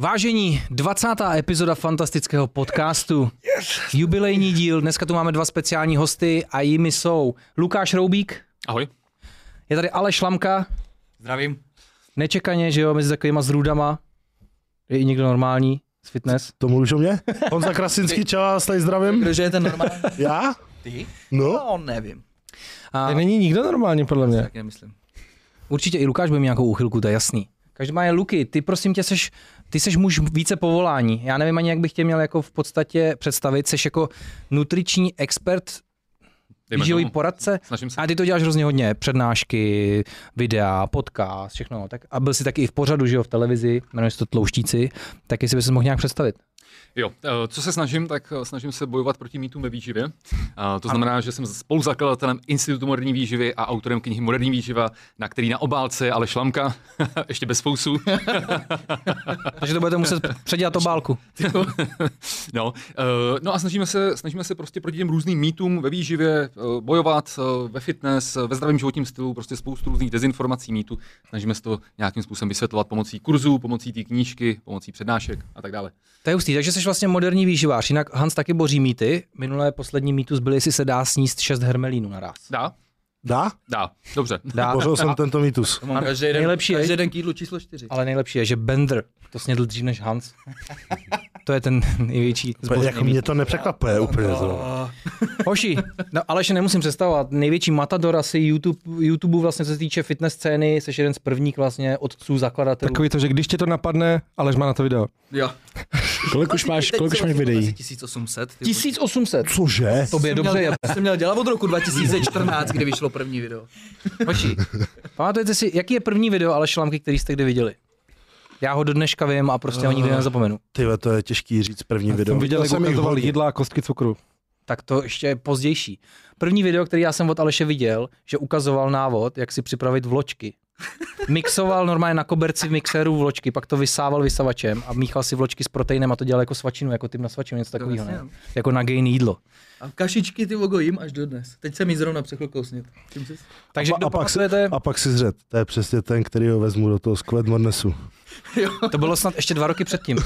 Vážení, 20. epizoda fantastického podcastu. Yes. Jubilejní díl. Dneska tu máme dva speciální hosty a jimi jsou Lukáš Roubík. Ahoj. Je tady Aleš Šlamka. Zdravím. Nečekaně, že jo, mezi takovýma zrůdama. Je i někdo normální z fitness. To mluvíš o mě? Honza Krasinský, čau, vás tady zdravím. Kdože je ten normální? Já? Ty? No. No, nevím. A Tady není nikdo normální, podle mě. Tak nemyslím. určitě i Lukáš bude mít nějakou úchylku, to je jasný. Každopádně Luky, ty prosím tě seš, ty seš muž více povolání. Já nevím ani, jak bych tě měl jako v podstatě představit. Seš jako nutriční expert, výživový poradce. A ty to děláš hrozně hodně, přednášky, videa, podcast, všechno. Tak, a byl jsi taky i v pořadu, že jo, v televizi, jmenuje se to Tlouštíci, tak jestli bys se mohl nějak představit. Jo, eh, co se snažím, tak eh, snažím se bojovat proti mýtům ve výživě. A to znamená, že jsem spoluzakladatelem Institutu moderní výživy a autorem knihy Moderní výživa, na který na obálce je ale šlamka, ještě bez fousů. Takže to budete muset předělat obálku. no, eh, no a snažíme se, snažíme se prostě proti těm různým mýtům ve výživě eh, bojovat, eh, ve fitness, eh, ve zdravém životním stylu, prostě spoustu různých dezinformací, mýtů. Snažíme se to nějakým způsobem vysvětlovat pomocí kurzů, pomocí té knížky, pomocí přednášek a tak dále. To je hustý, takže jsi vlastně moderní výživář. Jinak Hans taky boří mýty. Minulé poslední mýtus byly, jestli se dá sníst 6 hermelínů naraz. Dá? Dá? Dá, dobře. Dá. Pořil jsem tento mýtus. Mám každý den, nejlepší je- každý den k jídlu číslo čtyři. Ale nejlepší je, že Bender to snědl dřív než Hans. to je ten největší zbožný Jako mýtus. mě to nepřekvapuje úplně. zrovna. Hoši, no, ale ještě nemusím představovat. Největší matador asi YouTube, YouTube vlastně, co se týče fitness scény, jsi jeden z prvních vlastně otců zakladatelů. Takový to, že když tě to napadne, Aleš má na to video. Jo. Kolik už máš, kolik už máš videí? 1800. ty 1800. Cože? To by je jsem dobře je. jsem měl dělat od roku 2014, kdy vyšlo první video. Hoši, pamatujete si, jaký je první video ale šlamky, který jste kdy viděli? Já ho do dneška vím a prostě ho nikdy nezapomenu. Ty vole, to je těžký říct první video. Jsem viděl, jak jsem jich ukazoval jídla a kostky cukru. Tak to ještě je pozdější. První video, který já jsem od Aleše viděl, že ukazoval návod, jak si připravit vločky. Mixoval normálně na koberci v mixéru vločky, pak to vysával vysavačem a míchal si vločky s proteinem a to dělal jako svačinu, jako typ na svačinu, něco takového, ne? no. Jako na gain jídlo. A kašičky ty vogo jim až dodnes. Teď jsem jí zrovna před chvilkou snět. Čím jsi? Takže a, a, pak si, a pak si zřet. To je přesně ten, který ho vezmu do toho skvět Mornesu. to bylo snad ještě dva roky předtím.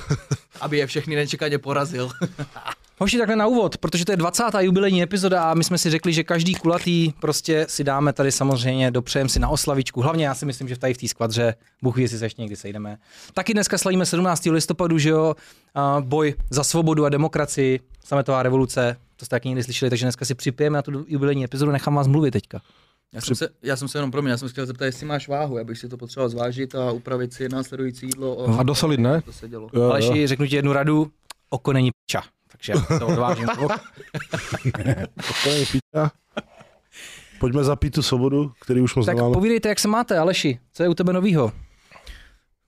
Aby je všechny nečekaně porazil. Hoši, takhle na úvod, protože to je 20. jubilejní epizoda a my jsme si řekli, že každý kulatý prostě si dáme tady samozřejmě, dopřejem si na oslavičku. Hlavně já si myslím, že v tady v té skvadře, Bůh ví, jestli se ještě někdy sejdeme. Taky dneska slavíme 17. listopadu, že jo, boj za svobodu a demokracii, sametová revoluce, to jste taky někdy slyšeli, takže dneska si připijeme na tu jubilejní epizodu, nechám vás mluvit teďka. Já jsem, se, já jsem se jenom pro mě, já jsem se chtěl zeptat, jestli máš váhu, já bych si to potřeboval zvážit a upravit si následující jídlo. O, A dosolit, ne? To se dělo. Jo, Ale jo. ještě řeknu ti jednu radu, oko není piča, takže to odvážím. To je. Pojďme zapít tu svobodu, který už moc tak nemáme. povídejte, jak se máte, Aleši, co je u tebe novýho?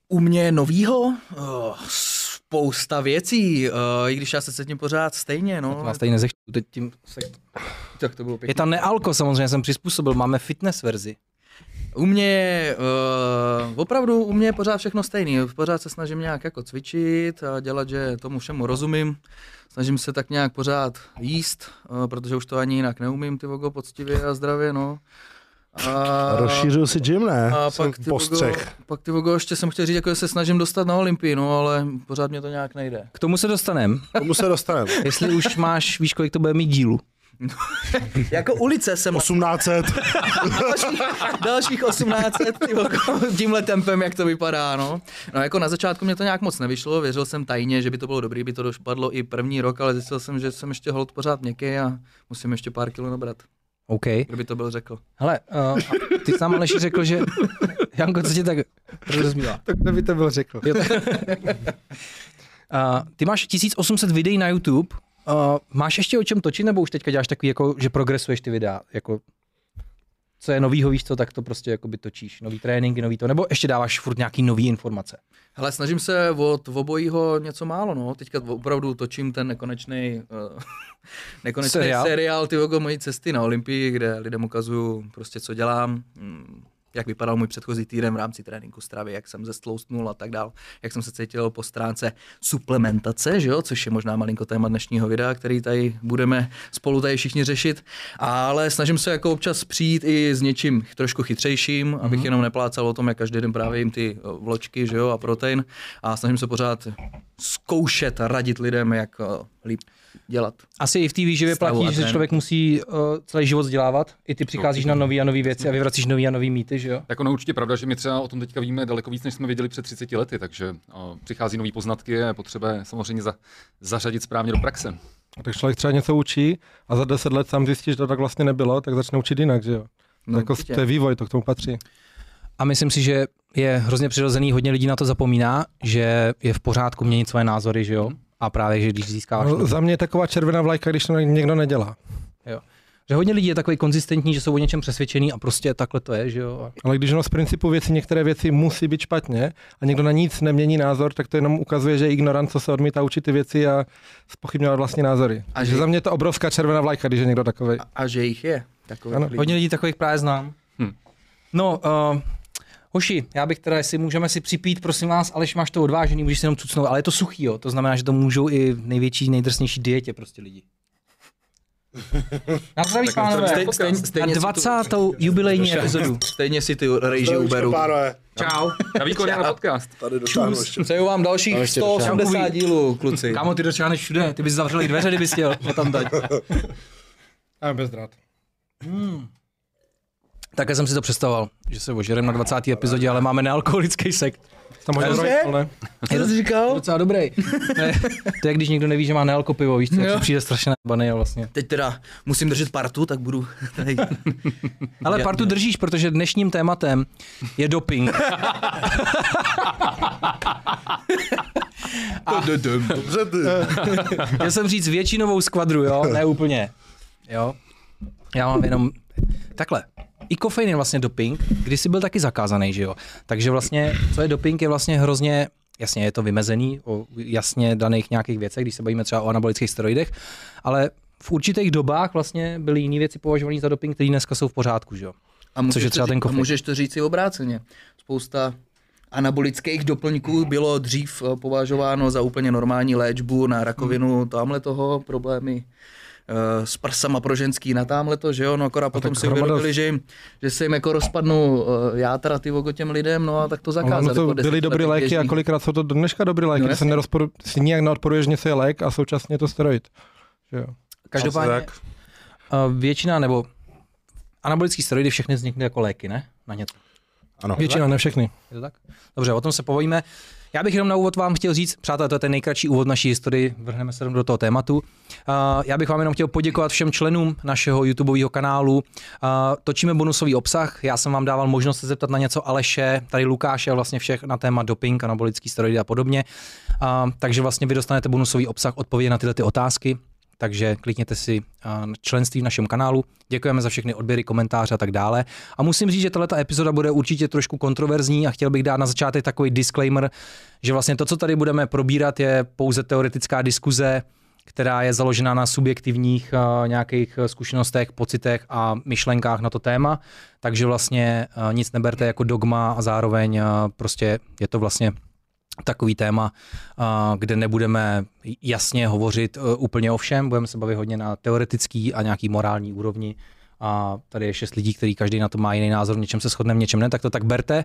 U mě novýho? Oh, spousta věcí, uh, i když já se cítím pořád stejně, no. To vás tady nezechtu, teď tím se... Tak to bylo Je pěkné. tam nealko, samozřejmě jsem přizpůsobil, máme fitness verzi. U mě je, uh, opravdu u mě je pořád všechno stejný. Pořád se snažím nějak jako cvičit a dělat, že tomu všemu rozumím. Snažím se tak nějak pořád jíst, uh, protože už to ani jinak neumím, ty vogo, poctivě a zdravě, no. A, Rozšířil si gym, ne? a Jsem pak ty, vogo, pak ty vogo, ještě jsem chtěl říct, jako že se snažím dostat na Olympii, no, ale pořád mě to nějak nejde. K tomu se dostaneme. Tomu se dostaneme. Jestli už máš, víš, kolik to bude mít dílu. Jako ulice jsem 1800. dalších, dalších 18 ty voko, tímhle tempem, jak to vypadá, no. No jako na začátku mě to nějak moc nevyšlo, věřil jsem tajně, že by to bylo dobrý, by to dopadlo i první rok, ale zjistil jsem, že jsem ještě hold pořád měkký a musím ještě pár kilo nabrat, OK. kdyby to byl řekl. Hele, uh, ty sám Aleši řekl, že... Janko, co tě tak rozmíla? Tak by to byl řekl. Jo, tak... uh, ty máš 1800 videí na YouTube. Uh, máš ještě o čem točit, nebo už teďka děláš takový, jako, že progresuješ ty videa? Jako, co je novýho, víš co, tak to prostě jakoby točíš. Nový tréninky, nový to, nebo ještě dáváš furt nějaký nový informace. Hele, snažím se od obojího něco málo, no. Teďka opravdu točím ten nekonečný, uh, nekonečný Seriál? seriál, ty mojí cesty na Olympii, kde lidem ukazuju prostě, co dělám. Jak vypadal můj předchozí týden v rámci tréninku stravy, jak jsem zestloustnul a tak dál, jak jsem se cítil po stránce suplementace, že jo, což je možná malinko téma dnešního videa, který tady budeme spolu tady všichni řešit, ale snažím se jako občas přijít i s něčím trošku chytřejším, abych Mhm. jenom neplácal o tom, jak každý den právě jim ty eh, vločky, že jo, a protein a snažím se pořád zkoušet a radit lidem, jak eh, líp dělat. Asi i v té výživě Stavu platí, že se člověk musí uh, celý život vzdělávat. I ty přicházíš na nový a nový věci a vyvracíš nový a nový mýty, že jo? Tak ono je určitě pravda, že my třeba o tom teďka víme daleko víc, než jsme věděli před 30 lety, takže o, přichází nový poznatky a je potřeba samozřejmě za, zařadit správně do praxe. A tak člověk třeba něco učí a za deset let sám zjistí, že to tak vlastně nebylo, tak začne učit jinak, že jo? No, jako, to je vývoj, to k tomu patří. A myslím si, že je hrozně přirozený, hodně lidí na to zapomíná, že je v pořádku měnit svoje názory, že jo? A právě, že když získáváš... No, za mě je taková červená vlajka, když to někdo nedělá. Že hodně lidí je takový konzistentní, že jsou o něčem přesvědčený a prostě takhle to je, že jo? Ale když ono z principu věci, některé věci musí být špatně a někdo na nic nemění názor, tak to jenom ukazuje, že je ignorant, co se odmítá učit ty věci a spochybňovat vlastní názory. A že- že za mě je to obrovská červená vlajka, když je někdo takový. A, a že jich je. Takových Ano. lidí. Hodně lidí takových právě znám. Hm. No, uh, hoši, já bych teda, jestli můžeme si připít, prosím vás, Aleš, máš to odvážený, můžeš si jenom cucnout, ale je to suchý, jo. To znamená, že to můžou i v největší, nejdrsnější dietě prostě lidi. Na zdraví, pánové. zdraví. Stej, stejně, Na stejně, si 20. jubilejní epizodu. tu, stejně si ty rejži uberu. Pánové, Čau. Na výkon na podcast. tady dotáhnu ještě. Přeju vám dalších ještě 180 dílů, kluci. Kámo, ty dočáhneš všude, ty bys zavřel i dveře, kdybys chtěl, o tam dať. A bez drát. Také jsem si to představoval, že se ožerem na 20. epizodě, ale máme nealkoholický sekt. Tam hodně Dobře. ale Co jsi říkal? Docela dobrý. to, je, to je, když někdo neví, že má nealko pivo, víš jak přijde strašně nabaný a vlastně. Teď teda musím držet partu, tak budu tady. Ale Já- partu držíš, protože dnešním tématem je doping. Dobře ty. Chtěl jsem říct většinovou skvadru, jo, ne úplně. Jo. Já mám jenom takhle. I kofein je vlastně doping, kdysi byl taky zakázaný, že jo. Takže vlastně, co je doping, je vlastně hrozně, jasně je to vymezený o jasně daných nějakých věcech, když se bavíme třeba o anabolických steroidech, ale v určitých dobách vlastně byly jiné věci považované za doping, které dneska jsou v pořádku, že jo. A můžeš, Což je to třeba ten a kofein. můžeš to říct i obráceně. Spousta anabolických doplňků bylo dřív eh, považováno za úplně normální léčbu na rakovinu Hmm. tamhle toho, problémy eh, s prsama pro ženský na tamhle to, že jo, no akorát potom si hromada- uvědomili, že, jim, že se jim jako rozpadnou eh, játra ty vogo těm lidem, no a tak to zakázali. ono to byly dobré léky a běžný. kolikrát jsou to do dneška dobré léky, No no, se nerozporu, si nijak neodporuje, že něco je lék a současně je to steroid. Že jo. Každopádně tak. uh, většina nebo anabolické steroidy všechny vznikly jako léky, ne? Na něco. Ano. Většina, ne všechny. Je to tak? Dobře, o tom se povojíme. Já bych jenom na úvod vám chtěl říct, přátelé, to je ten nejkratší úvod naší historii, vrhneme se do toho tématu. Já bych vám jenom chtěl poděkovat všem členům našeho YouTubeového kanálu. Točíme bonusový obsah, já jsem vám dával možnost se zeptat na něco Aleše, tady Lukáše vlastně všech na téma doping, anabolický steroidy a podobně. Takže vlastně vy dostanete bonusový obsah, odpovědi na tyhle ty otázky. Takže klikněte si členství v našem kanálu. Děkujeme za všechny odběry, komentáře a tak dále. A musím říct, že tato epizoda bude určitě trošku kontroverzní a chtěl bych dát na začátek takový disclaimer, že vlastně to, co tady budeme probírat, je pouze teoretická diskuze, která je založena na subjektivních uh, nějakých zkušenostech, pocitech a myšlenkách na to téma. Takže vlastně uh, nic neberte jako dogma a zároveň uh, prostě je to vlastně takový téma, kde nebudeme jasně hovořit e, úplně o všem, budeme se bavit hodně na teoretický a nějaký morální úrovni. A tady je šest lidí, který každý na to má jiný názor, v něčem se shodne, v něčem ne, tak to tak berte.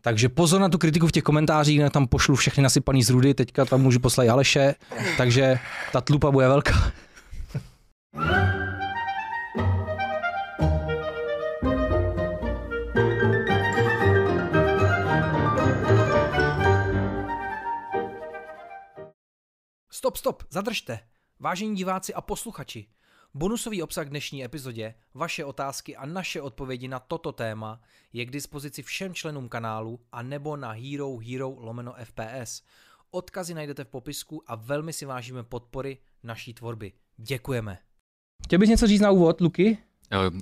Takže pozor na tu kritiku v těch komentářích, tam pošlu všechny nasypaný z rudy, teďka tam můžu poslat Aleše, takže ta tlupa bude velká. Stop, stop, zadržte. Vážení diváci a posluchači, bonusový obsah dnešní epizodě, vaše otázky a naše odpovědi na toto téma je k dispozici všem členům kanálu a nebo na Hero Hero lomeno FPS. Odkazy najdete v popisku a velmi si vážíme podpory naší tvorby. Děkujeme. Chtěl bys něco říct na úvod, Luky?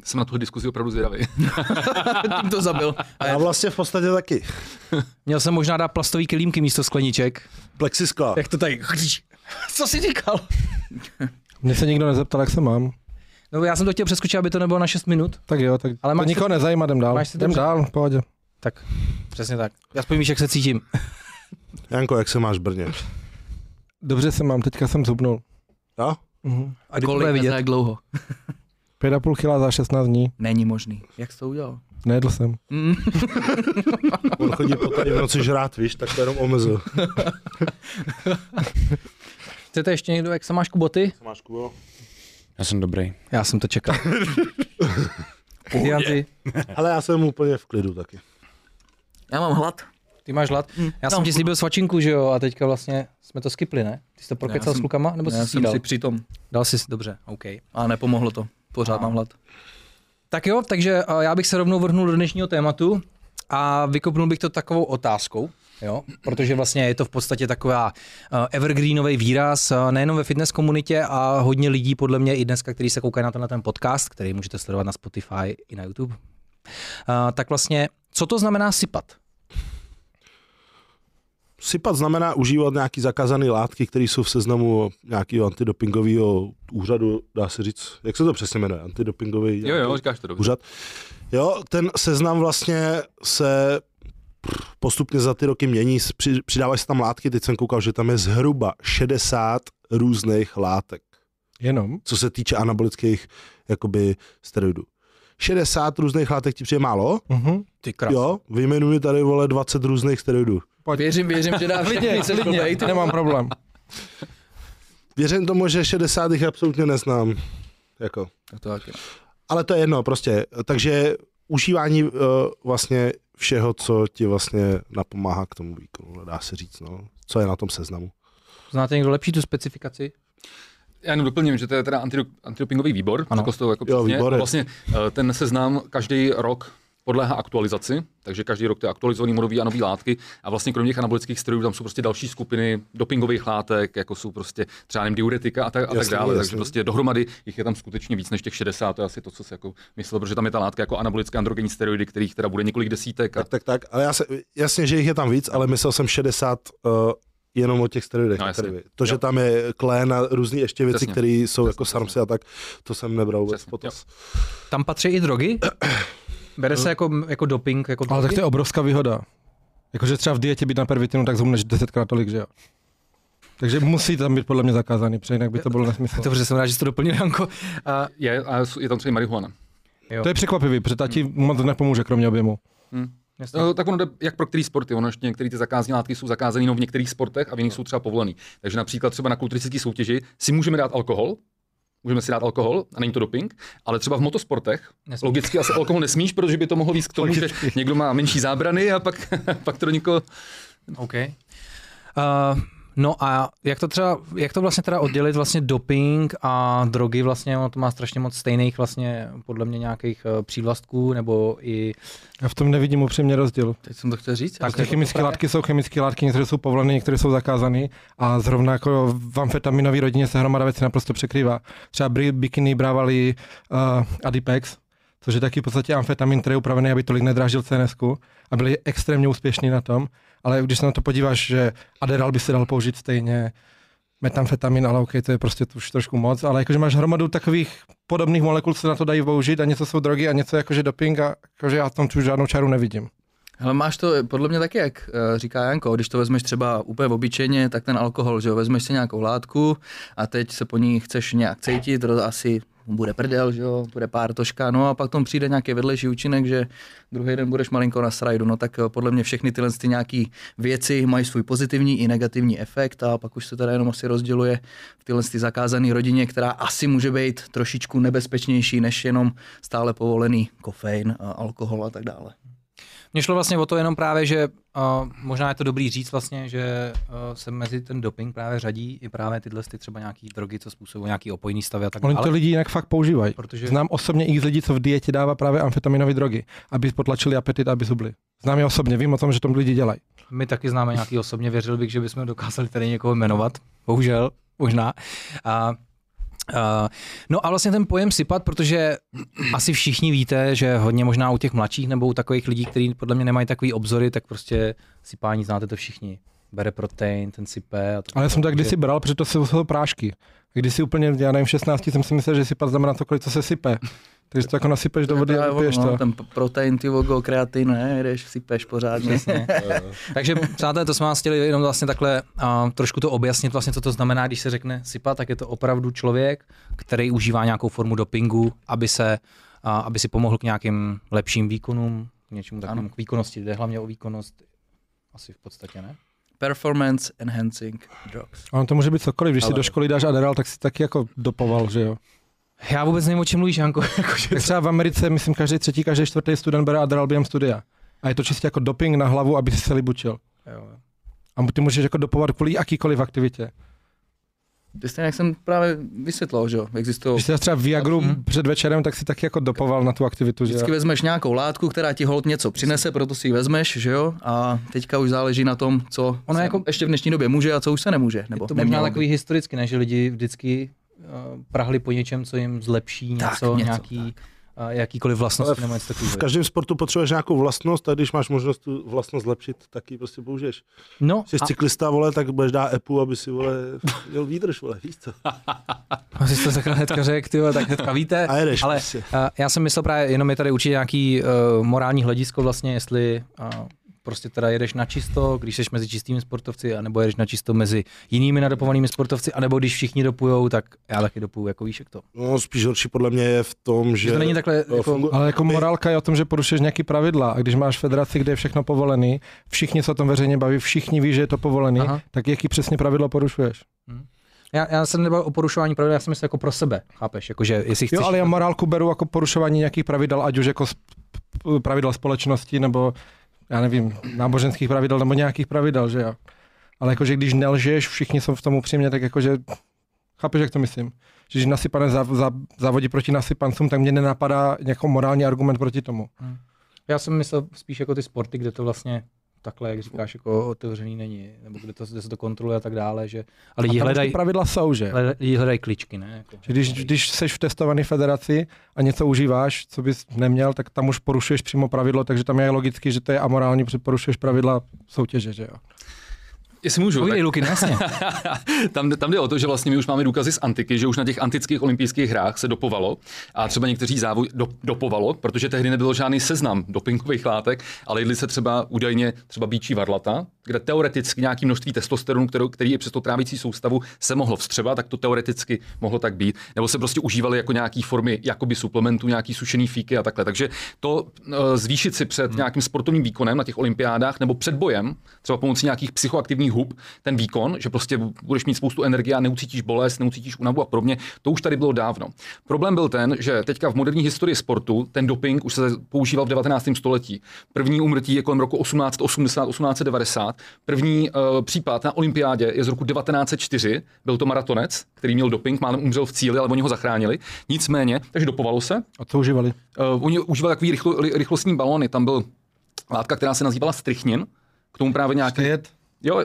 Jsem na tu diskuzi opravdu zvědavý. Tím to zabil. A já vlastně v podstatě taky. Měl jsem možná dát plastový kelímky místo skleniček. Plexiskla. Jak to tady? Co jsi říkal? Mně se nikdo nezeptal, jak se mám. No, já jsem to chtěl přeskočit, aby to nebylo na 6 minut. Tak jo, tak Ale Ale máš to nikoho nezajímá, jdem dál. máš se Jdem dobře? dál, v pohodě. Tak, přesně tak. Aspoň víš, jak se cítím. Janko, jak se máš v Brně? Dobře se mám, teďka jsem zhubnul. Jo? Mhm. A Kolik vidět? jak dlouho? 5,5 kg za 16 dní. Není možný. Jak jsi to udělal? Nejedl jsem. Mm. On chodí po tady v noci žrát, víš, tak to jenom omezil. Chcete ještě někdo, jak se máš kuboty? Co máš, Kubo? Já jsem dobrý. Já jsem to čekal. Ty, Ale já jsem úplně v klidu taky. Já mám hlad. ty máš hlad. Mm. Já jsem ti slíbil svačinku, že jo, a teďka vlastně jsme to skipli, ne? Ty jsi to prokecal s klukama, nebo jsi Já si jsem dal? si přitom. Dal jsi, dobře, OK. A nepomohlo to. Pořád A. mám hlad. Tak jo, takže já bych se rovnou vrhnul do dnešního tématu a vykopnul bych to takovou otázkou, jo, protože vlastně je to v podstatě taková uh, evergreenový výraz, uh, nejenom ve fitness komunitě a hodně lidí podle mě i dneska, který se koukají na tenhle ten podcast, který můžete sledovat na Spotify i na YouTube, uh, tak vlastně, co to znamená sypat? Sypat znamená užívat nějaký zakázané látky, které jsou v seznamu nějakého antidopingového úřadu, dá se říct, jak se to přesně jmenuje, antidopingový Jo, jo, říkáš to dobře. úřad. Jo, ten seznam vlastně se postupně za ty roky mění, při- přidávají se tam látky, teď jsem koukal, že tam je zhruba 60 různých látek, Jenom. co se týče anabolických jakoby steroidů. 60 různých látek ti přijde málo? Mhm. Ty krás. Jo, vyjmenuji tady, vole, 20 různých steroidů. Věřím, věřím, že dá Klidně, všechny, co klidně, bejt. nemám problém. Věřím tomu, že 60 jich absolutně neznám. Jako. To taky. Ale to je jedno, prostě. Takže užívání uh, vlastně všeho, co ti vlastně napomáhá k tomu výkonu, dá se říct, no. Co je na tom seznamu. Znáte někdo lepší tu specifikaci? Já jenom doplním, že to je teda antido- antidopingový výbor. Ano. Jako jako Jo, přesně. výbor je. Vlastně eh, ten seznam každý rok podléhá aktualizaci, takže každý rok to je aktualizovaný modový a nový látky a vlastně kromě těch anabolických steroidů tam jsou prostě další skupiny dopingových látek, jako jsou prostě třeba nevím, diuretika a tak, a tak dále. jasně. Takže prostě dohromady jich je tam skutečně víc než těch 60, to je asi to, co si jako myslel, protože tam je ta látka jako anabolické androgenní steroidy, kterých teda bude několik desítek. A, Tak, tak, tak. Ale já se, jasně, že jich je tam víc, ale myslel jsem 60 uh, jenom o těch steroidech. No, jasně. To, že Jo. tam je klén a různé ještě věci, které jsou Přesně, jako sarmsy a tak, to jsem nebral vůbec potaz. Tam patří i drogy? Bere se jako, jako doping, jako Ale tak to je obrovská výhoda. Jakože třeba v dietě být na pervitinu, tak zhubneš desetkrát tolik, že jo. Takže musí tam být podle mě zakázaný, protože jinak by to bylo nesmysl. Dobře, jsem rád, že jsi to doplnil, Janko. A, je, a je tam třeba i marihuana. jo. To je překvapivý, protože ta ti moc nepomůže, kromě objemu. Hm. Jasně. No, tak ono jde jak pro který sporty. Ono ještě některé ty zakázané látky jsou zakázané jenom v některých sportech a v jiných jsou třeba povolený. Takže například třeba na kulturistické soutěži si můžeme dát alkohol, můžeme si dát alkohol a není to doping, ale třeba v motosportech Nesmíš. logicky asi alkohol nesmíš, protože by to mohlo víc k tomu, že někdo má menší zábrany a pak, pak to do někoho... OK. Uh, no a jak to třeba, jak to vlastně teda oddělit vlastně doping a drogy vlastně, ono to má strašně moc stejných vlastně podle mě nějakých uh, přívlastků nebo i Já v tom nevidím upřímně rozdíl. Teď jsem to chtěl říct. Tak Ty jako chemické látky jsou chemické látky, některé jsou povolené, některé jsou zakázané a zrovna jako v amfetaminové rodině se hromada věcí naprosto překrývá. Třeba bikiny brávali uh, Adipex, což je taky v podstatě amfetamin, který je upravený, aby tolik nedrážil cns a byli extrémně úspěšní na tom, ale když se na to podíváš, že Adderall by se dal použít stejně, metamfetamin, ale OK, to je prostě už trošku moc, ale jakože máš hromadu takových podobných molekul, co se na to dají použít a něco jsou drogy a něco jakože doping a jakože já tam tu žádnou čáru nevidím. Ale máš to podle mě taky, jak eh, říká Janko, když to vezmeš třeba úplně obyčejně, tak ten alkohol, že jo, vezmeš si nějakou látku a teď se po ní chceš nějak cítit, asi bude prdel, že jo, bude pár toška, no a pak tomu přijde nějaký vedlejší účinek, že druhý den budeš malinko na srajdu, no tak eh, podle mě všechny tyhle ty nějaký věci mají svůj pozitivní i negativní efekt a pak už se teda jenom asi rozděluje v tyhle ty zakázané rodině, která asi může být trošičku nebezpečnější než jenom stále povolený kofein, alkohol a tak dále. Mně šlo vlastně o to jenom právě, že uh, možná je to dobrý říct vlastně, že uh, se mezi ten doping právě řadí i právě tyhle ty třeba nějaký drogy, co způsobují nějaký opojný stavy a tak Oni dále. to lidi jinak fakt používají. Protože Znám osobně i z lidí, co v dietě dává právě amfetaminové drogy, aby potlačili apetit, aby zubli. Znám je osobně, vím o tom, že to lidi dělají. my taky známe nějaký osobně, věřil bych, že bychom dokázali tady někoho jmenovat. Bohužel, možná. A, a, no a vlastně ten pojem sypat, protože asi všichni víte, že hodně možná u těch mladších nebo u takových lidí, kteří podle mě nemají takový obzory, tak prostě sypání znáte to všichni. bere protein, ten sype. A Ale já jsem to takže- kdysi bral, protože to jsou, prášky. Když si úplně, já nevím, v 16 jsem si myslel, že sypat znamená cokoliv, co se sype. Takže to jako nasypeš do vody a piješ ono, to. no, Ten protein, ty vogo, kreatin, ne, jdeš, sypeš pořádně. Přesně. Takže přátelé, to jsme vás chtěli jenom vlastně takhle uh, trošku to objasnit, vlastně, co to znamená, když se řekne sypa, tak je to opravdu člověk, který užívá nějakou formu dopingu, aby se, uh, aby si pomohl k nějakým lepším výkonům, k něčemu takovému, k výkonnosti, jde hlavně o výkonnost, asi v podstatě ne? Performance enhancing drugs. A on to může být cokoliv, když si Ale- do školy dáš Adderall, tak si taky jako dopoval, že jo. Já vůbec nevím, o čem mluvíš, Janko. Jakože Tak třeba v Americe, myslím, každý třetí, každý čtvrtý student bere Adderall během studia. A je to čistě jako doping na hlavu, aby si se libučil. Jo. A ty můžeš jako dopovat kvůli jakýkoliv aktivitě. Ty stejně, jak jsem právě vysvětlil, že jo, existují Když si dáš třeba Viagru Mhm. před večerem, tak si taky jako dopoval na tu aktivitu, že jo. Vždycky vezmeš nějakou látku, která ti hold něco přinese, proto si ji vezmeš, že jo? A teďka už záleží na tom, co Ono jako- ještě v dnešní době může a co už se nemůže. Nebo je to možná nemělo by. takový historicky, ne, že lidi vždycky prahli po něčem, co jim zlepší Tak, něco, něco, nějaký, jakýkoliv vlastnosti Ale nebo něco takového. V každém sportu potřebuješ nějakou vlastnost a když máš možnost tu vlastnost zlepšit, tak ji prostě použiješ. No, Jsi a, cyklista, vole, tak budeš dát epu, aby si, vole, měl výdrž, vole, víš co? asi jste takhle hnedka řekl, ty vole, tak hnedka víte. A jedeš ale prostě. uh, já jsem myslel právě, jenom je tady určitě nějaký uh, morální hledisko vlastně, jestli uh, prostě teda jedeš na čisto, když jsi mezi čistými sportovci, anebo jedeš na čisto mezi jinými nadopovanými sportovci, anebo když všichni dopujou, tak já taky dopuju, jako víš, jak to. No, spíš horší podle mě je v tom, že... Že to není takhle, No, jako, fungu- Ale jako morálka je o tom, že porušuješ nějaký pravidla. A když máš federaci, kde je všechno povolený, všichni se o tom veřejně baví, všichni ví, že je to povolený, Aha. tak jaký přesně pravidlo porušuješ? já, já jsem nebavil o porušování pravidel, já jsem myslel jako pro sebe, chápeš, jakože jestli chceš... Jo, ale já morálku beru jako porušování nějakých pravidel, ať už jako sp- p- pravidel společnosti, nebo já nevím, náboženských pravidel, nebo nějakých pravidel, že jo. Ale jakože když nelžeš, všichni jsou v tom upřímně, tak jakože, chápeš, jak to myslím? Že když nasypané za, za, závodí proti nasypancům, tak mě nenapadá nějaký morální argument proti tomu. Já jsem myslel spíš jako ty sporty, kde to vlastně takhle, jak říkáš, jako otevřený není, nebo kde, to, kde se to kontroluje a tak dále, že a lidi hledají, ty pravidla jsou, že? lidi hledají kličky, ne? Jako, Že Když, když jsi v testované federaci a něco užíváš, co bys neměl, tak tam už porušuješ přímo pravidlo, takže tam je logicky, že to je amorální, protože porušuješ pravidla soutěže, že jo. Jestli můžu, tak Povídej, Luky, no jasně. tam, tam jde o to, že vlastně my už máme důkazy z antiky, že už na těch antických olympijských hrách se dopovalo a třeba někteří závod do, dopovalo, protože tehdy nebyl žádný seznam dopingových látek, ale jedli se třeba údajně třeba bíčí varlata, kde teoreticky nějaký množství testosteronu, kterou, který je přes to trávicí soustavu se mohlo vstřebat, tak to teoreticky mohlo tak být. Nebo se prostě užívali jako nějaký formy jakoby suplementů, nějaký sušený fíky a takhle. Takže to eh, zvýšit si před nějakým sportovním výkonem na těch olympiádách nebo před bojem, třeba pomocí nějakých psychoaktivních hub, ten výkon, že prostě budeš mít spoustu energie a neucítíš bolest, neucítíš únavu a podobně, to už tady bylo dávno. Problém byl ten, že teďka v moderní historii sportu ten doping už se používal v 19. století. První úmrtí je kolem roku 1880, 1890. První uh, případ na olympiádě je z roku 1904. Byl to maratonec, který měl doping, málem umřel v cíli, ale oni ho zachránili. Nicméně, takže dopovalo se. A co užívali? Uh, oni užívali takový rychlo, ry- rychlostní balony. Tam byl látka, která se nazývala strychnin. K tomu právě nějaký... Jo,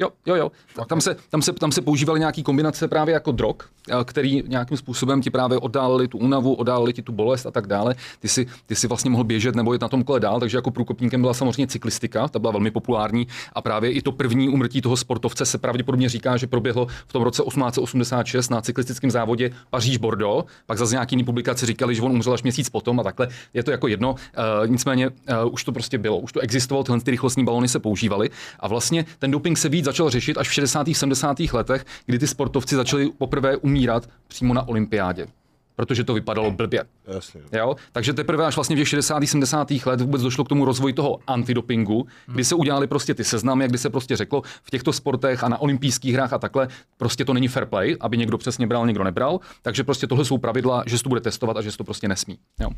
Jo, jo, jo. Tam se, tam, se, tam se používaly nějaký kombinace právě jako drog, eh, který nějakým způsobem ti právě oddálili tu únavu, oddálili ti tu bolest a tak dále. Ty si, ty si vlastně mohl běžet nebo jít na tom kole dál, takže jako průkopníkem byla samozřejmě cyklistika, ta byla velmi populární a právě i to první umrtí toho sportovce se pravděpodobně říká, že proběhlo v tom roce 1886 na cyklistickém závodě Paříž-Bordeaux, pak zase nějaký jiný publikaci říkali, že on umřel až měsíc potom a takhle. Je to jako jedno, uh, nicméně uh, už to prostě bylo, už to existovalo, tyhle ty rychlostní balony se používaly a vlastně ten doping se víc začal řešit až v 60. 70. letech, kdy ty sportovci začali poprvé umírat přímo na olympiádě protože to vypadalo blbě. Jasně. Jo? Takže teprve až vlastně v těch 60. 70. let vůbec došlo k tomu rozvoji toho antidopingu, kdy se udělali prostě ty seznamy, kdy se prostě řeklo, v těchto sportech a na olympijských hrách a takhle, prostě to není fair play, aby někdo přesně bral, někdo nebral. Takže prostě tohle jsou pravidla, že se to bude testovat a že se to prostě nesmí. Jo?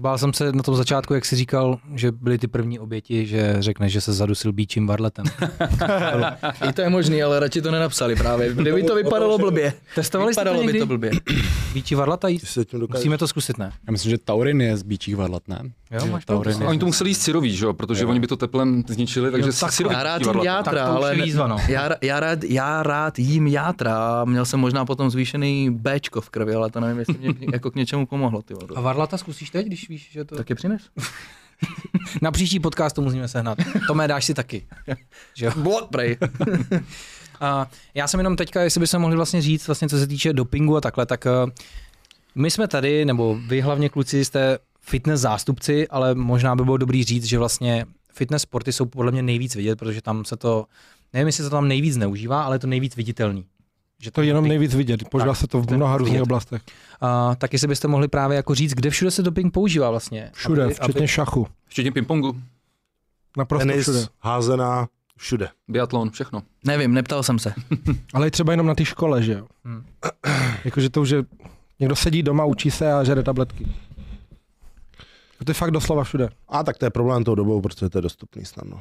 Bál jsem se na tom začátku, jak jsi říkal, že byly ty první oběti, že řekneš, že se zadusil bíčím varletem. I to je možný, ale radši to nenapsali právě. Kdyby to vypadalo blbě. Testovali jste to Vypadalo by někdy? to blbě. Bíčí varlata dokážeš... Musíme to zkusit, ne? Já myslím, že taurin je z bíčích varlat, ne? Jo, máš taurin oni to museli jíst syrový, že jo? protože oni by to teplem zničili, takže Jo, si tak syrový Já rád jím játra, ale výzva, no. já, já, rád, já rád jím játra a měl jsem možná potom zvýšený Bčko v krvi, ale to nevím, jestli mě jako k něčemu pomohlo. Ty. A varlata zkusíš teď, když víš, že to... Tak je přines. Na příští podcast to musíme sehnat. Tomé, dáš si taky. Že jo? Prej. A já jsem jenom teďka, jestli bychom mohli vlastně říct, vlastně co se týče dopingu a takhle, tak eh, my jsme tady, nebo vy hlavně kluci jste fitness zástupci, ale možná by bylo dobrý říct, že vlastně fitness sporty jsou podle mě nejvíc vidět, protože tam se to, nevím, jestli se to tam nejvíc neužívá, ale je to nejvíc viditelný. Že To je jenom nejvíc vidět. Používá Tak, se to v je mnoha vidět. různých oblastech. A tak jestli byste mohli právě jako říct, kde všude se doping používá vlastně. Všude, Aby- včetně aby, šachu. Včetně pingpongu, Naprosto Tenis, všude. házená, všude. biatlon, všechno. Nevím, neptal jsem se. Ale i třeba jenom na té škole, že jo. Hmm. Jakože to už je, někdo sedí doma, učí se a žere tabletky. To je fakt doslova všude. A tak to je problém tou dobou, protože to je dostupný snadno.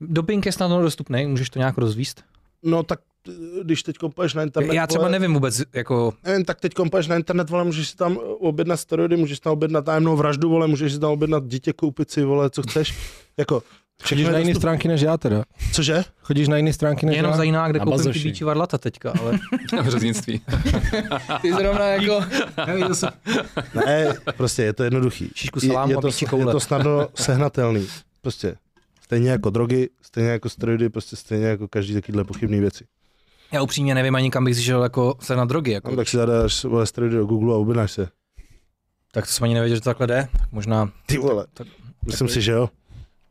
Doping je snadno dostupný, můžeš to nějak rozvíst? No tak když teď půjdeš na internet, Já třeba vole, nevím vůbec, jako nevím, tak teď půjdeš na internet, vole, můžeš si tam objednat steroidy, můžeš si tam objednat tajemnou vraždu, vole, můžeš si tam objednat dítě, koupit si, vole, co chceš. jako, Chodíš na je jiné dostup- stránky než já teda. Cože? Chodíš na jiné stránky než mě jenom já. zajímá, kde Na koupím ty bíčí varlata teďka, ale V řeznictví. Ty zrovna jako... Ne, prostě je to jednoduchý. Šišku Je- salámu je, a to, je to snadno sehnatelný. Prostě stejně jako drogy, stejně jako steroidy, prostě stejně jako každý takovýhle pochybný věci. Já upřímně nevím ani kam bych šel jako se na drogy. Jako. No, tak si zadáš vole, steroidy do Google a objednáš se. Tak to jsem ani nevěděl, že to takhle jde. Tak možná. Ty vole. Tak- Myslím si, že jo.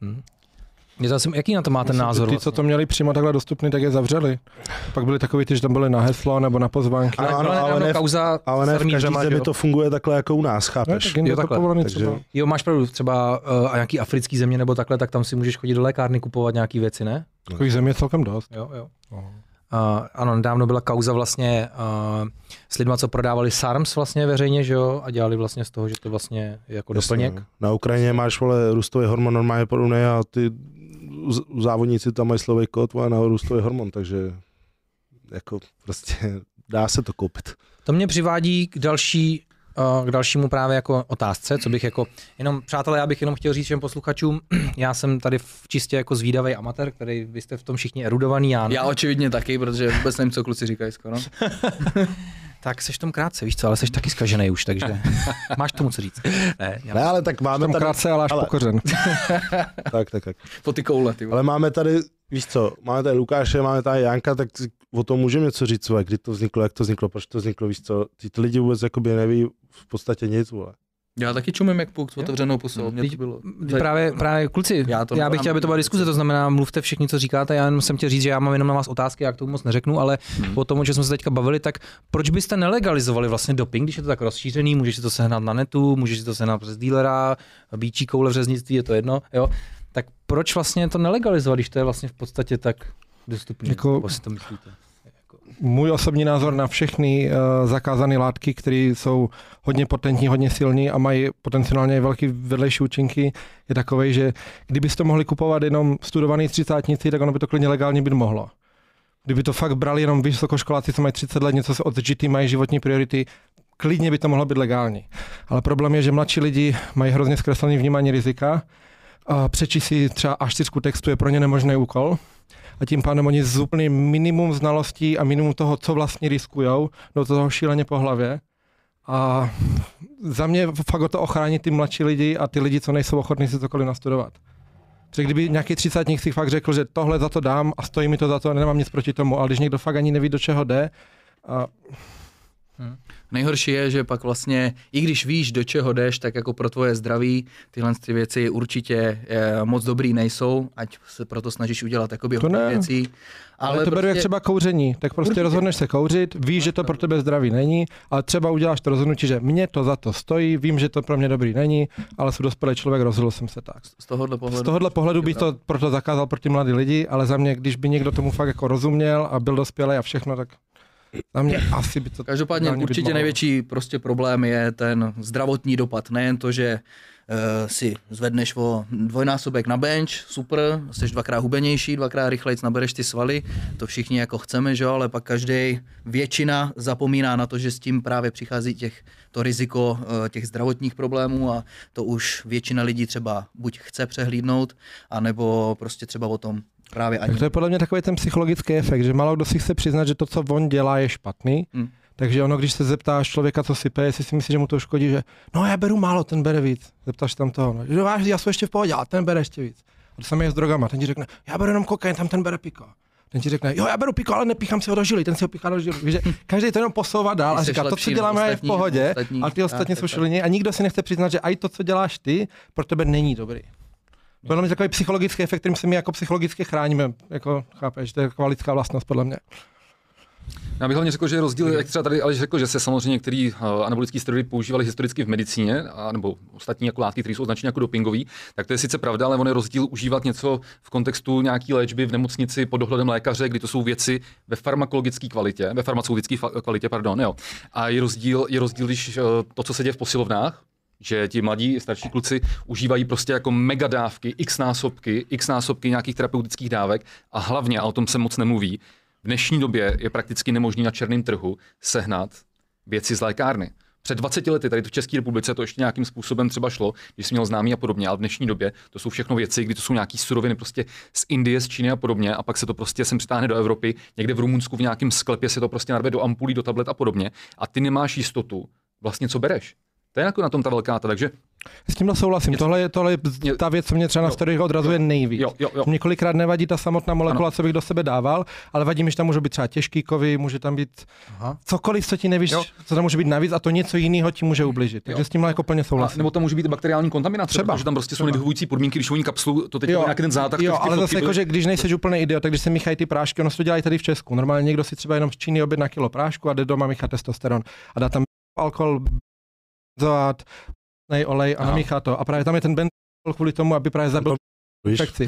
Hm. Je to asi, jaký na to má ten názor? Ty, co to měli přímo takhle dostupný, tak je zavřeli. Pak byli takový ty, že tam byli na heslo nebo na pozvánky. Ano, Ale, ano, ale, ale ne v- kauza Ale ne v Sarmí každé Džama, že zemi to funguje takhle jako u nás, Ne, chápeš? tak jinde Jo, takhle. povolený Takže- třeba. Jo, máš pravdu, třeba uh, a nějaký africký země nebo takhle, tak tam si můžeš chodit do lékárny kupovat nějaký věci, ne? Takových zemí je celkem dost. Jo, jo. No. Uh, ano, nedávno byla kauza vlastně uh, s lidma, co prodávali SARMS vlastně veřejně, že jo, a dělali vlastně z toho, že to vlastně je jako Jasně, doplněk. no. Na Ukrajině máš vole růstový hormon normálně podobný a ty závodníci tam mají slovej kód vole, na růstový hormon, takže jako prostě dá se to koupit. To mě přivádí k další k dalšímu právě jako otázce, co bych jako, jenom přátelé, já bych jenom chtěl říct všem posluchačům, já jsem tady v čistě jako zvídavý amatér, který vy jste v tom všichni erudovaný, já, ne. Já očividně taky, protože vůbec nevím, co kluci říkají skoro. tak seš v tom krátce, víš co, ale seš taky zkažený už, takže máš k tomu co říct. Ne, já, Ne, ale tak máme Tam tady, krátce, ale až ale- pokořen. tak, tak, tak. Po ty koule, ty. Ale máme tady, víš co, máme tady Lukáše, máme tady Janka, tak o tom můžeme něco říct, vole, kdy to vzniklo, jak to vzniklo, proč to vzniklo, víš co, ty, ty lidi vůbec jakoby neví v podstatě nic, vole. Já taky čumím jak puk s otevřenou pusou. Mě to bylo. Právě, právě kluci, Já to já bych chtěl, aby to byla diskuze, to znamená, mluvte všichni, co říkáte, já jenom jsem chtěl říct, že já mám jenom na vás otázky, já k tomu moc neřeknu, ale Hmm. o tom, že jsme se teďka bavili, tak proč byste nelegalizovali vlastně doping, když je to tak rozšířený, můžeš si to sehnat na netu, můžeš si to sehnat přes dílera, bíčí koule v řeznictví, je to jedno, jo, tak proč vlastně to nelegalizovat, když to je vlastně v podstatě tak dostupné, Jako- jako, si to myslíte? Můj osobní názor na všechny uh, zakázané látky, které jsou hodně potentní, hodně silní a mají potenciálně velký vedlejší účinky, je takový, že kdybyste to mohli kupovat jenom studovaný třicátníci, tak ono by to klidně legálně být mohlo. Kdyby to fakt brali jenom vysokoškoláci, co mají 30 let, něco se odžitý, mají životní priority, klidně by to mohlo být legální. Ale problém je, že mladší lidi mají hrozně zkreslený vnímání rizika. A přečíst si třeba až textu je pro ně nemožný úkol a tím pádem oni z úplně minimum znalostí a minimum toho, co vlastně riskujou, do toho šíleně po hlavě. A za mě fakt to ochránit ty mladší lidi a ty lidi, co nejsou ochotní si cokoliv nastudovat. Protože kdyby nějaký třicátník si fakt řekl, že tohle za to dám a stojí mi to za to, nemám nic proti tomu, ale když někdo fakt ani neví, do čeho jde, a Nejhorší je, že pak vlastně, i když víš, do čeho jdeš, tak jako pro tvoje zdraví tyhle ty věci určitě eh, moc dobrý nejsou, ať se proto snažíš udělat jakoby To hodně ne. věcí. ale, ale to beru jak třeba kouření, tak prostě Určitě. rozhodneš se kouřit, víš, že to pro tebe zdravý není, ale třeba uděláš to rozhodnutí, že mě to za to stojí, vím, že to pro mě dobrý není, ale jsem dospělý člověk, rozhodl jsem se tak. z tohohle pohledu. Z tohohle pohledu bych to proto zakázal pro ty mladý lidi, ale za mě, když by někdo tomu fakt jako rozuměl a byl dospělý a všechno, tak za mě asi by to Každopádně být určitě největší prostě problém je ten zdravotní dopad. Nejen to, že uh, si zvedneš o dvojnásobek na bench, super, jsi dvakrát hubenější, dvakrát rychleji nabereš ty svaly, to všichni jako chceme, že ale pak každý většina zapomíná na to, že s tím právě přichází těch, to riziko uh, těch zdravotních problémů a to už většina lidí třeba buď chce přehlídnout, anebo prostě třeba o tom právě ani Tak to je podle mě takový ten psychologický efekt, že málo kdo si chce přiznat, že to, co on dělá, je špatný, Hmm. Takže ono, když se zeptáš člověka, co sype, jestli si myslí, že mu to škodí, že no já beru málo, ten bere víc. Zeptáš tam toho, no, že no, já jsem ještě v pohodě, a ten bere ještě víc. A to samé je s drogama, ten ti řekne, já beru jenom kokain, tam ten bere piko. Ten ti řekne, jo, já beru piko, ale nepíchám si ho do žily, ten si ho píchá do žily. Víš, že každý to jenom posouvá dál a říká, to, co děláme, je v ostatní- pohodě, ostatní- a ty ostatní tak, jsou šilení a nikdo si nechce přiznat, že i to, co děláš ty, pro tebe není dobrý. Podle mě takový psychologický efekt, kterým se my jako psychologicky chráníme, jako chápeš, to je taková vlastnost podle mě. Já bych hlavně řekl, že rozdíl, jak třeba tady ale řekl, že se samozřejmě některé uh, anabolické steroidy používaly historicky v medicíně, a, nebo ostatní jako látky, které jsou označeny jako dopingový, tak to je sice pravda, ale on je rozdíl užívat něco v kontextu nějaký léčby v nemocnici pod dohledem lékaře, kdy to jsou věci ve farmakologické kvalitě, ve farmaceutické fa- kvalitě, pardon, jo. A je rozdíl, je rozdíl, když uh, to, co se děje v posilovnách, že ti mladí, starší kluci užívají prostě jako mega dávky, x násobky, x násobky nějakých terapeutických dávek a hlavně, a o tom se moc nemluví, v dnešní době je prakticky nemožný na černém trhu sehnat věci z lékárny. Před 20 lety tady v České republice to ještě nějakým způsobem třeba šlo, když jsi měl známý a podobně, ale v dnešní době to jsou všechno věci, kdy to jsou nějaké suroviny prostě z Indie, z Číny a podobně, a pak se to prostě sem přitáhne do Evropy, někde v Rumunsku v nějakém sklepě se to prostě narve do ampulí, do tablet a podobně, a ty nemáš jistotu, vlastně co bereš. To je jako na tom ta velká ta, takže S tímhle souhlasím. Něco- Tohle je, tohle je ta věc, co mě třeba na steroidech odrazuje nejvíc. jo, jo, jo. Mě kolikrát nevadí ta samotná molekula, co bych do sebe dával, ale vadí mi, že tam může být třeba těžký kovy, může tam být Aha. cokoliv, co ti nevíš, Jo. co tam může být navíc a to něco jiného ti může ublížit. Takže Jo. s tímhle jako plně A, souhlasím. nebo tam může být bakteriální kontaminace, Třeba. protože tam prostě jsou Třeba. nevyhovující podmínky, když oni kapslu, to teď jo, nějaký ten zátah. jo ale zase jako, že když nejseš úplný idiot, tak když se míchají ty prášky, ono se to dělají tady v Česku. Normálně někdo si třeba jenom z Číny objedná kilo prášku a jde doma míchat testosteron a dá tam alkohol, nej olej a Aha. namíchá to. A právě tam je ten benzol kvůli tomu, aby právě zabil infekci.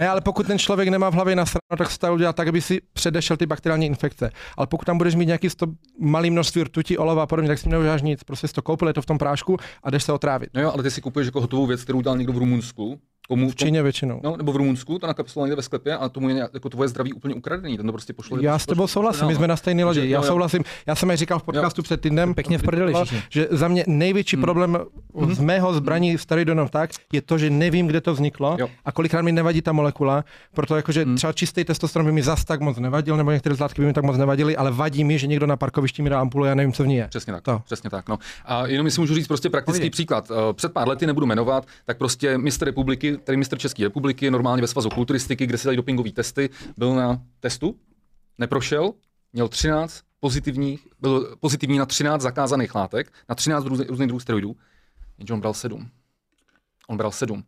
ne, ale pokud ten člověk nemá v hlavě nasráno, tak se to udělat tak, aby si předešel ty bakteriální infekce. Ale pokud tam budeš mít nějaký sto, malý množství rtuti, olova a podobně, tak si neuděláš nic. Prostě si to koupil, je to v tom prášku a jdeš se otrávit. No jo, ale ty si kupuješ jako hotovou věc, kterou udělal někdo v Rumunsku. Komu, V Číně většinou. No, nebo v Rumunsku, to nakapsloval někde ve sklepě a tomu je nějak- jako tvoje zdraví úplně ukradený. Ten to prostě pošle. Já s tebou souhlasím, my jsme na stejné lodi. Já jo, jo. souhlasím, já jsem aj říkal v podcastu před týdnem, Pěkně v prdeli že za mě největší Hmm. problém z mého zbraní steroidonov tak, je to, že nevím, kde to vzniklo Jo. a kolikrát mi nevadí ta molekula, proto jakože Hmm. třeba čistý testosteron by mi zas tak moc nevadil, nebo některé zlátky by mi tak moc nevadily, ale vadí mi, že někdo na parkovišti mi dá ampulu, já nevím, co v ní je. Přesně tak. To. Přesně tak. No. A jenom si můžu říct prostě praktický příklad. Eh, Před pár lety nebudu jmenovat, tak prostě mistr republiky, tedy mistr České republiky, normálně ve svazu kulturistiky, kde se dají dopingové testy, byl na testu, neprošel, měl 13 pozitivních, byl pozitivní na 13 zakázaných látek, na 13 různých, různých druhů steroidů, jenže on bral 7. On bral 7.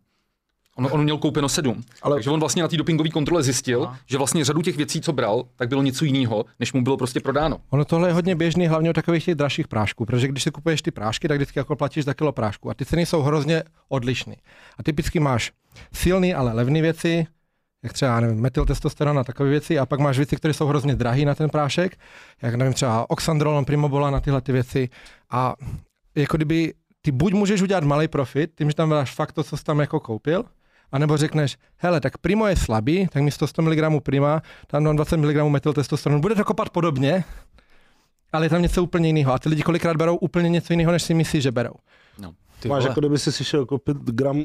On, on měl koupeno sedm. Ale... Takže on vlastně na té dopingové kontrole zjistil, Aha. že vlastně řadu těch věcí, co bral, tak bylo něco jiného, než mu bylo prostě prodáno. Ono tohle je hodně běžný, hlavně u takových těch dražších prášků, protože když si kupuješ ty prášky, tak vždycky jako platíš za kilo prášku a ty ceny jsou hrozně odlišné. A typicky máš silný, ale levné věci, jak třeba, nevím, metyltestosteron a takové věci, a pak máš věci, které jsou hrozně drahé na ten prášek, jak nevím, třeba oxandrolon, primobola na tyhle ty věci. A jako kdyby ty buď můžeš udělat malý profit, tím, že tam dáš fakt to, co jsi tam jako koupil, a nebo řekneš, hele, tak primo je slabý, tak místo 100 mg prima, tam dám 20 mg metyltestosteronu. Bude to kopat podobně, ale je tam něco úplně jiného. A ty lidi kolikrát berou úplně něco jiného, než si myslí, že berou. Ty Máš vole. jako kdyby si si šel koupit gram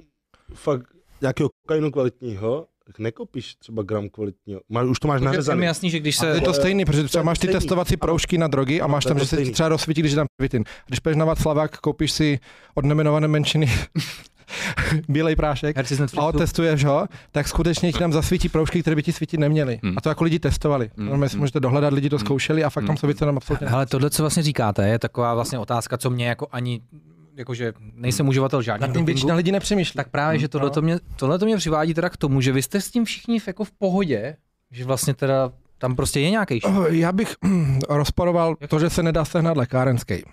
fakt nějakého kokainu kvalitního, tak nekopíš třeba gram kvalitního. Máš, už to máš Je nařezaný. mi jasný, že když A je se... to stejný, protože třeba je máš ty testovací proužky na drogy a máš je tam, že se ti třeba rozsvítí, když je tam pivitin. Když půjdeš na Václavák, koupíš si od nemenované menšiny bílej prášek a otestuješ ho, tak skutečně ti tam zasvítí proužky, které by ti svítit neměly. Hmm. A to jako lidi testovali. Hmm. Normálně si Hmm. můžete dohledat, lidi to Hmm. zkoušeli a fakt tam Hmm. věci tam absolutně. Ale tohle, co vlastně říkáte, je taková vlastně otázka, co mě jako ani, jakože nejsem uživatel Nad žádného tím většina lidí nepřemýšlí. tak právě, že tohle, No. to mě, tohle to mě přivádí teda k tomu, že vy jste s tím všichni jako v pohodě, že vlastně teda tam prostě je nějaký šok. Já bych rozporoval to, že se nedá sehnat lékárenský.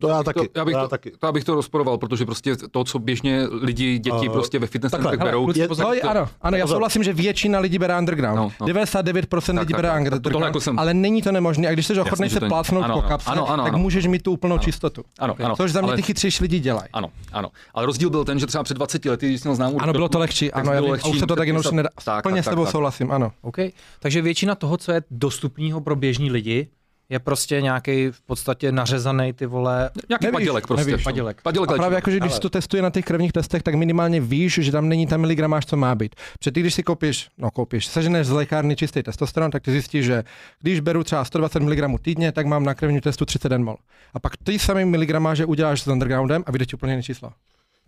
To já To- taky. já bych já to- taky. To abych to rozporoval, protože prostě to, co běžně lidi, děti Uh, prostě ve fitness hele, berou, je- pozor, No, to- ano, ano, já souhlasím, že většina lidí bere underground. No, no. 99% Tak, lidí tak, bere tak, tak. underground, Tohle jako jsem- ale není to nemožné. A když jsi ochotný že se to- plácnout ano, po kapse, ano, ano, tak ano. můžeš mít tu úplnou Ano. čistotu. ano, ano, Což za mě ale, ty chytřejší lidi dělají. ano, ano. Ale rozdíl byl ten, že třeba před 20 lety, když jsem znám Ano, bylo to lehčí, ano, já bylo vím, lehčí a už se to tak jenom nedá. tak, Plně tak, s tebou tak, tak. souhlasím, ano. OK. Takže většina toho, co je dostupného pro běžní lidi, je prostě nějaký v podstatě nařezaný ty vole Nějaký Nevíš, padělek prostě. nevíš. padělek. Padělek A právě léčiva. jako, že když Ale- se to testuje na těch krevních testech, tak minimálně víš, že tam není ten miligramáž, co má být. Protože ty, když si koupíš, no koupíš, seženeš z lékárny čistý testosteron, tak ty zjistíš, že když beru třeba 120 mg týdně, tak mám na krevním testu 30 mol. A pak ty samý miligramáže uděláš s undergroundem a vyjde ti úplně jiné číslo.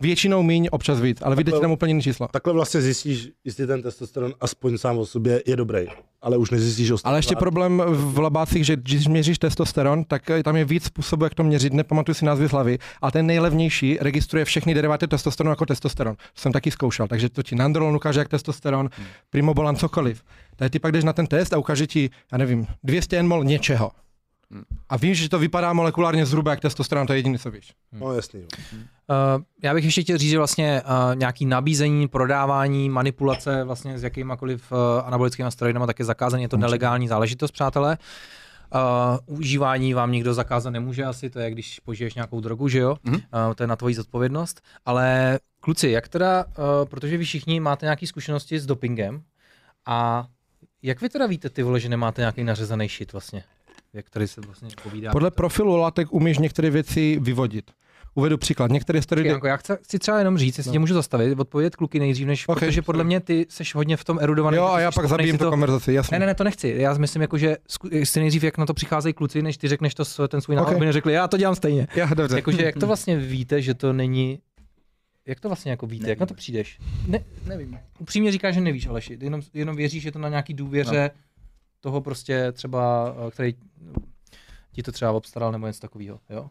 Většinou míň, občas víc, ale vyjde ti tam úplně jiné číslo. Takhle vlastně zjistíš, jestli ten testosteron aspoň sám o sobě je dobrý, ale už nezjistíš ostatní Ale ještě problém v labácích, že když měříš testosteron, tak eh, tam je víc způsobů, jak to měřit, nepamatuji si názvy z hlavy, ale ten nejlevnější registruje všechny deriváty testosteronu jako testosteron. To jsem taky zkoušel, takže to ti nandrolon ukáže jak testosteron, primobolan, cokoliv. Takže ty pak jdeš na ten test a ukáže ti, já nevím, 200 mol něčeho. A víš, že to vypadá molekulárně zhruba jak testosteron, to je jediné, co víš. No jasný. Jo. Uh, já bych ještě chtěl říct, že vlastně uh, nějaký nabízení, prodávání, manipulace vlastně s jakýmakoliv uh, anabolickými steroidama tak je zakázaný, je to nelegální záležitost, přátelé. Uh, užívání vám nikdo zakázat nemůže asi, to je když požiješ nějakou drogu, že jo? Mhm. Uh, to je na tvoji zodpovědnost. Ale kluci, jak teda, uh, protože vy všichni máte nějaké zkušenosti s dopingem a jak vy teda víte ty vole, že nemáte nějaký nařezaný shit vlastně? Jak tady se vlastně povídá. Podle profilu látek umíš některé věci vyvodit. Uvedu příklad. Některé steroidy... Janko, já chci, chci třeba jenom říct, jestli No. tě můžu zastavit, odpovědět kluky nejdřív, než, Ok, okay, protože podle mě ty seš hodně v tom erudovaný. Jo, a já jsi pak zabijím si tu konverzaci, jasně. Ne, ne, ne, to nechci. Já myslím, jako, že jestli nejdřív, jak na to přicházejí kluci, než ty řekneš to, s- ten svůj návod, Ok. aby neřekli, já to dělám stejně. Já, dobře. Jakože, jak to vlastně víte, že to není jak to vlastně jako víte, jak na to přijdeš? Ne, Nevím. upřímně říkáš, že nevíš, Aleši, ty jenom, jenom věříš, že to na nějaký důvěře no. Toho prostě třeba, eh, který ti to třeba obstaral nebo něco takového, jo?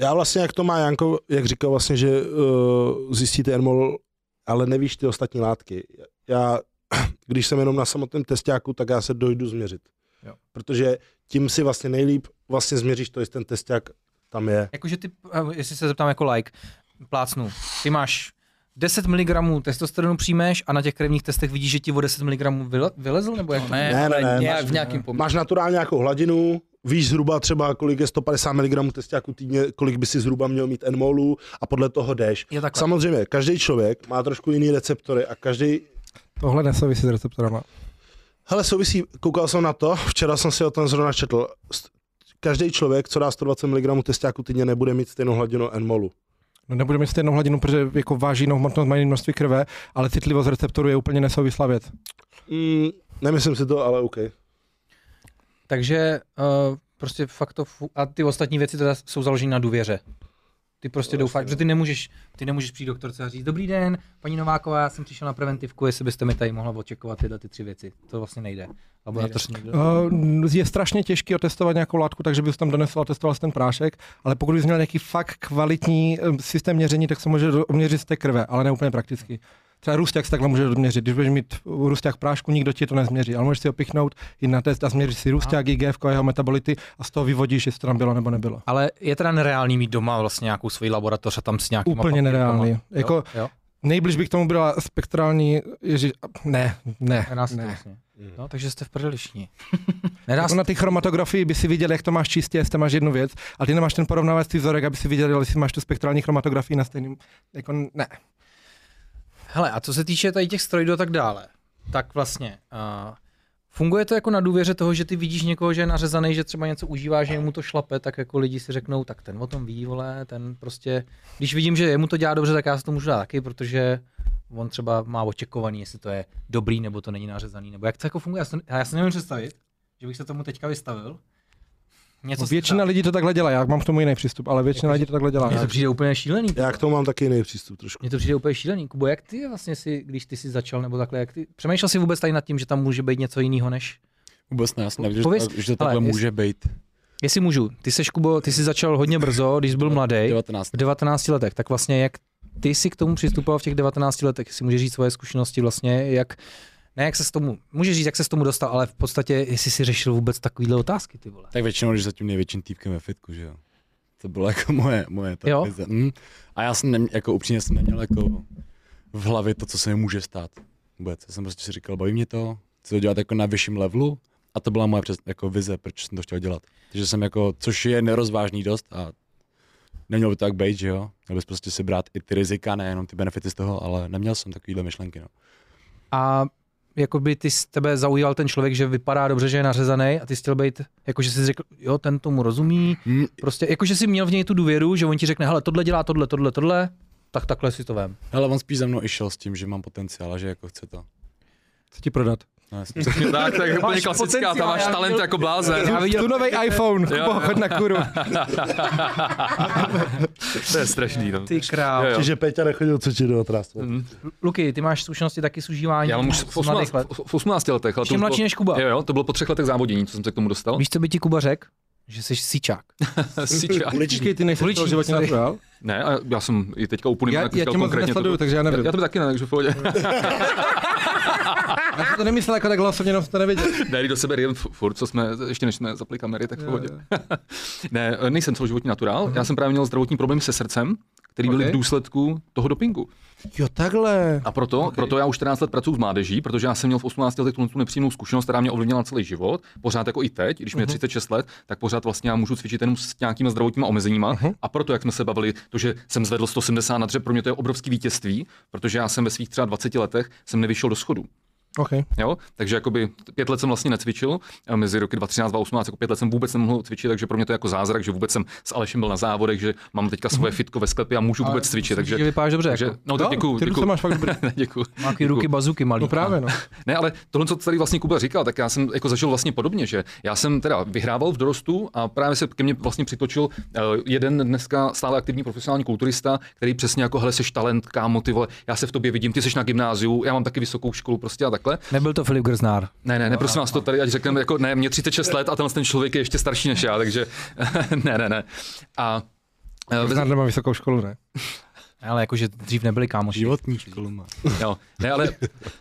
Já vlastně, jak to má Janko, jak říkal vlastně, že uh, zjistíte Nmol, ale nevíš ty ostatní látky. Já, když jsem jenom na samotném testáku, tak já se dojdu změřit. Jo. Protože tím si vlastně nejlíp vlastně změříš to, jestli ten testák tam je. Jakože ty, eh, jestli se zeptám jako like, plácnu, ty máš 10 mg testosteronu přijmeš a na těch krevních testech vidíš, že ti o 10 mg vyle, vylezl, nebo jak No to? ne, Ne, ne, ne, nějak, máš- v nějakým poměru. Máš naturálně nějakou hladinu, víš zhruba třeba, kolik je 150 mg testáku týdně, kolik by si zhruba měl mít Nmolů a podle toho jdeš. Samozřejmě, každý člověk má trošku jiný receptory a každý Tohle nesouvisí s receptorama. Hele, souvisí, koukal jsem na to, včera jsem si o tom zrovna četl. Každý člověk, co dá 120 mg testáku týdně, nebude mít stejnou hladinu Nmolu. No nebude mít stejnou hladinu, protože jako váží jinou hmotnost, mají množství krve, ale citlivost receptoru je úplně nesouvislá věc. Mm, nemyslím si to, ale OK. Takže uh, prostě fakt to, fu- a ty ostatní věci teda jsou založeny na důvěře. Ty prostě To doufáš, že ty nemůžeš, ty nemůžeš přijít doktorce a říct, dobrý den, paní Nováková, já jsem přišel na preventivku, jestli byste mi tady mohla očekovat tyhle ty tři věci. To vlastně nejde. Laboratoř někdo. Uh, je strašně těžké otestovat nějakou látku, takže bys tam donesl a testoval ten prášek, ale pokud bys měl nějaký fakt kvalitní eh, systém měření, tak se může oměřit z té krve, ale ne úplně prakticky. Třeba růsták se takhle může odměřit. Když budeš mít růsták prášku, nikdo ti to nezměří, ale můžeš si ho pichnout, jít na test a změřit si růsták, IGF, jeho metabolity a z toho vyvodíš, jestli to tam bylo nebo nebylo. Ale je teda nereálný mít doma vlastně nějakou svoji laboratoř a tam s nějakým Úplně nereálný. Jako- jo, jo? Nejbliž by k tomu byla spektrální, ježi, ne, ne, Nedá se to ne. vlastně. No, takže jste v prdeli všichni. Nedá Jako na té chromatografii by si viděl, jak to máš čistě, jestli máš jednu věc, ale ty nemáš ten porovnávací vzorek, aby si viděl, jestli máš tu spektrální chromatografii na stejným, jako ne. Hele, a co se týče tady těch steroidů a tak dále, tak vlastně uh, funguje to jako na důvěře toho, že ty vidíš někoho, že je nařezaný, že třeba něco užívá, že mu to šlape, tak jako lidi si řeknou, tak ten o tom ví, vole, ten prostě, když vidím, že jemu to dělá dobře, tak já se to můžu dát taky, protože on třeba má očekovaný, jestli to je dobrý, nebo to není nařezaný, nebo jak to jako funguje. Já si, já si nevím představit, že bych se tomu teďka vystavil. Něco se Většina lidí to takhle dělá, já mám k tomu jiný přístup, ale většina Jako, lidí to takhle dělá. Mně to přijde úplně šílený. Já k tomu mám taky jiný přístup trošku. Mně to přijde úplně šílený. Kubo, jak ty vlastně si, když ty jsi začal, nebo takhle, jak ty, přemýšlel jsi vůbec tady nad tím, že tam může být něco jiného než Vůbec ne, já jsem nevěděl, Pověz- že, to- že to ale takhle jest- může být. Jestli můžu, ty seš Kubo, ty jsi začal hodně brzo, když jsi byl mladý, 19. v 19 letech, tak vlastně jak ty jsi k tomu přistupoval v těch 19 letech, jestli můžeš říct svoje zkušenosti vlastně, jak, ne jak se s tomu, můžeš říct, jak se s tomu dostal, ale v podstatě, jestli si řešil vůbec takovýhle otázky, ty vole. Tak většinou, když za tím největším týpkem ve fitku, že jo. To bylo jako moje, moje ta Jo. vize. Mm. A já jsem nem, jako upřímně jsem neměl jako v hlavě to, co se mi může stát. Vůbec. Já jsem prostě si říkal, baví mě to, chci to dělat jako na vyšším levelu a to byla moje přes, jako vize, proč jsem to chtěl dělat. Takže jsem jako, což je nerozvážný dost a nemělo by to tak být, že jo. Měl bys prostě si brát i ty rizika, nejenom ty benefity z toho, ale neměl jsem takovýhle myšlenky, no. A jakoby ty z tebe zaujal ten člověk, že vypadá dobře, že je nařezaný a ty jsi chtěl být, jako že jsi řekl, jo, ten tomu rozumí, prostě, jako že jsi měl v něj tu důvěru, že on ti řekne, hele, tohle dělá tohle, tohle, tohle, tak takhle si to vem. Ale on spíš za mnou i šel s tím, že mám potenciál a že jako chce to. Chci ti prodat. No. Přesně tak, tak je úplně Máš klasická, potenciál, tam máš talent jako blázen. Já viděl, Tu nový iPhone, jo. choď na kuru. to je strašný. No. ty král. Jo, jo. Čiže Peťa nechodil cvičit do otrastu. Mhm. Luky, ty máš zkušenosti taky s užíváním Já mám už v z mladých 18, let. v 18 letech. ale to Ještě bylo- mladší než Kuba. Jo, jo, to bylo po třech letech závodění, co jsem se k tomu dostal. Víš, co by ti Kuba řekl? Že jsi sičák. Sičák. Počkej, ty nejsi Uliční, životně sorry. natural? Ne, a já jsem i teďka úplně Já, jako já tě moc konkrétně nesleduju, takže já nevím. Já, já to taky ne, takže v pohodě. Já jsem to nemyslel jako takhle osobně, jenom to nevěděl. ne, do sebe rijem furt, co jsme, ještě než jsme zapli kamery, tak v pohodě. ne, nejsem celoživotní naturál, já jsem právě měl zdravotní problémy se srdcem, který byly Ok. v důsledku toho dopingu. Jo, takhle. A proto, okay. proto já už 14 let pracuji s mládeží, protože já jsem měl v 18 letech tu, nepříjemnou zkušenost, která mě ovlivnila celý život, pořád jako i teď, když mě je 36 let, tak pořád vlastně já můžu cvičit jenom s nějakými zdravotními omezeníma. A proto, jak jsme se bavili, to, že jsem zvedl 170 na dřep, pro mě to je obrovský vítězství, protože já jsem ve svých třeba 20 letech jsem nevyšel do schodu. OK. Jo? Takže jakoby pět let jsem vlastně necvičil, mezi roky 2013 a 2018 jako pět let jsem vůbec nemohl cvičit, takže pro mě to je jako zázrak, že vůbec jsem s Alešem byl na závodech, že mám teďka svoje fitko ve sklepě a můžu vůbec cvičit. Takže, že vypadáš dobře. takže, jako. no tak děkuju, ty děkuju. máš fakt dobrý. děkuju. Má takový ruky bazuky malý. No právě, no. Ne, ale tohle, co tady vlastně Kuba říkal, tak já jsem jako zažil vlastně podobně, že já jsem teda vyhrával v dorostu a právě se ke mně vlastně přitočil uh, jeden dneska stále aktivní profesionální kulturista, který přesně jako, hele, seš talent, kámo, ty vole, já se v tobě vidím, ty jsi na gymnáziu, já mám taky vysokou školu prostě a takhle. Nebyl to Filip Grznár. Ne, ne, ne, prosím vás to tady, ať řekneme, jako ne, mě 36 let a tenhle ten člověk je ještě starší než já, takže ne, ne, ne. A eh, Znám, nemá vysokou školu, ne? Ale jakože dřív nebyli kámoši. Životní školu má. Jo, ne, ale,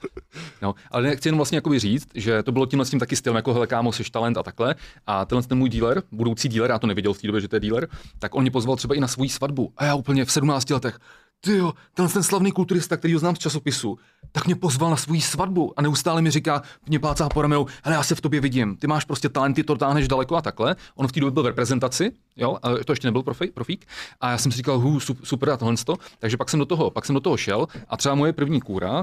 no, ale ne, chci jenom vlastně jakoby říct, že to bylo tímhle s tím taky stylem, jako hele, kámo, jsi talent a takhle. A tenhle ten můj dealer, budoucí dealer, já to nevěděl v té době, že to je dealer, tak on mě pozval třeba i na svou svatbu. A já úplně v 17 letech, ty jo, tenhle ten slavný kulturista, který ho znám z časopisu, tak mě pozval na svou svatbu a neustále mi říká, mě plácá po ramenu, hele, já se v tobě vidím, ty máš prostě talenty, to táhneš daleko a takhle. On v té době byl v reprezentaci, jo, ale to ještě nebyl profi, profík. A já jsem si říkal, hu, su- super a tohle to. Takže pak jsem do toho, pak jsem do toho šel a třeba moje první kůra,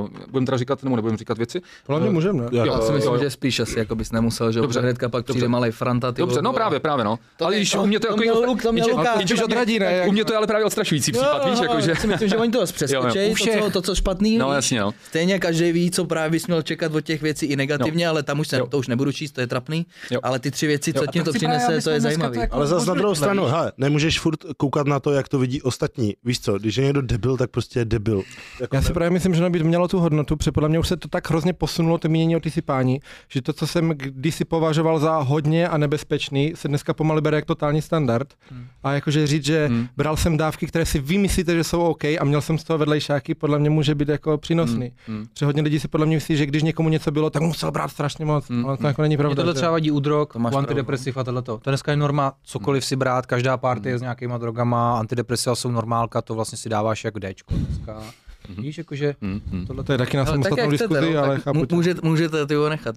uh, budem teda říkat, nebo nebudem říkat věci, Podle mě můžeme, ne? Jo, Já si myslím, jo, jo. že spíš asi jako bys nemusel, že Dobře. Hnedka pak přijde Dobře. malý Franta. Ty Dobře, no právě, právě no. To ale když u mě to, to jako měl Luk- to měl jenže- Lukáš. jenže- To odradí, ne? Jak- U mě to je ale právě odstrašující případ, víš, já si myslím, že oni to. U to, to, co špatný. No jasně, no. Stejně každý ví, co právě bys měl čekat od těch věcí i negativně, ale tam už to už nebudu číst, to je trapný. Ale ty tři věci, co ti to přinese, to je zajímavé. jako- Ale zase na druhou stranu, hele, nemůžeš furt koukat na to, jak to vidí ostatní. Víš co, když je někdo debil, tak prostě je debil. Jako Já si ne- právě myslím, že nabít mělo tu hodnotu, protože podle mě už se to tak hrozně posunulo, to mínění o ty sypání, že to, co jsem kdysi považoval za hodně a nebezpečný, se dneska pomalu bere jako totální standard. A jakože říct, že Hmm. bral jsem dávky, které si vymyslíte, že jsou OK a měl jsem z toho vedlejšáky, podle mě může být jako přínosný. Hmm. Protože hodně lidí si podle mě myslí, že když někomu něco bylo, tak musel brát strašně moc, Hmm. ale to jako není Mě pravda. tohle že? třeba vadí u drog, antidepresiv a tohleto. To dneska je norma, cokoliv si brát, každá party je s nějakýma drogama, antidepresiva jsou normálka, to vlastně si dáváš jak Dčko dneska. Víš, jakože Hmm, hmm. tohle To je taky na Ale tak samostatnou jak chcete, diskuzi, no, ale tak chápu můžete, můžete ty ho nechat.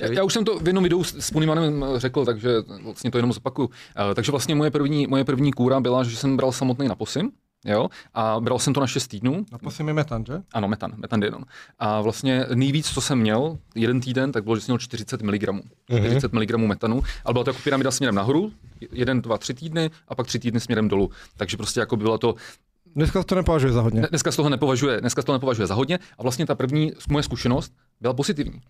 Já, já už jsem to v jednom videu s, s Punimanem řekl, takže vlastně to jenom zopakuju. Uh, takže vlastně moje první, moje první kůra byla, že jsem bral samotný na posim, jo, a bral jsem to na 6 týdnů, A posím metan, že? ano, metan, metandienon. A vlastně nejvíc, co jsem měl, jeden týden, tak bylo, že jsem měl 40 mg. 40 mg metanu, ale byla to jako pyramida směrem nahoru, jeden, dva, tři týdny a pak tři týdny směrem dolů. Takže prostě jako bylo to, Dneska to nepovažuje za hodně. Ne- Dneska z toho nepovažuje, dneska z toho nepovažuje za hodně a vlastně ta první moje zkušenost byla pozitivní.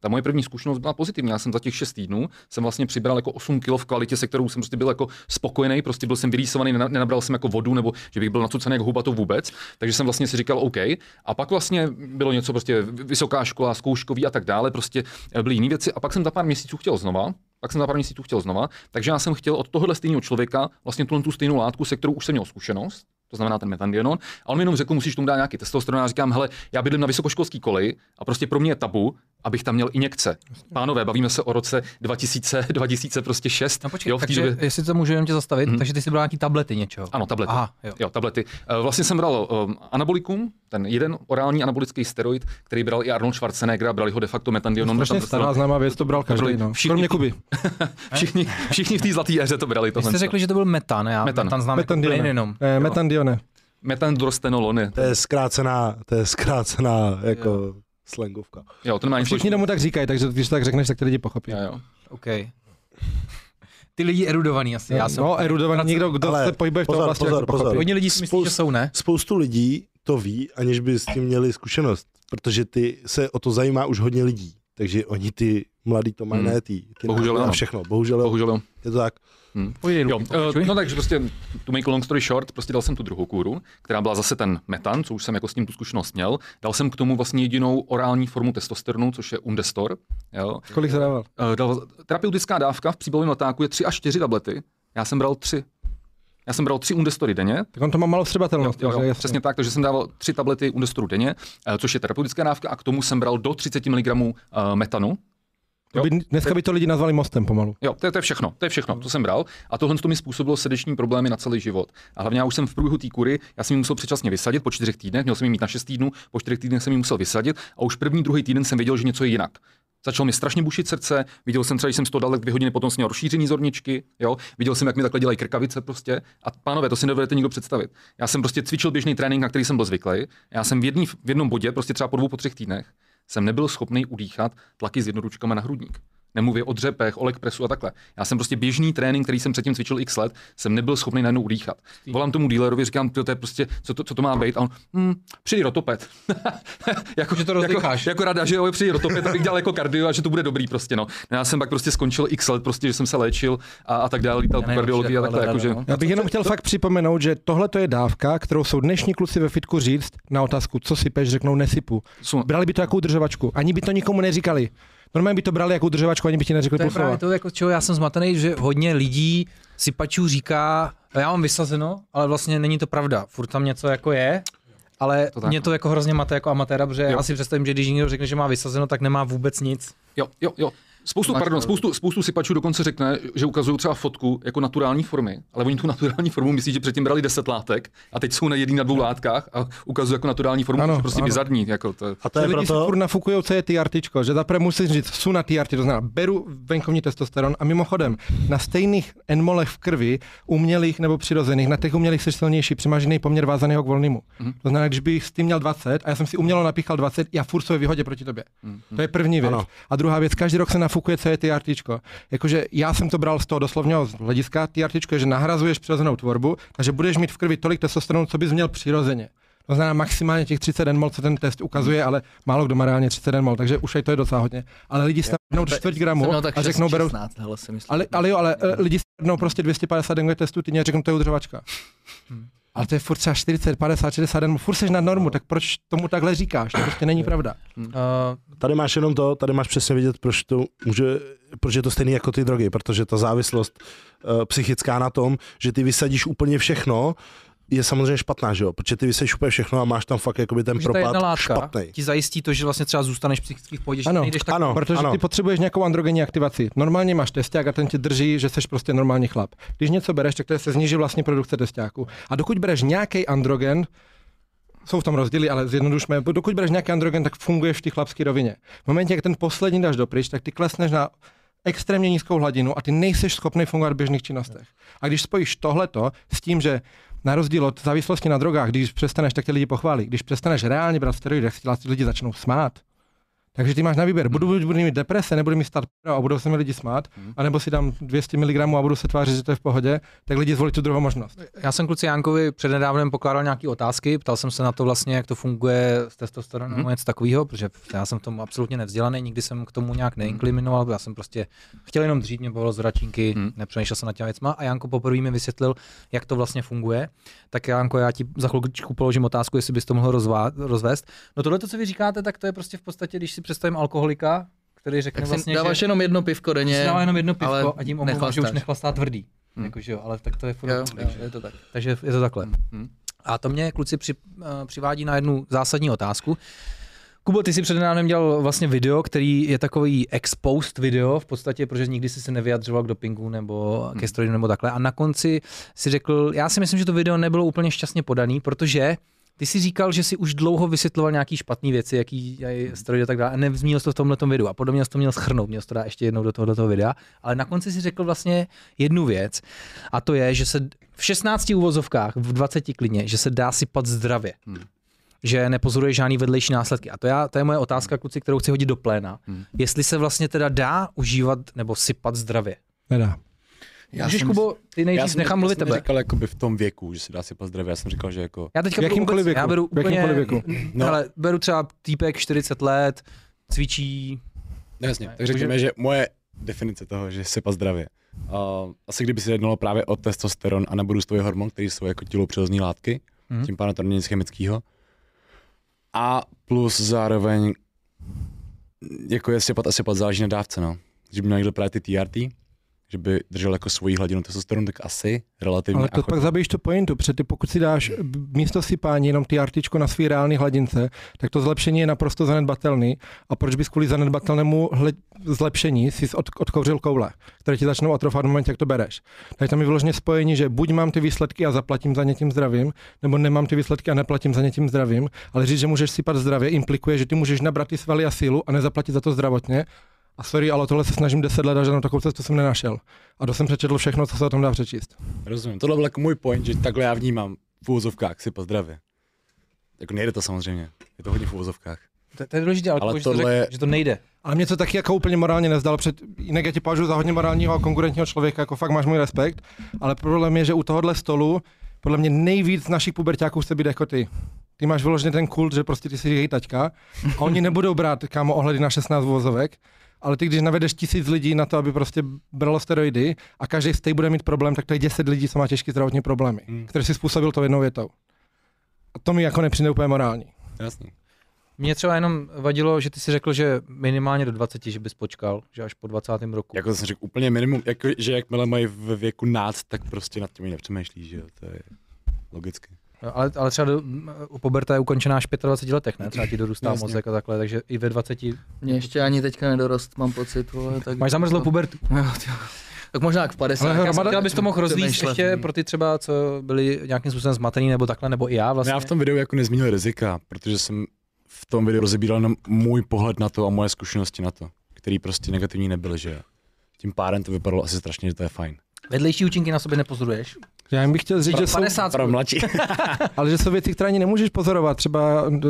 Ta moje první zkušenost byla pozitivní. Já jsem za těch 6 týdnů jsem vlastně přibral jako 8 kg v kvalitě, se kterou jsem prostě byl jako spokojený, prostě byl jsem vyrýsovaný, nena- nenabral jsem jako vodu nebo že bych byl nacucený jako huba to vůbec. Takže jsem vlastně si říkal OK. A pak vlastně bylo něco prostě vysoká škola, zkouškový a tak dále, prostě byly jiné věci. A pak jsem za pár měsíců chtěl znova, pak jsem za pár měsíců chtěl znova, takže já jsem chtěl od tohohle stejného člověka vlastně tuhle tu stejnou látku, se kterou už jsem měl zkušenost, to znamená ten metandionon. A on mi jenom řekl, musíš tomu dát nějaký testosteron. Já říkám, hele, já bydlím na vysokoškolský koleji a prostě pro mě je tabu, abych tam měl injekce. Pánové, bavíme se o roce 2000, 2000 prostě 6. No počkej, jo, v takže době, jestli to můžu jenom tě zastavit, Mhm. takže ty jsi bral nějaký tablety něčeho. ano, tablety. Aha, jo. Jo, tablety. Eh, Vlastně jsem bral um, anabolikum, ten jeden orální anabolický steroid, který bral i Arnold Schwarzenegger, a brali ho de facto metandionon. Strašně stará známá věc, to bral každý, no. Všichni- Kromě Kuby. Všichni, všichni v té zlaté éře to brali. Vy jste řekli, že to byl metan, já Metan. metan, znám jako plyn Metandione. jenom. Eh, Metandione. Metandrostenolony. To je zkrácená, to je zkrácená jako Slangovka. Jo, to nemá Všichni tomu tak říkají, takže když to tak řekneš, tak ty lidi pochopí. Jo, jo. OK. Ty lidi erudovaný asi, já jsem. no, erudovaný někdo, kdo Ale se pohybuje v tom pozor, oblasti, pozor, jako pozor. pochopí. Hodně lidí si myslí, že jsou, ne? Spoustu lidí to ví, aniž by s tím měli zkušenost, protože ty se o to zajímá už hodně lidí. Takže oni ty mladí to mají Hmm. hmm. ty, ty Bohužel názvy a ano. všechno. Bohužel, Bohužel. Bohužel jo. je to tak. Povídej, Jo, Luky, eh, pokračuj. no takže prostě to make a long story short, prostě dal jsem tu druhou kůru, která byla zase ten metan, co už jsem jako s tím tu zkušenost měl. Dal jsem k tomu vlastně jedinou orální formu testosteronu, což je Undestor. Jo. Kolik zadával? Eh, Dal, terapeutická dávka v příbalovém letáku je 3 až 4 tablety. Já jsem bral 3. Já jsem bral 3 Undestory denně, Tak on to má malou vstřebatelnost. Jo, jo, jasně. přesně tak, takže jsem dával tři tablety Undestoru denně, eh, což je terapeutická dávka a k tomu jsem bral do 30 mg uh, metanu. To by, dneska by to lidi nazvali mostem pomalu. Jo, to je, to je všechno, to je všechno, to jsem bral. A tohle to mi způsobilo srdeční problémy na celý život. A hlavně já už jsem v průběhu té kury, já jsem ji musel předčasně vysadit po čtyřech týdnech, měl jsem ji mít na šest týdnů, po čtyřech týdnech jsem ji musel vysadit a už první, druhý týden jsem věděl, že něco je jinak. Začalo mi strašně bušit srdce, viděl jsem třeba, když jsem z toho dal dvě hodiny, potom jsem měl rozšíření zorničky, jo? viděl jsem, jak mi takhle dělají krkavice prostě. A pánové, to si nedovedete nikdo představit. Já jsem prostě cvičil běžný trénink, na který jsem byl zvyklý. Já jsem v, jedný, v jednom bodě, prostě třeba po dvou, po třech týdnech, jsem nebyl schopný udýchat tlaky s jednoručkama na hrudník. Nemluvě o dřepech, o leg presu a takhle. Já jsem prostě běžný trénink, který jsem předtím cvičil x let, jsem nebyl schopný najednou udýchat. Volám tomu dealerovi, říkám, "Tyjo, to je prostě, co to, co to má být? A on, hm, přijdi rotopet. jako, Že to jako, rozdecháš. jako, rada, že jo, přijdi rotopet, abych dělal jako kardio a že to bude dobrý prostě. No. No Já jsem pak prostě skončil x let, prostě, že jsem se léčil a, a tak dále, lítal kardiologii a takhle. Jako, že, no. Já bych jenom chtěl fakt připomenout, že tohle to je dávka, kterou jsou dnešní kluci ve fitku říct na otázku, co sypeš, řeknou nesypu. Brali by to jako udržovačku, ani by to nikomu neříkali. Normálně by to brali jako udržovačku, ani by ti neřekli To je půl slova. právě to, jako, čeho já jsem zmatený, že hodně lidí sypačů říká, já mám vysazeno, ale vlastně není to pravda. Furt tam něco jako je, ale To tak, mě to jako hrozně mate jako amatéra, protože Jo. já si představím, že když někdo řekne, že má vysazeno, tak nemá vůbec nic. Jo, jo, jo. Spoustu, Máš pardon, pravdu. spoustu, spoustu sypačů dokonce řekne, že ukazují třeba fotku jako naturální formy, ale oni tu naturální formu myslí, že předtím brali 10 látek a teď jsou na jedný na dvou látkách a ukazují jako naturální formu, Ano, prostě ano. bizarní. Jako to, A to je lidi si proto, furt nafukují, co je TRT, že zaprvé musíš říct, jsou na TRT, to znamená, beru venkovní testosteron a mimochodem, na stejných enmolech v krvi, umělých nebo přirozených, na těch umělých jsi silnější, přemážený poměr vázaného k volnému. Mhm. To znamená, když bych s tím měl 20 a já jsem si umělo napíchal 20, já furt výhodě proti tobě. Mhm. To je první věc. Ano. A druhá věc, každý rok se nafukuje, co je TRT. Jakože já jsem to bral z toho doslovného hlediska, TRT je, že nahrazuješ přirozenou tvorbu, takže budeš mít v krvi tolik testosteronu, co bys měl přirozeně. To znamená maximálně těch 30 mol, co ten test ukazuje, ale málo kdo má reálně 30 mol, takže už je to je docela hodně. Ale lidi stavnou čtvrt gramu tak a řeknou, berou, 16, hele, si myslím. ale, ale jo, ale eh, lidi stavnou prostě 250 dengue testů týdně a řeknou, to je udržovačka. Ale to je furt třeba 40, 50, 60 den, furt seš na normu, tak proč tomu takhle říkáš? To prostě není pravda. Uh, tady máš jenom to, tady máš přesně vidět, proč to může, proč je to stejný jako ty drogy, protože ta závislost uh, psychická na tom, že ty vysadíš úplně všechno, je samozřejmě špatná, že jo? Protože ty vysadíš úplně všechno a máš tam fakt jakoby ten že ta propad jedna látka špatný. ti zajistí to, že vlastně třeba zůstaneš psychicky v pohodě, že Ano, nejdeš tak ano. Protože ty potřebuješ nějakou androgenní aktivaci. Normálně máš testák a ten ti drží, že jsi prostě normální chlap. Když něco bereš, tak to se sníží vlastně produkce testáku. A dokud bereš nějaký androgen, jsou v tom rozdíly, ale zjednodušme, dokud bereš nějaký androgen, tak funguješ v té chlapské rovině. V momentě, jak ten poslední dáš dopryč, tak ty klesneš na extrémně nízkou hladinu a ty nejseš schopný fungovat v běžných činnostech. A když spojíš tohleto s tím, že na rozdíl od závislosti na drogách, když přestaneš, tak tě lidi pochválí. Když přestaneš reálně brát steroidy, tak si lidi začnou smát. Takže ty máš na výběr. Budu, budu mít deprese, nebudu mít stát a budou se mi lidi smát, anebo si dám 200 mg a budu se tvářit, že to je v pohodě, tak lidi zvolí tu druhou možnost. Já jsem kluci Jankovi přednedávnem pokládal nějaké otázky, ptal jsem se na to vlastně, jak to funguje s testosteronem Mhm. nebo něco takového, protože já jsem v tom absolutně nevzdělaný, nikdy jsem k tomu nějak neinkliminoval, já jsem prostě chtěl jenom dřít, mě bavilo zračínky, Mhm. nepřemýšlel jsem nad těmi věcma a Janko poprvé mi vysvětlil, jak to vlastně funguje. Tak Janko, já ti za chvilku položím otázku, jestli bys to mohl rozvá- rozvést. No tohle, co vy říkáte, tak to je prostě v podstatě, když si představím alkoholika, který řekne Tak si vlastně, dáváš že jenom jedno pivko si denně. dává jenom jedno pivko ale a tím omlouvám, že už nechlastá tvrdý. Hmm. Jakože jo, ale tak to je furt Jo, jo, že? je to tak. Takže je to takhle. Hmm. A to mě kluci při, uh, přivádí na jednu zásadní otázku. Kubo, ty si před nedávnem dělal vlastně video, který je takový exposed video, v podstatě, protože nikdy jsi se nevyjadřoval k dopingu nebo ke steroidům nebo takhle. A na konci si řekl, já si myslím, že to video nebylo úplně šťastně podaný, protože ty si říkal, že si už dlouho vysvětloval nějaký špatné věci, jaký je steroidy a tak dále, a nezmínil jsi to v tomhle videu. A podobně jsi to měl schrnout, měl jsi to dát ještě jednou do tohoto videa. Ale na konci si řekl vlastně jednu věc, a to je, že se v 16 uvozovkách, v 20 klidně, že se dá sypat zdravě. Hmm. že nepozoruje žádný vedlejší následky. A to, já, to je moje otázka, kluci, kterou chci hodit do pléna. Hmm. Jestli se vlastně teda dá užívat nebo sypat zdravě. Nedá. Já Můžeš, jsem- Kubo, ty Já nejdřív jsem, nechám já mluvit jsem tebe. říkal jakoby v tom věku, že se dá si zdravě. Já jsem říkal, že jako... Já teďka jakýmkoliv vůbec, já věku. beru úplně, věku. no. hele, beru třeba týpek 40 let, cvičí, No jasně, tak řekněme, že moje definice toho, že sypat zdravě. Uh, asi kdyby se jednalo právě o testosteron a nebo růstový hormon, který jsou jako tělo přirozené látky, mm. tím pádem to není nic chemického. A plus zároveň jako je sypat a sypat záleží na dávce, no. Že by měl někdo právě ty TRT, že by držel jako svoji hladinu testosteronu, tak asi relativně. Ale to pak zabiješ tu pointu, protože ty pokud si dáš místo sypání jenom ty artičko na svý reálný hladince, tak to zlepšení je naprosto zanedbatelný. A proč bys kvůli zanedbatelnému hle- zlepšení si od, odkouřil koule, které ti začnou atrofovat v momentě, jak to bereš. Tak tam je vyloženě spojení, že buď mám ty výsledky a zaplatím za ně tím zdravím, nebo nemám ty výsledky a neplatím za ně tím zdravím, ale říct, že můžeš sypat zdravě, implikuje, že ty můžeš nabrat ty svaly a sílu a nezaplatit za to zdravotně. A sorry, ale tohle se snažím 10 let a žádnou takovou cestu jsem nenašel. A to jsem přečetl všechno, co se o tom dá přečíst. Rozumím. Tohle byl jako můj point, že takhle já vnímám v úvozovkách sypat zdravě. Jako nejde to samozřejmě. Je to hodně v úvozovkách. to, to je důležité, ale, Ale ale že, to tohle řek, je- že to nejde. Ale mě to taky jako úplně morálně nezdal. Před, jinak já tě považuji za hodně morálního a konkurentního člověka, jako fakt máš můj respekt. Ale problém je, že u tohohle stolu podle mě nejvíc našich pubertáků chce být jako ty. Ty máš vyloženě ten kult, že prostě ty jsi taťka a oni nebudou brát kámo ohledy na 16 vozovek, ale ty, když navedeš tisíc lidí na to, aby prostě bralo steroidy a každý z těch bude mít problém, tak to je 10 lidí, co má těžké zdravotní problémy, Hmm. které si způsobil to jednou větou. A to mi jako nepřijde úplně morální. Jasný. Mě třeba jenom vadilo, že ty si řekl, že minimálně do 20, že bys počkal, že až po 20. roku. Jako jsem řekl úplně minimum, jako, že jakmile mají ve věku náct, tak prostě nad tím nepřemýšlí, že jo, to je logicky. No, ale, ale třeba do, u puberta je ukončená až v 25 letech, ne? Třeba ti dorůstá Jasně. mozek a takhle, takže i ve 20. Mě ještě ani teďka nedorost, mám pocit. Vole, tak Máš zamrzlou pubertu. Jo, ty- tak možná jak v 50. Ale Já Hromada- chtěl, abys to mohl rozvíjet ještě pro ty třeba, co byli nějakým způsobem zmatený nebo takhle, nebo i já vlastně. Vlastně. Já v tom videu jako nezmínil rizika, protože jsem v tom videu rozebíral jenom můj pohled na to a moje zkušenosti na to, který prostě negativní nebyly, že tím pádem to vypadalo asi strašně, že to je fajn. Vedlejší účinky na sobě nepozoruješ. Já jim bych chtěl říct, že jsou, 50 Pro mladší. ale že jsou věci, které ani nemůžeš pozorovat, třeba d-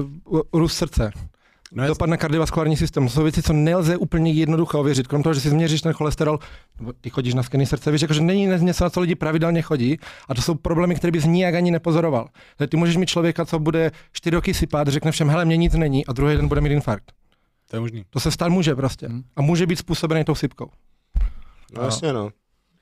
růst srdce. No, dopad na kardiovaskulární systém. To jsou věci, co nelze úplně jednoduše ověřit. Krom toho, že si změříš ten cholesterol, nebo ty chodíš na skeny srdce, víš, jako, že není něco, na co lidi pravidelně chodí. A to jsou problémy, které bys nijak ani nepozoroval. Takže ty můžeš mít člověka, co bude čtyři roky sypat, řekne všem, hele, mě nic není, a druhý den bude mít infarkt. to je možný. To se stát může prostě. Hmm. A může být způsobený tou sypkou. No jasně no.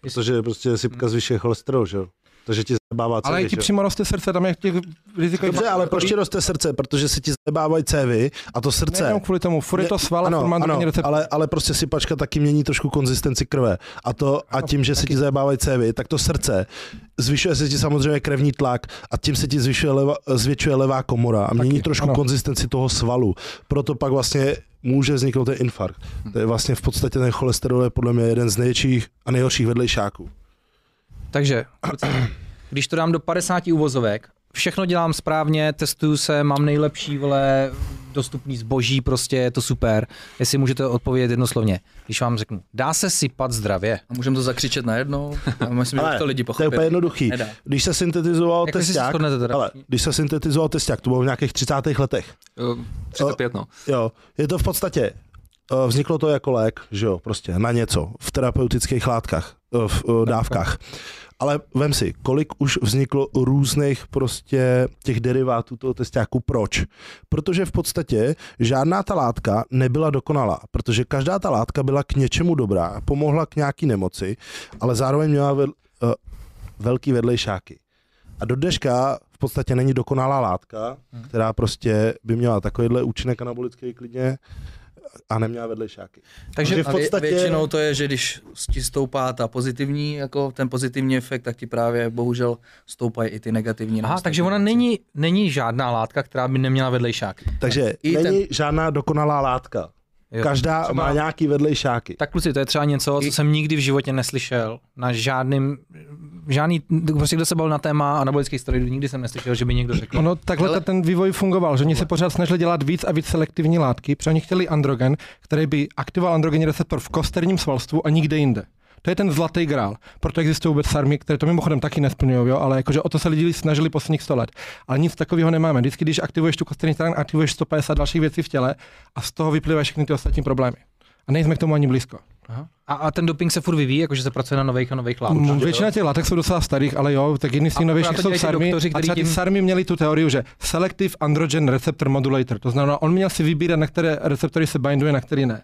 Protože prostě sypka zvyšuje cholesterol, že jo. Takže ti zabává Ale i cévy, ti že jo. přímo roste srdce, tam je těch rizikových Dobře, ale proč ti roste srdce? Protože si ti zabávají cévy a to srdce... Nejenom kvůli tomu, furt je to sval, ano, furt ano, recept. ale, ale prostě sypačka taky mění trošku konzistenci krve. A, to, a tím, že se ti zabávají cévy, tak to srdce, zvyšuje se ti samozřejmě krevní tlak a tím se ti zvyšuje leva, zvětšuje levá komora a mění Taky, trošku ano. konzistenci toho svalu. Proto pak vlastně může vzniknout ten infarkt. To je vlastně v podstatě ten cholesterol je podle mě jeden z největších a nejhorších vedlejšáků. Takže, když to dám do 50 uvozovek, všechno dělám správně, testuju se, mám nejlepší vole, dostupný zboží, prostě je to super. Jestli můžete odpovědět jednoslovně. Když vám řeknu, dá se sypat zdravě. A můžeme to zakřičet najednou? A myslím, Ale že to lidi To je pochopí. úplně jednoduchý. Nedá. Když se syntetizoval Jak si se testák, ale když se syntetizoval testák, to bylo v nějakých 30. letech. Uh, 35, no. Jo, je to v podstatě, vzniklo to jako lék, že jo, prostě na něco, v terapeutických látkách, eh, v eh, dávkách. Ale vem si, kolik už vzniklo různých prostě těch derivátů toho testáku. Proč? Protože v podstatě žádná ta látka nebyla dokonalá, protože každá ta látka byla k něčemu dobrá, pomohla k nějaký nemoci, ale zároveň měla ved, uh, velký vedlejšáky. A do dneška v podstatě není dokonalá látka, která prostě by měla takovýhle účinek anabolický klidně a neměla vedlejšáky. Takže Takže v A vě, podstatě- většinou to je, že když ti stoupá ta pozitivní, jako ten pozitivní efekt, tak ti právě bohužel stoupají i ty negativní. Aha, takže ona není, není žádná látka, která by neměla vedlejšák. Takže I není žádná dokonalá látka. Jo. Každá Třeba- má nějaký vedlejšáky. Tak kluci, to je třeba něco, co jsem nikdy v životě neslyšel na žádným, žádný, prostě kdo se bavil na téma anabolických steroidů, nikdy jsem neslyšel, že by někdo řekl. Ono takhle Ale- Ale... ten vývoj fungoval, že oni se pořád snažili dělat víc a víc selektivní látky, protože oni chtěli androgen, který by aktivoval androgenní receptor v kosterním svalstvu a nikde jinde. To je ten zlatý grál. Proto existují vůbec sarmy, které to mimochodem taky nesplňují, jo, ale jakože o to se lidi snažili posledních 100 let. Ale nic takového nemáme. Vždycky, když aktivuješ tu kostní stran, aktivuješ 150 dalších věcí v těle a z toho vyplývají všechny ty ostatní problémy. A nejsme k tomu ani blízko. A, a ten doping se furt vyvíjí, jakože se pracuje na nových a nových látkách. Mm, Většina těch látek jsou docela starých, ale jo, tak jedni z těch novějších jsou sarmy. doktoři, A který třeba ty tím- sarmy měli tu teorii, že Selective Androgen Receptor Modulator, to znamená, on měl si vybírat, na které receptory se binduje, na které ne.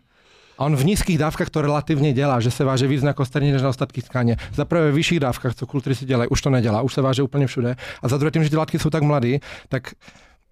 A on v nízkých dávkách to relativně dělá, že se váže víc na kosterní než na ostatky tkáně. Za prvé ve vyšších dávkách, co kultury si dělají, už to nedělá, už se váže úplně všude. A za druhé tím, že ty látky jsou tak mladý, tak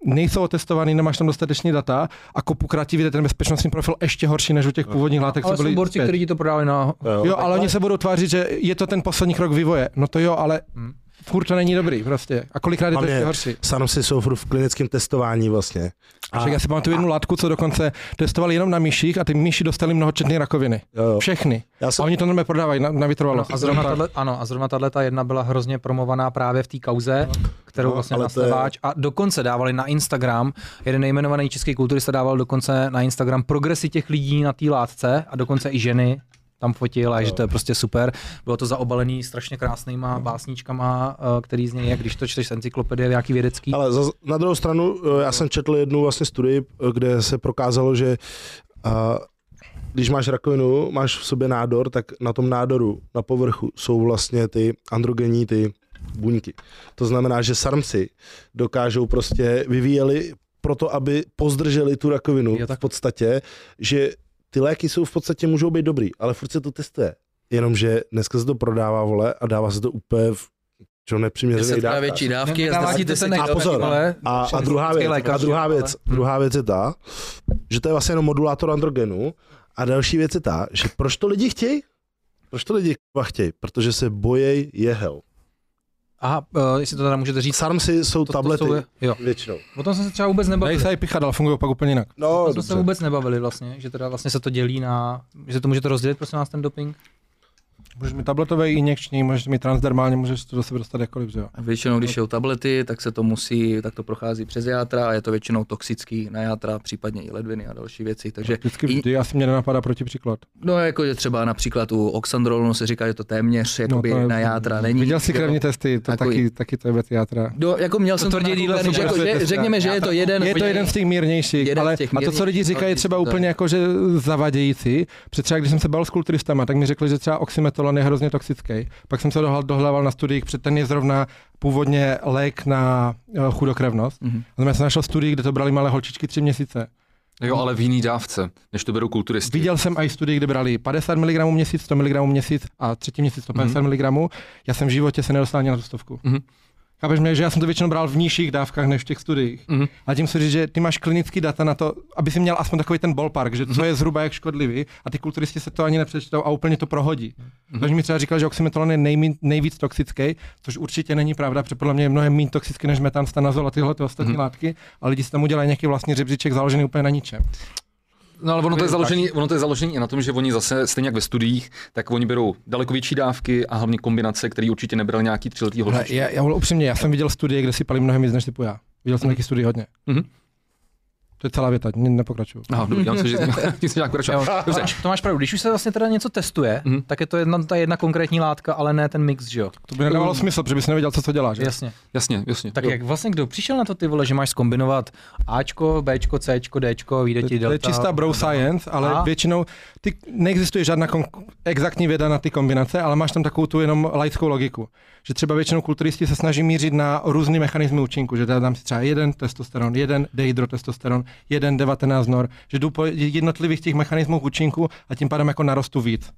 nejsou otestovaný, nemáš tam dostatečný data a kopu krátí vyjde ten bezpečnostní profil ještě horší než u těch původních látek, Ale co byly jsou borci, kteří ti to prodali na... Jo, ale oni se budou tvářit, že je to ten poslední krok vývoje. No to jo, ale Hmm. Furt to není dobrý prostě. A kolikrát je to ještě horší. Sanosy jsou furt v klinickém testování vlastně. A já si pamatuju jednu látku, co dokonce testovali jenom na myších a ty myši dostali mnohočetné rakoviny. Jo, jo. Všechny. Já A jsem, oni to normálně prodávají na, na vytrvalost. No, a zrovna tahle, ano, a zrovna tahle ta jedna byla hrozně promovaná právě v té kauze, kterou No, vlastně to je- nastaváč. A dokonce dávali na Instagram, jeden nejmenovaný český kulturista dával dokonce na Instagram progresy těch lidí na té látce a dokonce i ženy tam fotil a že to je prostě super. Bylo to zaobalený strašně krásnýma básničkama, eh, který z něj je, když to čteš z encyklopedie nějaký vědecký. ale za, na druhou stranu, eh, já jsem četl jednu vlastně studii, eh, kde se prokázalo, že a, když máš rakovinu, máš v sobě nádor, tak na tom nádoru, na povrchu, jsou vlastně ty androgenní ty buňky. To znamená, že sarmci dokážou prostě vyvíjeli proto, aby pozdrželi tu rakovinu Jo, tak- v podstatě, že ty léky jsou v podstatě můžou být dobrý, ale furt se to testuje. Jenomže dneska se to prodává, vole, a dává se to úplně v čo nepřiměřených Desetkrát dávkách. větší dávky. Ne- a A pozor, A, a, druhá věc, a druhá ale- věc, druhá věc je ta, že to je vlastně jenom modulátor androgenu a další věc je ta, že proč to lidi chtějí? Proč to lidi chtějí? Protože se bojejí jehel. Aha, uh, jestli to teda můžete říct. Sarmsy jsou To- to tablety jsou- jo. většinou. O tom jsme se třeba vůbec nebavili. I pichat, ale fungují pak úplně jinak. No, O tom jsme dobře. se vůbec nebavili vlastně, že teda vlastně se to dělí na, že to můžete rozdělit prosím vás ten doping. Můžeš mít tabletové i injekční, můžeš mít transdermálně, můžeš to do sebe dostat jakkoliv, že jo. A Většinou, když jsou tablety, tak se to musí, tak to prochází přes játra a je to většinou toxický na játra, případně i ledviny a další věci. Takže Vždycky, i, vždy asi mě nenapadá protipříklad. no jako že třeba například u oxandrolu se říká, že to téměř jakoby No, to je- na játra není. Viděl jsi krevní testy, to Takový- taky, taky to je věc játra. No, jako měl jsem to tvrdí díle nakoukaný, jako, že, řekněme, že je to jeden. Je to jeden z těch mírnějších, ale a to, co lidi říkají, je třeba to je- úplně jako, že zavadějící. Protože třeba když jsem se bavil s kulturistama, tak mi řekli, že třeba oxymetolon je hrozně toxický. Pak jsem se dohledával na studiích, protože ten je zrovna původně lék na eh, chudokrevnost. Mhm. A já jsem našel studii, kde to brali malé holčičky tři měsíce. Jo, ale v jiný dávce, než to berou kulturisti. Viděl jsem i studii, kde brali 50 mg měsíc, 100 mg měsíc a třetí měsíc 150 mg. Já jsem v životě se nedostal ani na tu stovku. Mhm. Chápeš mě, že já jsem to většinou bral v nižších dávkách než v těch studiích. Mhm. A tím chci říct, že ty máš klinický data na to, aby si měl aspoň takový ten ballpark, že co je zhruba jak škodlivý a ty kulturisti se to ani nepřečtou a úplně to prohodí. Takže mi třeba říkal, že oxymetolon je nejmín, nejvíc toxický, což určitě není pravda, protože podle mě je mnohem méně toxický než metanstanazol a tyhle ty ostatní látky, a lidi si tam udělají nějaký vlastní řebříček založený úplně na ničem. No ale ono to, je založený, ono to je založený i na tom, že oni zase, stejně jak ve studiích, tak oni berou daleko větší dávky a hlavně kombinace, které určitě nebrali nějaký třiletý holčičky. já, já, upřímně, já jsem viděl studie, kde si pali mnohem víc než typu já. Viděl jsem taky studii hodně. Mhm. To je celá věta, ne- nepokračuju. Aha, dobrý, já myslím, že tím se nějak pokračovat. Dobře, To máš pravdu, když už se vlastně teda něco testuje, Mhm. tak je to jedna, ta jedna konkrétní látka, ale ne ten mix, že jo? To by nedávalo smysl, protože bys nevěděl, co to dělá. Že? Jasně. jasně, jasně. Tak jo. jak vlastně kdo přišel na to ty vole, že máš skombinovat Ačko, Bčko, Cčko, Dčko, vyjde To, ti to je delta. čistá bro science, ale A? většinou ty, neexistuje žádná kon- exaktní věda na ty kombinace, ale máš tam takovou tu jenom laickou logiku. Že třeba většinou kulturisti se snaží mířit na různé mechanismy účinku, že dám si třeba jeden testosteron, jeden dehydrotestosteron, jeden 19 nor, že jdu po jednotlivých těch mechanismů účinku a tím pádem jako narostu víc.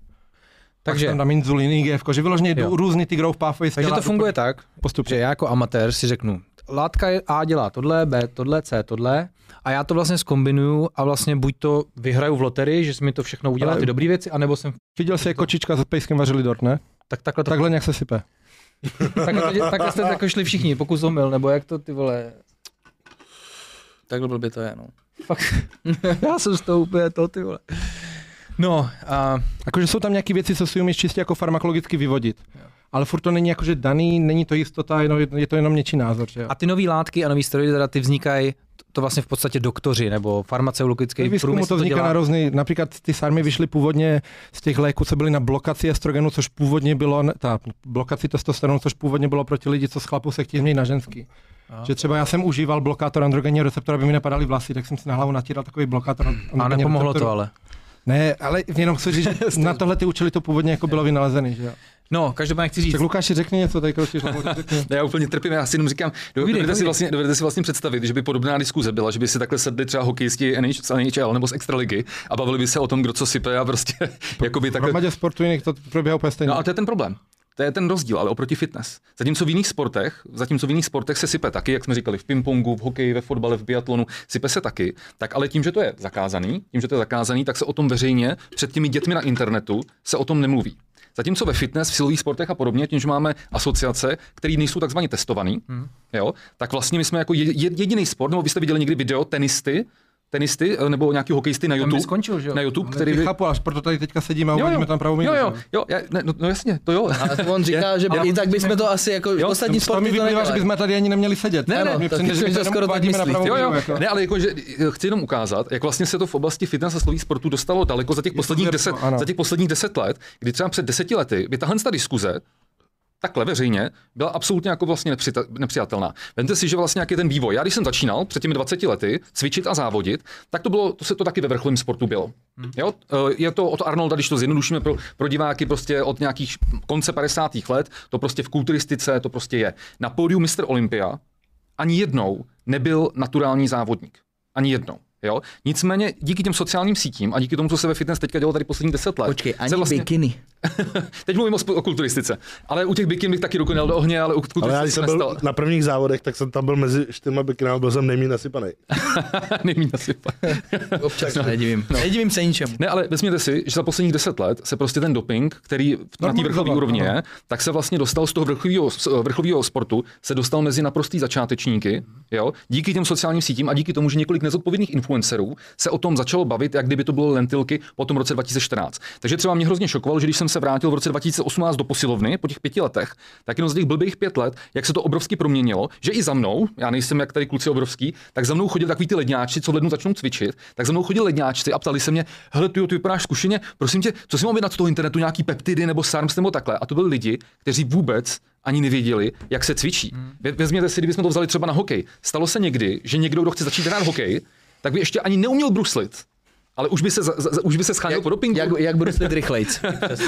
Takže tam dám inzulin, IGF, že vyloženě jdu různý ty growth pathways. takže to funguje tak, postupně. že já jako amatér si řeknu, látka A dělá tohle, B tohle, C tohle, a já to vlastně skombinuju a vlastně buď to vyhraju v loterii, že mi to všechno udělá Ale- ty dobré věci, anebo jsem, Viděl jsi, jak kočička s pejskem vařili dort, ne? tak takhle to, Takhle nějak se sype. takhle, to, takhle jste jako šli všichni, pokus omyl, nebo jak to ty vole, Takhle blbě to je, no. já jsem z toho úplně to ty vole. No, a Jakože jsou tam nějaké věci, co si umíš čistě jako farmakologicky vyvodit. Ale furt to není jakože daný, není to jistota, jenom, je to jenom něčí názor. Že jo? A ty nové látky a nový steroidy, teda ty vznikají, to vlastně v podstatě doktoři nebo farmaceutický průmysl to vzniká dělá. na různý, například ty sarmy vyšly původně z těch léků, co byly na blokaci estrogenu, což původně bylo, ta blokaci testosteronu, což původně bylo proti lidi, co z chlapů se chtějí změnit na ženský. Že třeba já jsem užíval blokátor androgenního receptora, aby mi nepadaly vlasy, tak jsem si na hlavu natíral takový blokátor A nepomohlo receptoru. to ale. Ne, ale jenom chci říct, že na tohle ty účely to původně jako bylo vynalezený, že jo. No, každopádně chci říct, Tak Lukáši, řekni něco, tady kročíš, já úplně trpím, já si jenom říkám, dovedete si, vlastně, dovedete si vlastně představit, že by podobná diskuze byla, že by si takhle sedli třeba hokejisti NH z NHL nebo z Extraligy a bavili by se o tom, kdo co sype a prostě jakoby V takhle hromadě sportu jiných to probíhá úplně stejně. No a to je ten problém. To je ten rozdíl, ale oproti fitness. Zatímco v jiných sportech, zatímco v jiných sportech se sype taky, jak jsme říkali, v pingpongu, v hokeji, ve fotbale, v biatlonu, sype se taky, tak ale tím, že to je zakázaný, tím, že to je zakázaný, tak se o tom veřejně před těmi dětmi na internetu se o tom nemluví. Zatímco ve fitness, v silových sportech a podobně, tím, že máme asociace, které nejsou takzvaně testovaný, hmm. jo, tak vlastně my jsme jako je- je- jediný sport, nebo vy jste viděli někdy video tenisty, tenisty eh, nebo nějaký hokejisty na by YouTube, skončil, že jo? na YouTube, Který který by... chápu, až proto tady teďka sedíme a uvidíme tam pravou jo, míru, jo, že? jo, já, ne, no, no, jasně, to jo. A on říká, že i tak bychom to asi jako Jo, ostatní sporty to vyplývá, že bychom tady ani neměli sedět. Ne, ne, mi to že skoro tak myslíš. pravou Jo, jo, jako. ne, ale jakože eh, chci jenom ukázat, jak vlastně se to v oblasti fitness a slových sportů dostalo daleko za těch posledních věrno, deset, za těch posledních deset let, kdy třeba před deseti lety by tahle ta diskuze takhle veřejně byla absolutně jako vlastně nepřijatelná. Vemte si, že vlastně jaký je ten vývoj. Já když jsem začínal před těmi 20 lety cvičit a závodit, tak to bylo, to se to taky ve vrcholovém sportu bylo. Jo? Eh, Je to od Arnolda, když to zjednodušíme pro, pro diváky prostě od nějakých konce 50. let, to prostě v kulturistice to prostě je. Na pódiu Mr. Olympia ani jednou nebyl naturální závodník. Ani jednou. Jo? Nicméně díky těm sociálním sítím a díky tomu, co se ve fitness teďka dělo tady poslední 10 let. Počkej, ani vlastně, bikiny. Teď mluvím o, sp- o kulturistice. Ale u těch bikin bych taky ruku nedal do ohně, ale u Ale já, jsem jsem byl nestal. na prvních závodech, tak jsem tam byl mezi čtyřma bikinami, byl jsem nejméně nasypaný. Nejmíň nasypat. Občas se nedivím. Nedivím se ničemu. Ne, ale vezměte si, že za posledních deset let se prostě ten doping, který na té vrcholové úrovni ano. je, tak se vlastně dostal z toho vrcholového, vrcholového sportu, se dostal mezi naprostý začátečníky, jo, díky těm sociálním sítím a díky tomu, že několik nezodpovědných influencerů se o tom začalo bavit, jak kdyby to bylo lentilky po tom roce 2014. Takže třeba mě hrozně šokovalo, že když jsem se vrátil v roce 2018 do posilovny po těch pěti letech, tak jenom z těch blbých pět let, jak se to obrovsky proměnilo, že i za mnou, já nejsem jak tady kluci obrovský, tak za mnou chodili takový ty ledňáči, co v lednu začnou cvičit, tak za mnou chodili ledňáčci a ptali se mě, hele, ty, ty vypadáš zkušeně, prosím tě, co si mám z toho internetu, nějaký peptidy nebo SARMs nebo takhle. A to byli lidi, kteří vůbec ani nevěděli, jak se cvičí. Ve- Vezměte si, kdybychom to vzali třeba na hokej. Stalo se někdy, že někdo, kdo chce začít hrát hokej, tak by ještě ani neuměl bruslit. Ale už by se, za, za, už by se scháněl po dopingu. Jak, jak budu slit rychlejc.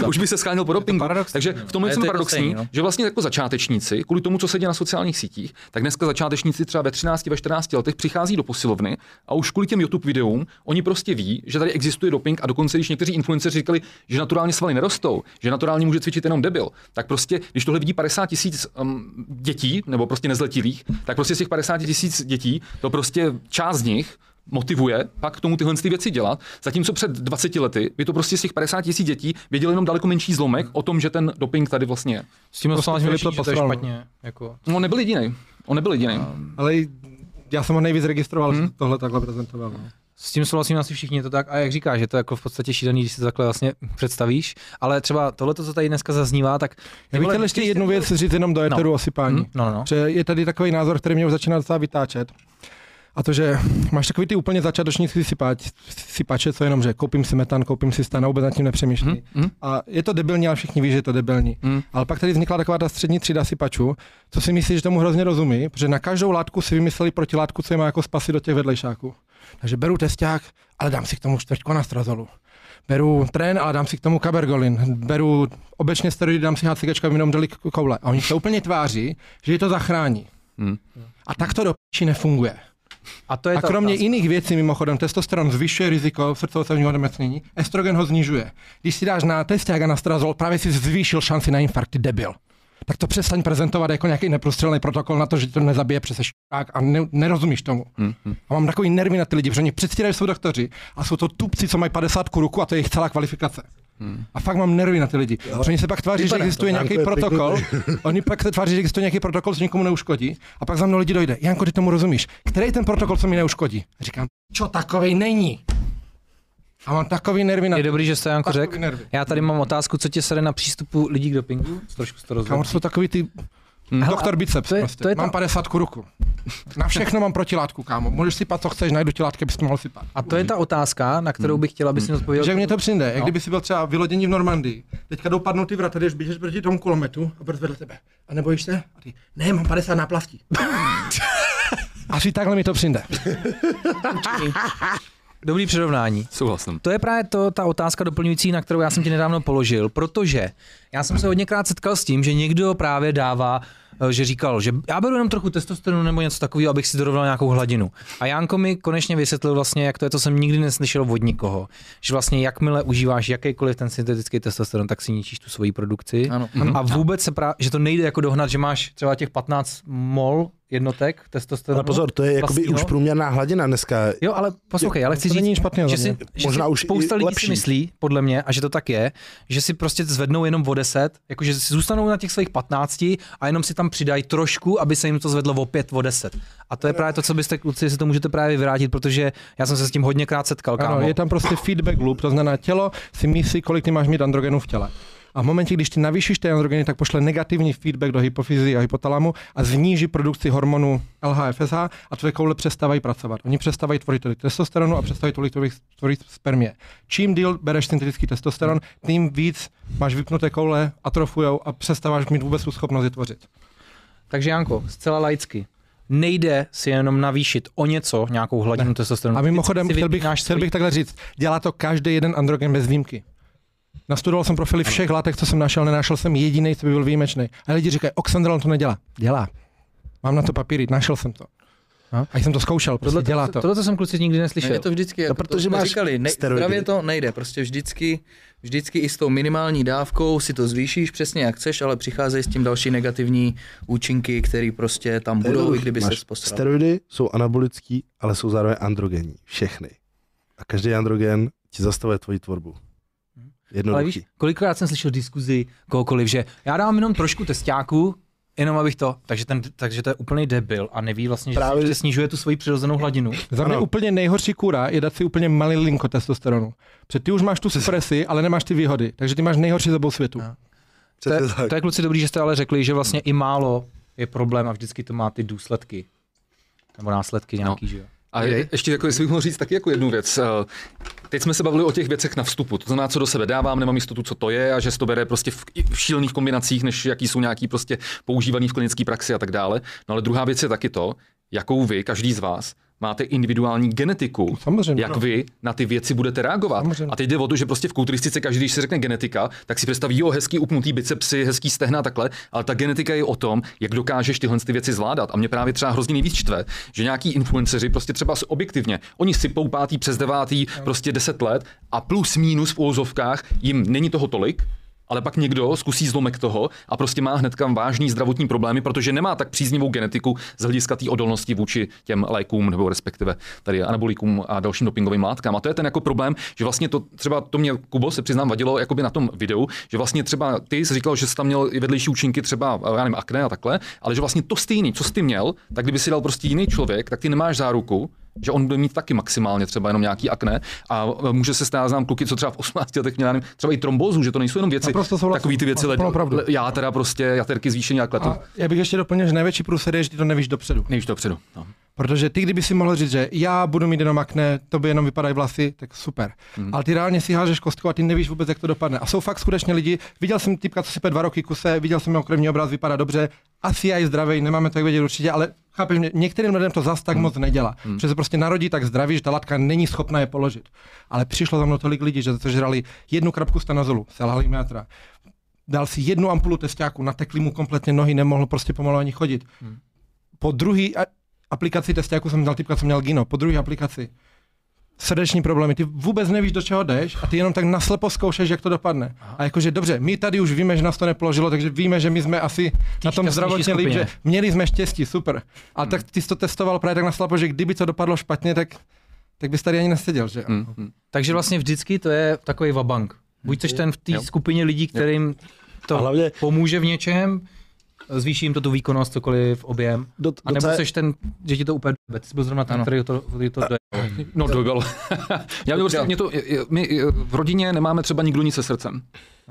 Už by se scháněl po dopingu. paradoxní, Takže no. v tomhle jsem to paradoxní, stejný, no. že vlastně jako začátečníci, kvůli tomu, co se děje na sociálních sítích, tak dneska začátečníci třeba ve 13, ve 14 letech přichází do posilovny a už kvůli těm YouTube videům oni prostě ví, že tady existuje doping a dokonce, když někteří influenceři říkali, že naturálně svaly nerostou, že naturálně může cvičit jenom debil, tak prostě, když tohle vidí 50 tisíc um, dětí nebo prostě nezletilých, tak prostě z těch 50 tisíc dětí to prostě část z nich motivuje pak k tomu tyhle ty věci dělat, zatímco před 20 lety by to prostě z těch 50 tisíc dětí věděli jenom daleko menší zlomek o tom, že ten doping tady vlastně je. s tím Prostě že to to je špatně. Jako. No, on nebyl jediný. On nebyl jediný. Ale já jsem ho nejvíc registroval, že tohle takhle prezentoval. No. S tím souhlasím asi všichni je to tak. A jak říkáš, že to je jako v podstatě šílený, když si to takhle vlastně představíš. Ale třeba tohle, co tady dneska zaznívá, tak. Já bych chtěl ještě jednu věc říct jenom do eteru No. sypání. Hm? No, no, no. Že je tady takový názor, který mě už začíná docela vytáčet. A to, že máš takový ty úplně začátečníci sypáč, sypače, co jenom, že koupím si metan, koupím si stan a vůbec nad tím nepřemýšlí. Hm? Hm? A je to debilní, ale všichni ví, že je to debilní. Hm? Ale pak tady vznikla taková ta střední třída sypačů, co si myslí, že tomu hrozně rozumí, protože na každou látku si vymysleli protilátku, co je má jako spasy do těch vedlejšáků. Takže beru testák, ale dám si k tomu čtvrtku na strazolu. Beru trén, ale dám si k tomu kabergolin. Beru obecně steroidy, dám si HCG, aby jenom dali koule. A oni se úplně tváří, že je to zachrání. Hm? A tak to do nefunguje. A to je A kromě otázka. jiných věcí, mimochodem, testosteron zvyšuje riziko srdcovo onemocnění, estrogen ho znižuje. Když si dáš na testák a na strazol, právě si zvýšil šanci na infarkt, ty debil. Tak to přestaň prezentovat jako nějaký neprostřelný protokol na to, že to nezabije přes šták a ne, nerozumíš tomu. Hm? Hm? A mám takový nervy na ty lidi, protože oni předstírají, že jsou doktoři a jsou to tupci, co mají 50 ruku a to je jejich celá kvalifikace. Hmm. A fakt mám nervy na ty lidi. Protože oni se pak tváří, že Vypadá existuje nějaký protokol, oni pak se tváří, že existuje nějaký protokol, co nikomu neuškodí. A pak za mnou lidi dojde. Janko, ty tomu rozumíš. Který je ten protokol, co mi neuškodí? A říkám, čo takovej není. A mám takový nervy na Je dobrý, že jste Janko řekl. nervy. Já tady mám otázku, co tě sere na přístupu lidí k dopingu? Trošku to rozhodl. to jsou takový ty Hele, doktor biceps to je- prostě. to je mám ta- 50 ruku. Na všechno mám protilátku, kámo. Můžeš sypat, co chceš, najdu ti látky, abys to mohl sypat. A to je ta otázka, na kterou bych chtěla, aby si mi odpověděl. Jak mě to přijde, jak No. kdyby si byl třeba vylodění v Normandii. Teďka dopadnou ty vrata, jdeš, běžeš proti tomu kulometu a brz vedle tebe. A nebojíš se? A ty, ne, mám 50 náplastí. Asi takhle mi to přijde. Dobrý přirovnání. Souhlasím. To je právě to, ta otázka doplňující, na kterou já jsem ti nedávno položil, protože já jsem se hodněkrát setkal s tím, že někdo právě dává, eh, že říkal, že já beru jenom trochu testosteronu nebo něco takového, abych si dorovnal nějakou hladinu. A Janko mi konečně vysvětlil vlastně, jak to je, to jsem nikdy neslyšel od nikoho, že vlastně jakmile užíváš jakýkoliv ten syntetický testosteron, tak si ničíš tu svoji produkci. Ano. A vůbec se právě, že to nejde jako dohnat, že máš třeba těch 15 mol jednotek testosteronu. Ale pozor, to je jakoby vlastního. už průměrná hladina dneska. Jo, ale poslouchej, ale chci to není říct, nic špatného že si, že Možná si už spousta lidí lepší. si myslí, podle mě, a že to tak je, že si prostě zvednou jenom o 10, jakože si zůstanou na těch svých 15 a jenom si tam přidají trošku, aby se jim to zvedlo o 5, o 10. A to je právě to, co byste kluci si to můžete právě vyvrátit, protože já jsem se s tím hodněkrát setkal, kámo. Ano, je tam prostě feedback loop, to znamená tělo si myslí, kolik ty máš mít androgenů v těle. A v momentě, když ty navýšíš ty androgeny, tak pošle negativní feedback do hypofyzy a hypotalamu a zníží produkci hormonu LH-FSH a tvoje koule přestávají pracovat. Oni přestávají tvořit tolik testosteronu a přestávají tolik tvořit, tvořit spermie. Čím díl bereš syntetický testosteron, tím víc máš vypnuté koule, atrofujou a přestáváš mít vůbec tu schopnost je tvořit. Takže Janko, zcela laicky. Nejde si jenom navýšit o něco nějakou hladinu testosteronu. A mimochodem, chtěl bych, chtěl bych takhle říct, dělá to každý jeden androgen bez výjimky. Nastudoval jsem profily všech látek, co jsem našel, nenašel jsem jediný, co by byl výjimečný. A lidi říkají, oxandrolon to nedělá. Dělá. Mám na to papíry, našel jsem to. No. A jsem to zkoušel, prostě Tohle, dělá to. Tohle to jsem kluci nikdy Ne, neslyšel. je to vždycky, jako protože to máš říkali, ne, steroidy. zdravě to nejde, prostě vždycky, vždycky i s tou minimální dávkou si to zvýšíš přesně jak chceš, ale přicházejí s tím další negativní účinky, které prostě tam budou, i kdyby se Máš postaral. Steroidy jsou anabolický, ale jsou zároveň androgenní. Všechny. A každý androgen ti zastavuje tvoji tvorbu. Ale Jednoduchý. víš, kolikrát jsem slyšel diskuzi kohokoliv, že já dám jenom trošku testáku, jenom abych to, takže, ten, takže to je úplný debil a neví vlastně, že Právě- Právě... snižuje tu svoji přirozenou hladinu. Za mě Ano. úplně nejhorší kůra je dát si úplně malý linko testosteronu. Protože ty už máš tu supresi, ale nemáš ty výhody. Takže ty máš nejhorší z obou světů. No. To je, tak. to je kluci dobrý, že jste ale řekli, že vlastně i málo je problém a vždycky to má ty důsledky. Nebo následky nějaký, že jo. A je, ještě jako, jestli bych mohl říct taky jako jednu věc. Eh, Teď jsme se bavili o těch věcech na vstupu, to znamená, co do sebe dávám, nemám jistotu, co to je a že se to bere prostě v, v šílených kombinacích, než jaký jsou nějaký prostě používaný v klinické praxi a tak dále. No ale druhá věc je taky to, jakou vy, každý z vás, máte individuální genetiku, Samozřejmě. jak vy na ty věci budete reagovat. Samozřejmě. A teď jde o to, že prostě v kulturistice každý, když se řekne genetika, tak si představí, jo, hezký upnutý bicepsy, hezký stehna a takhle, ale ta genetika je o tom, jak dokážeš tyhle ty věci zvládat. A mě právě třeba hrozně nejvíc čtve, že nějaký influenceři prostě třeba objektivně, oni sypou pátý přes devátý, prostě 10 let a plus minus v úzovkách jim není toho tolik, ale pak někdo zkusí zlomek toho a prostě má hnedka vážný zdravotní problémy, protože nemá tak příznivou genetiku z hlediska té odolnosti vůči těm lékům nebo respektive tady anabolikům a dalším dopingovým látkám. A to je ten jako problém, že vlastně to třeba to mě Kubo se přiznám vadilo jakoby na tom videu, že vlastně třeba ty jsi říkal, že jsi tam měl i vedlejší účinky třeba já nevím, akné a takhle, ale že vlastně to stejný, co jsi ty měl, tak kdyby si dal prostě jiný člověk, tak ty nemáš záruku, že on bude mít taky maximálně třeba jenom nějaký akné a může se stát, znám kluky, co třeba v 18 letech měli třeba i trombózu, že to nejsou jenom věci, Naprosto takový ty věci, pravdu. le- já teda prostě jaterky zvýšení a kletu. A já bych ještě doplnil, že největší průser je, že ty to nevíš dopředu. Nevíš dopředu. No. Protože ty, kdyby si mohl říct, že já budu mít jenom akné, to by jenom vypadají vlasy, tak super. Mm. Ale ty reálně si hážeš kostku a ty nevíš vůbec, jak to dopadne. A jsou fakt skutečně lidi, viděl jsem typka, co si dva roky kuse, viděl jsem jeho krevní obraz, vypadá dobře, asi já i zdravý, nemáme to jak vědět určitě, ale chápeš mě, některým lidem to zas tak moc nedělá. Mm. Protože se prostě narodí tak zdraví, že ta latka není schopná je položit. Ale přišlo za mnou tolik lidí, že za to žrali jednu krapku stanazolu, selhali metra, dal si jednu ampulu testáku, natekli mu kompletně nohy, nemohl prostě pomalu ani chodit. Po druhý aplikaci testáku jsem dal typka, co měl Gino, po druhé aplikaci srdeční problémy, ty vůbec nevíš, do čeho jdeš a ty jenom tak naslepo zkoušeš, jak to dopadne. A jakože dobře, my tady už víme, že nás to nepoložilo, takže víme, že my jsme asi na tom zdravotně líp, že měli jsme štěstí, super. A tak ty jsi to testoval právě tak naslepo, že kdyby to dopadlo špatně, tak, tak bys tady ani neseděl, že jo? Mm, mm. Takže vlastně vždycky to je takový vabank. Buď jsi ten v té skupině lidí, kterým to hlavně pomůže v něčem, zvýší jim to tu výkonnost, cokoliv, objem. Do, A nebo jsi ten, že ti to úplně. Ty jsi byl zrovna ten, Ano. který to, který to jde. No dojel. Já mě prostě, mě to, my eh, v rodině nemáme třeba nikdo nic se srdcem.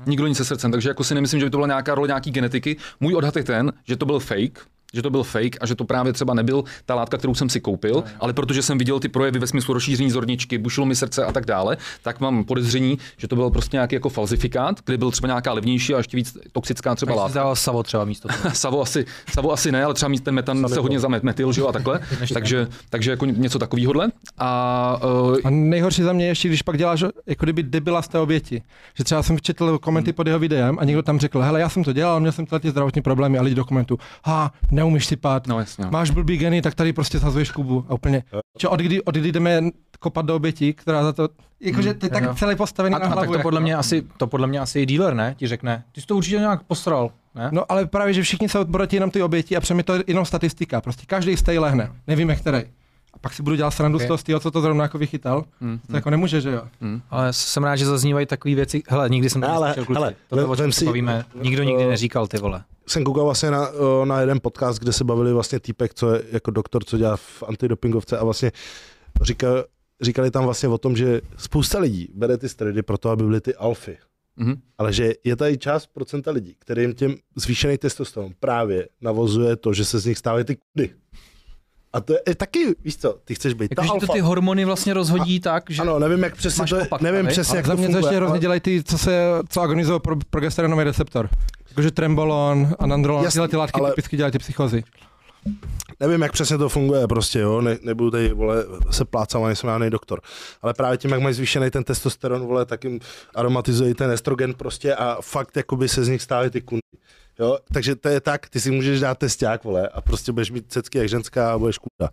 Nikdo nic se srdcem, takže jako si nemyslím, že by to byla nějaká role nějaký genetiky. Můj odhad je ten, že to byl fake, že to byl fake a že to právě třeba nebyl ta látka, kterou jsem si koupil, ale protože jsem viděl ty projevy ve smyslu rozšíření zorničky, bušilo mi srdce a tak dále, tak mám podezření, že to byl prostě nějaký jako falzifikát, kde byl třeba nějaká levnější a ještě víc toxická třeba Tak jsi látka. dal savo třeba místo toho. Savo asi, Savo asi ne, ale třeba mít ten metan se hodně zametil, že jo, a takhle. takže, takže jako něco takovýhodle. A uh, A nejhorší za mě je ještě, když pak děláš jako kdyby debila z té oběti. Že třeba jsem četl komenty pod jeho videem a někdo tam řekl, hele, já jsem to dělal, měl jsem tyhle ty zdravotní problémy a lidi do komentu, ha, neumíš si pát, no jasně. no. máš blbý geny, tak tady prostě zazuješ Kubu a úplně. Čo, od, kdy, od kdy jdeme kopat do oběti, která za to, jakože ty jo. tak celý postavený A, na a hlavu. tak to jako. podle mě asi, to podle mě asi i dealer, ne? Ti řekne, ty jsi to určitě nějak posral, ne? No ale právě, že všichni se odboratí jenom ty oběti a přemi to je jenom statistika. Prostě každý stej lehne. Nevíme, který. A pak si budu dělat srandu Ok. z toho, z toho, co to zrovna jako vychytal. Hmm, To jako nemůže, že jo? Ale jsem rád, že zaznívají takové věci. Hele, nikdy jsem to Ale, neslyšel, kluci. hele, Tohle, vem- o čem vem se si- bavíme, nikdo nikdy eh, neříkal, ty vole. Jsem koukal vlastně na, o, na jeden podcast, kde se bavili vlastně týpek, co je jako doktor, co dělá v antidopingovce a vlastně říkal, říkali tam vlastně o tom, že spousta lidí bere ty steroidy proto, aby byly ty alfy. Mhm. Ale že je tady část procenta lidí, kterým těm zvýšený testosteron právě navozuje to, že se z nich stávají ty kudy. A to je taky, víš co, ty chceš být ta Jakože alfa. to ty hormony vlastně rozhodí tak, že Ano, nevím, jak přesně to je, opak, nevím ale- přesně, Ale jak za to mě to funguje. ještě hrozně ale- dělají ty, co se, co agonizují pro, progesteronový receptor. Jakože trembolon, anandrolon, Jasný, tyhle ty látky ale- typicky dělají ty psychozy. nevím, jak přesně to funguje, prostě, jo, ne, nebudu tady, vole, se plácat, ale jsem žádný doktor. Ale právě tím, jak mají zvýšený ten testosteron, vole, tak jim aromatizuje ten estrogen prostě a fakt, jakoby se z nich stávají ty kundy. Jo, takže to je tak, ty si můžeš dát testák, vole, a prostě budeš mít cecky jak ženská a budeš kuda.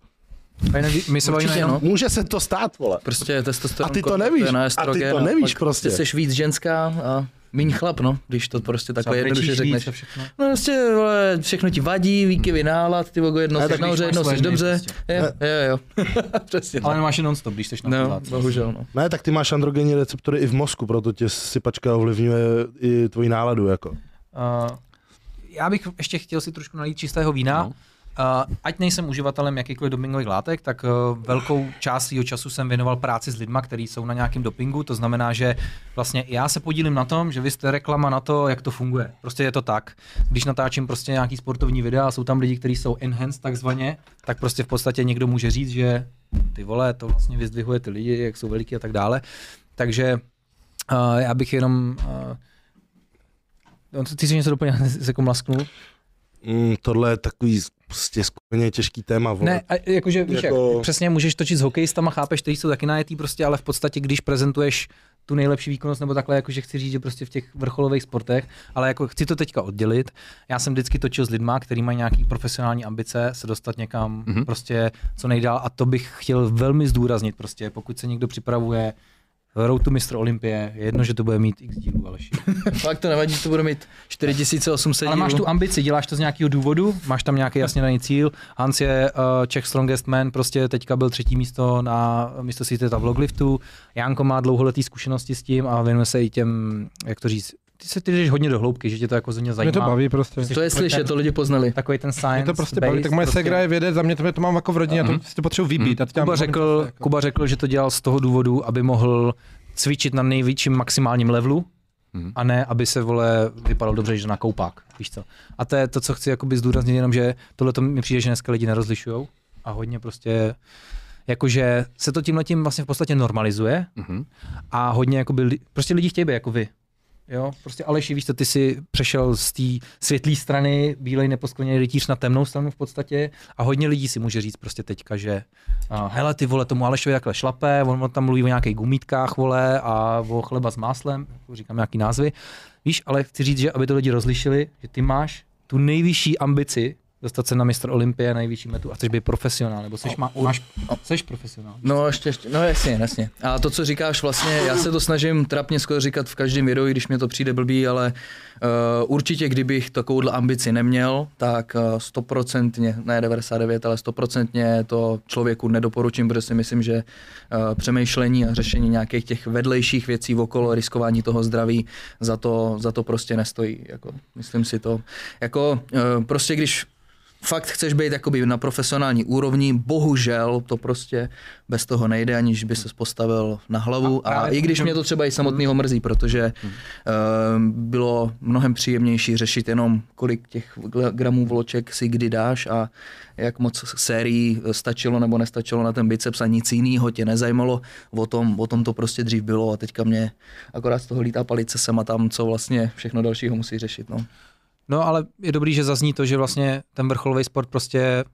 my se bavíme Určitě, jenom, no. Může se to stát, vole. Prostě testosteron. A ty to nevíš, a ty to nevíš prostě. Ty jsi víc ženská a míň chlap, no, když to prostě takhle jednoduše řekneš. víc a všechno. No prostě, vole, všechno ti vadí, výkyvy nálad, ty vogo, jsi tak nahoře, máš jsi dobře. prostě. Jo, jo, jo. Přesně. Ale nemáš je non-stop, když jsi na No, no, bohužel, no. Ne, tak ty máš androgenní receptory i v mozku, proto tě sypačka ovlivňuje i tvoji náladu, jako. Uh, já bych ještě chtěl si trošku nalít čistého vína. No. Uh, ať nejsem uživatelem jakýchkoliv dopingových látek, tak uh, velkou část svého času jsem věnoval práci s lidma, kteří jsou na nějakém dopingu. To znamená, že vlastně já se podílím na tom, že vy jste reklama na to, jak to funguje. Prostě je to tak. Když natáčím prostě nějaký sportovní videa a jsou tam lidi, kteří jsou enhanced takzvaně, tak prostě v podstatě někdo může říct, že ty vole, to vlastně vyzdvihuje ty lidi, jak jsou veliký a tak dále. Takže uh, já bych jenom uh, ty jsi něco doplnil, se jako? Mm, tohle je takový prostě skutečně těžký téma, vole. Ne, a jakože víš, Jako- jak, přesně můžeš točit s hokejistama, chápeš, kteří jsou taky najetý prostě, ale v podstatě, když prezentuješ tu nejlepší výkonnost nebo takhle, jakože chci říct, že prostě v těch vrcholových sportech, ale jako chci to teďka oddělit. Já jsem vždycky točil s lidma, kteří mají nějaký profesionální ambice se dostat někam Mhm. mm-hmm. prostě co nejdál a to bych chtěl velmi zdůraznit prostě, pokud se někdo připravuje Road to Mr. Olympie, je jedno, že to bude mít x dílů, Aleši. Fakt to nevadí, to bude mít 4800 Ale máš tu ambici, děláš to z nějakého důvodu, máš tam nějaký jasně daný cíl. Hans je uh, Czech Strongest Man, prostě teďka byl třetí místo na místo si v logliftu. Janko má dlouholetý zkušenosti s tím a věnuje se i těm, jak to říct, ty se ty jdeš hodně do hloubky, že tě to jako hodně zajímá. Mě to baví prostě. To je slyšet, to lidi poznali. Takový ten science Mě to prostě baví, tak moje prostě. segra je vědec, za mě to, to mám jako v rodině, já to prostě potřebuji vybít. a to dělám Kuba prostě řekl, jako- Kuba řekl, že to dělal z toho důvodu, aby mohl cvičit na největším maximálním levelu, Mhm. a ne, aby se vole vypadal dobře, že na koupák, víš co. A to je to, co chci jakoby zdůraznit, jenom že tohle to mi přijde, že dneska lidi nerozlišují a hodně prostě jakože se to tím letím vlastně v podstatě normalizuje Mhm. a hodně jakoby, prostě lidi chtějí být jako vy. Jo, prostě Aleši, víš co, ty jsi přešel z té světlé strany, bílej neposkleněný rytíř na temnou stranu v podstatě a hodně lidí si může říct prostě teďka, že uh, hele ty vole, tomu Alešovi takhle šlape, on, on tam mluví o nějakých gumítkách vole a o chleba s máslem, jako říkám nějaký názvy. Víš, ale chci říct, že aby to lidi rozlišili, že ty máš tu nejvyšší ambici dostat se na mistr Olympie, nejvyšší metu a chceš být profesionál, nebo seš, má, máš, seš profesionál. No ještě, ještě, no jasně, jasně. A to, co říkáš vlastně, já se to snažím trapně skoro říkat v každém videu, když mě to přijde blbý, ale uh, určitě, kdybych takovouhle ambici neměl, tak uh, stoprocentně, ne 99, ale stoprocentně to člověku nedoporučím, protože si myslím, že uh, přemýšlení a řešení nějakých těch vedlejších věcí okolo, riskování toho zdraví, za to, za to prostě nestojí. Jako, myslím si to. Jako, uh, prostě když fakt chceš být jakoby na profesionální úrovni, bohužel to prostě bez toho nejde, aniž by se postavil na hlavu. A, a i když mě to třeba i samotného mrzí, protože uh, bylo mnohem příjemnější řešit jenom, kolik těch gramů vloček si kdy dáš a jak moc sérií stačilo nebo nestačilo na ten biceps a nic jiného tě nezajímalo. O tom, o tom to prostě dřív bylo a teďka mě akorát z toho lítá palice sem a tam, co vlastně všechno dalšího musí řešit. No. No ale je dobrý, že zazní to, že vlastně ten vrcholový sport prostě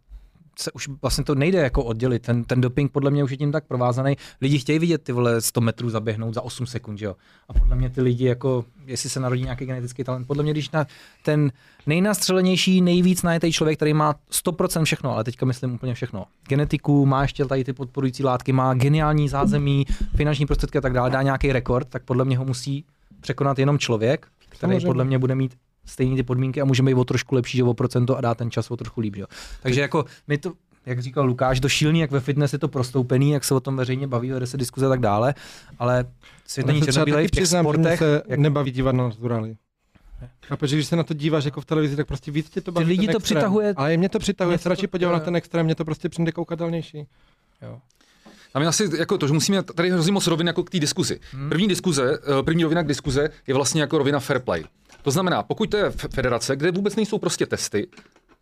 se už vlastně to nejde jako oddělit. Ten, ten doping podle mě už je tím tak provázaný. Lidi chtějí vidět ty vole 100 metrů zaběhnout za 8 sekund, že jo. A podle mě ty lidi jako, jestli se narodí nějaký genetický talent, podle mě, když na ten nejnastřelenější, nejvíc najetý člověk, který má 100% všechno, ale teďka myslím úplně všechno. Genetiku, má ještě tady ty podporující látky, má geniální zázemí, finanční prostředky a tak dále, dá nějaký rekord, tak podle mě ho musí překonat jenom člověk, který Samozřejmě. podle mě bude mít stejné ty podmínky a můžeme být o trošku lepší, že o procento a dát ten čas o trošku líp. Že? Takže jako my to, jak říkal Lukáš, to šílný, jak ve fitness je to prostoupený, jak se o tom veřejně baví, vede se diskuze a tak dále, ale svět není černobílej v těch sportech. se jak... nebaví dívat na naturály. Chápeš, když se na to díváš jako v televizi, tak prostě víc tě to baví. Ty lidi to extrém. přitahuje. Ale mě to přitahuje, se radši podívat na ten extrém, mě to prostě přijde koukatelnější. Jo. Tam je asi jako to, že musíme tady hrozně moc rovin jako k té diskuzi. Hmm. První diskuze, eh, první rovina k diskuze je vlastně jako rovina fair play. To znamená, pokud to je federace, kde vůbec nejsou prostě testy,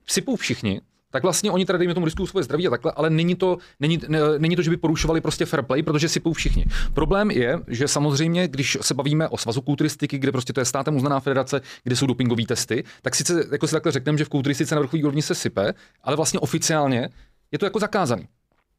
sypou všichni, tak vlastně oni tady dejme tomu riskují svoje zdraví a takhle, ale není to, není, ne, není to, že by porušovali prostě fair play, protože sypou všichni. Problém je, že samozřejmě, když se bavíme o svazu kulturistiky, kde prostě to je státem uznaná federace, kde jsou dopingové testy, tak sice jako si takhle řekneme, že v kulturistice na vrcholní úrovni se sype, ale vlastně oficiálně je to jako zakázaný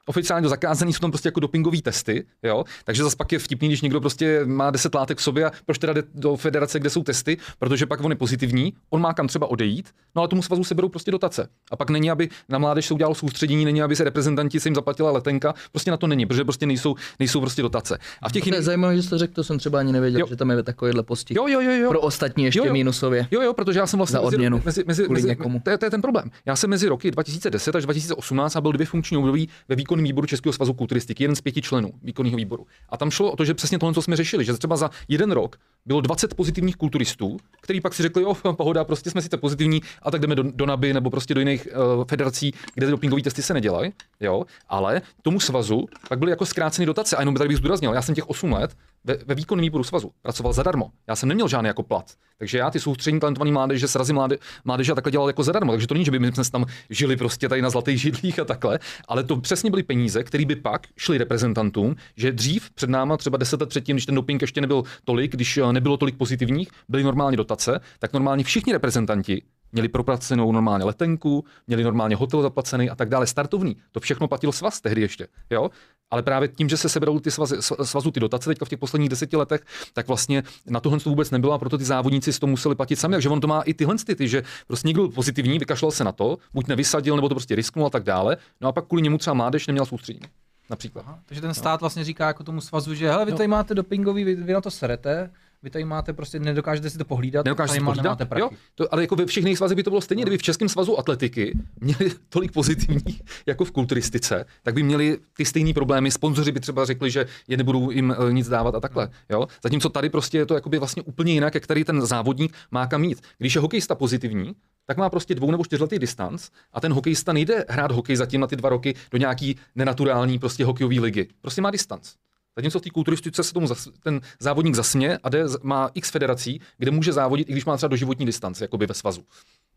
oficiálně do zakázaný jsou tam prostě jako dopingové testy, jo? takže zase pak je vtipný, když někdo prostě má 10 látek v sobě a proč teda jde do federace, kde jsou testy, protože pak on je pozitivní, on má kam třeba odejít, no ale tomu svazu se berou prostě dotace. A pak není, aby na mládež se udělalo soustředění, není, aby se reprezentanti se jim zaplatila letenka, prostě na to není, protože prostě nejsou, nejsou prostě dotace. A v těch jiných... Je zajímavé, že jsi to řekl, to jsem třeba ani nevěděl, jo. že tam je takovýhle postih. Jo, jo, jo, jo. Pro ostatní ještě jo, jo. minusově. Jo, jo, protože já jsem vlastně Za odměnu. mezi, mezi, mezi, mezi to, je, to, je, ten problém. Já jsem mezi roky 2010 až 2018 a byl dvě funkční období ve výkonném výboru Českého svazu kulturistiky, jeden z pěti členů výkonného výboru. A tam šlo o to, že přesně tohle, co jsme řešili, že třeba za jeden rok bylo 20 pozitivních kulturistů, kteří pak si řekli, jo, pohoda, prostě jsme sice pozitivní, a tak jdeme do, do NABY nebo prostě do jiných uh, federací, kde dopingové testy se nedělají, jo, ale tomu svazu pak byly jako zkráceny dotace. A jenom tady bych zdůraznil, já jsem těch 8 let ve, ve výkonném výboru svazu pracoval zadarmo. Já jsem neměl žádný jako plat. Takže já ty soustřední talentovaný mládeže, srazy mláde, mládeže a takhle dělal jako zadarmo. Takže to není, že by my jsme tam žili prostě tady na zlatých židlích a takhle, ale to přesně byly peníze, které by pak šly reprezentantům, že dřív před náma, třeba deset let předtím, když ten doping ještě nebyl tolik, když eh, nebylo tolik pozitivních, byly normálně dotace, tak normálně všichni reprezentanti měli proplacenou normálně letenku, měli normálně hotel zaplacený a tak dále, startovní. To všechno platil svaz tehdy ještě. Jo? Ale právě tím, že se seberou ty svazy, svazu ty dotace teďka v těch posledních deseti letech, tak vlastně na tohle to vůbec nebylo a proto ty závodníci si to museli platit sami. Takže on to má i tyhle ty, že prostě někdo byl pozitivní, vykašlal se na to, buď nevysadil, nebo to prostě risknul a tak dále. No a pak kvůli němu třeba mládež neměl soustředění. Například. Aha, takže ten stát vlastně říká jako tomu svazu, že hele, vy tady máte dopingový, vy, vy na to serete, vy tady máte prostě, nedokážete si to pohlídat, nedokážete si pohlídat, jo, to, ale jako ve všech svazech by to bylo stejně, kdyby v Českém svazu atletiky měli tolik pozitivních jako v kulturistice, tak by měli ty stejné problémy, sponzoři by třeba řekli, že je nebudou jim uh, nic dávat a takhle. Jo? Zatímco tady prostě je to jakoby vlastně úplně jinak, jak tady ten závodník má kam mít. Když je hokejista pozitivní, tak má prostě dvou nebo čtyřletý distanc a ten hokejista nejde hrát hokej zatím na ty dva roky do nějaký nenaturální prostě hokejové ligy. Prostě má distanc. Zatímco v té kulturistice se tomu zas, ten závodník zasně a jde, má x federací, kde může závodit, i když má třeba doživotní distanci, jako by ve svazu.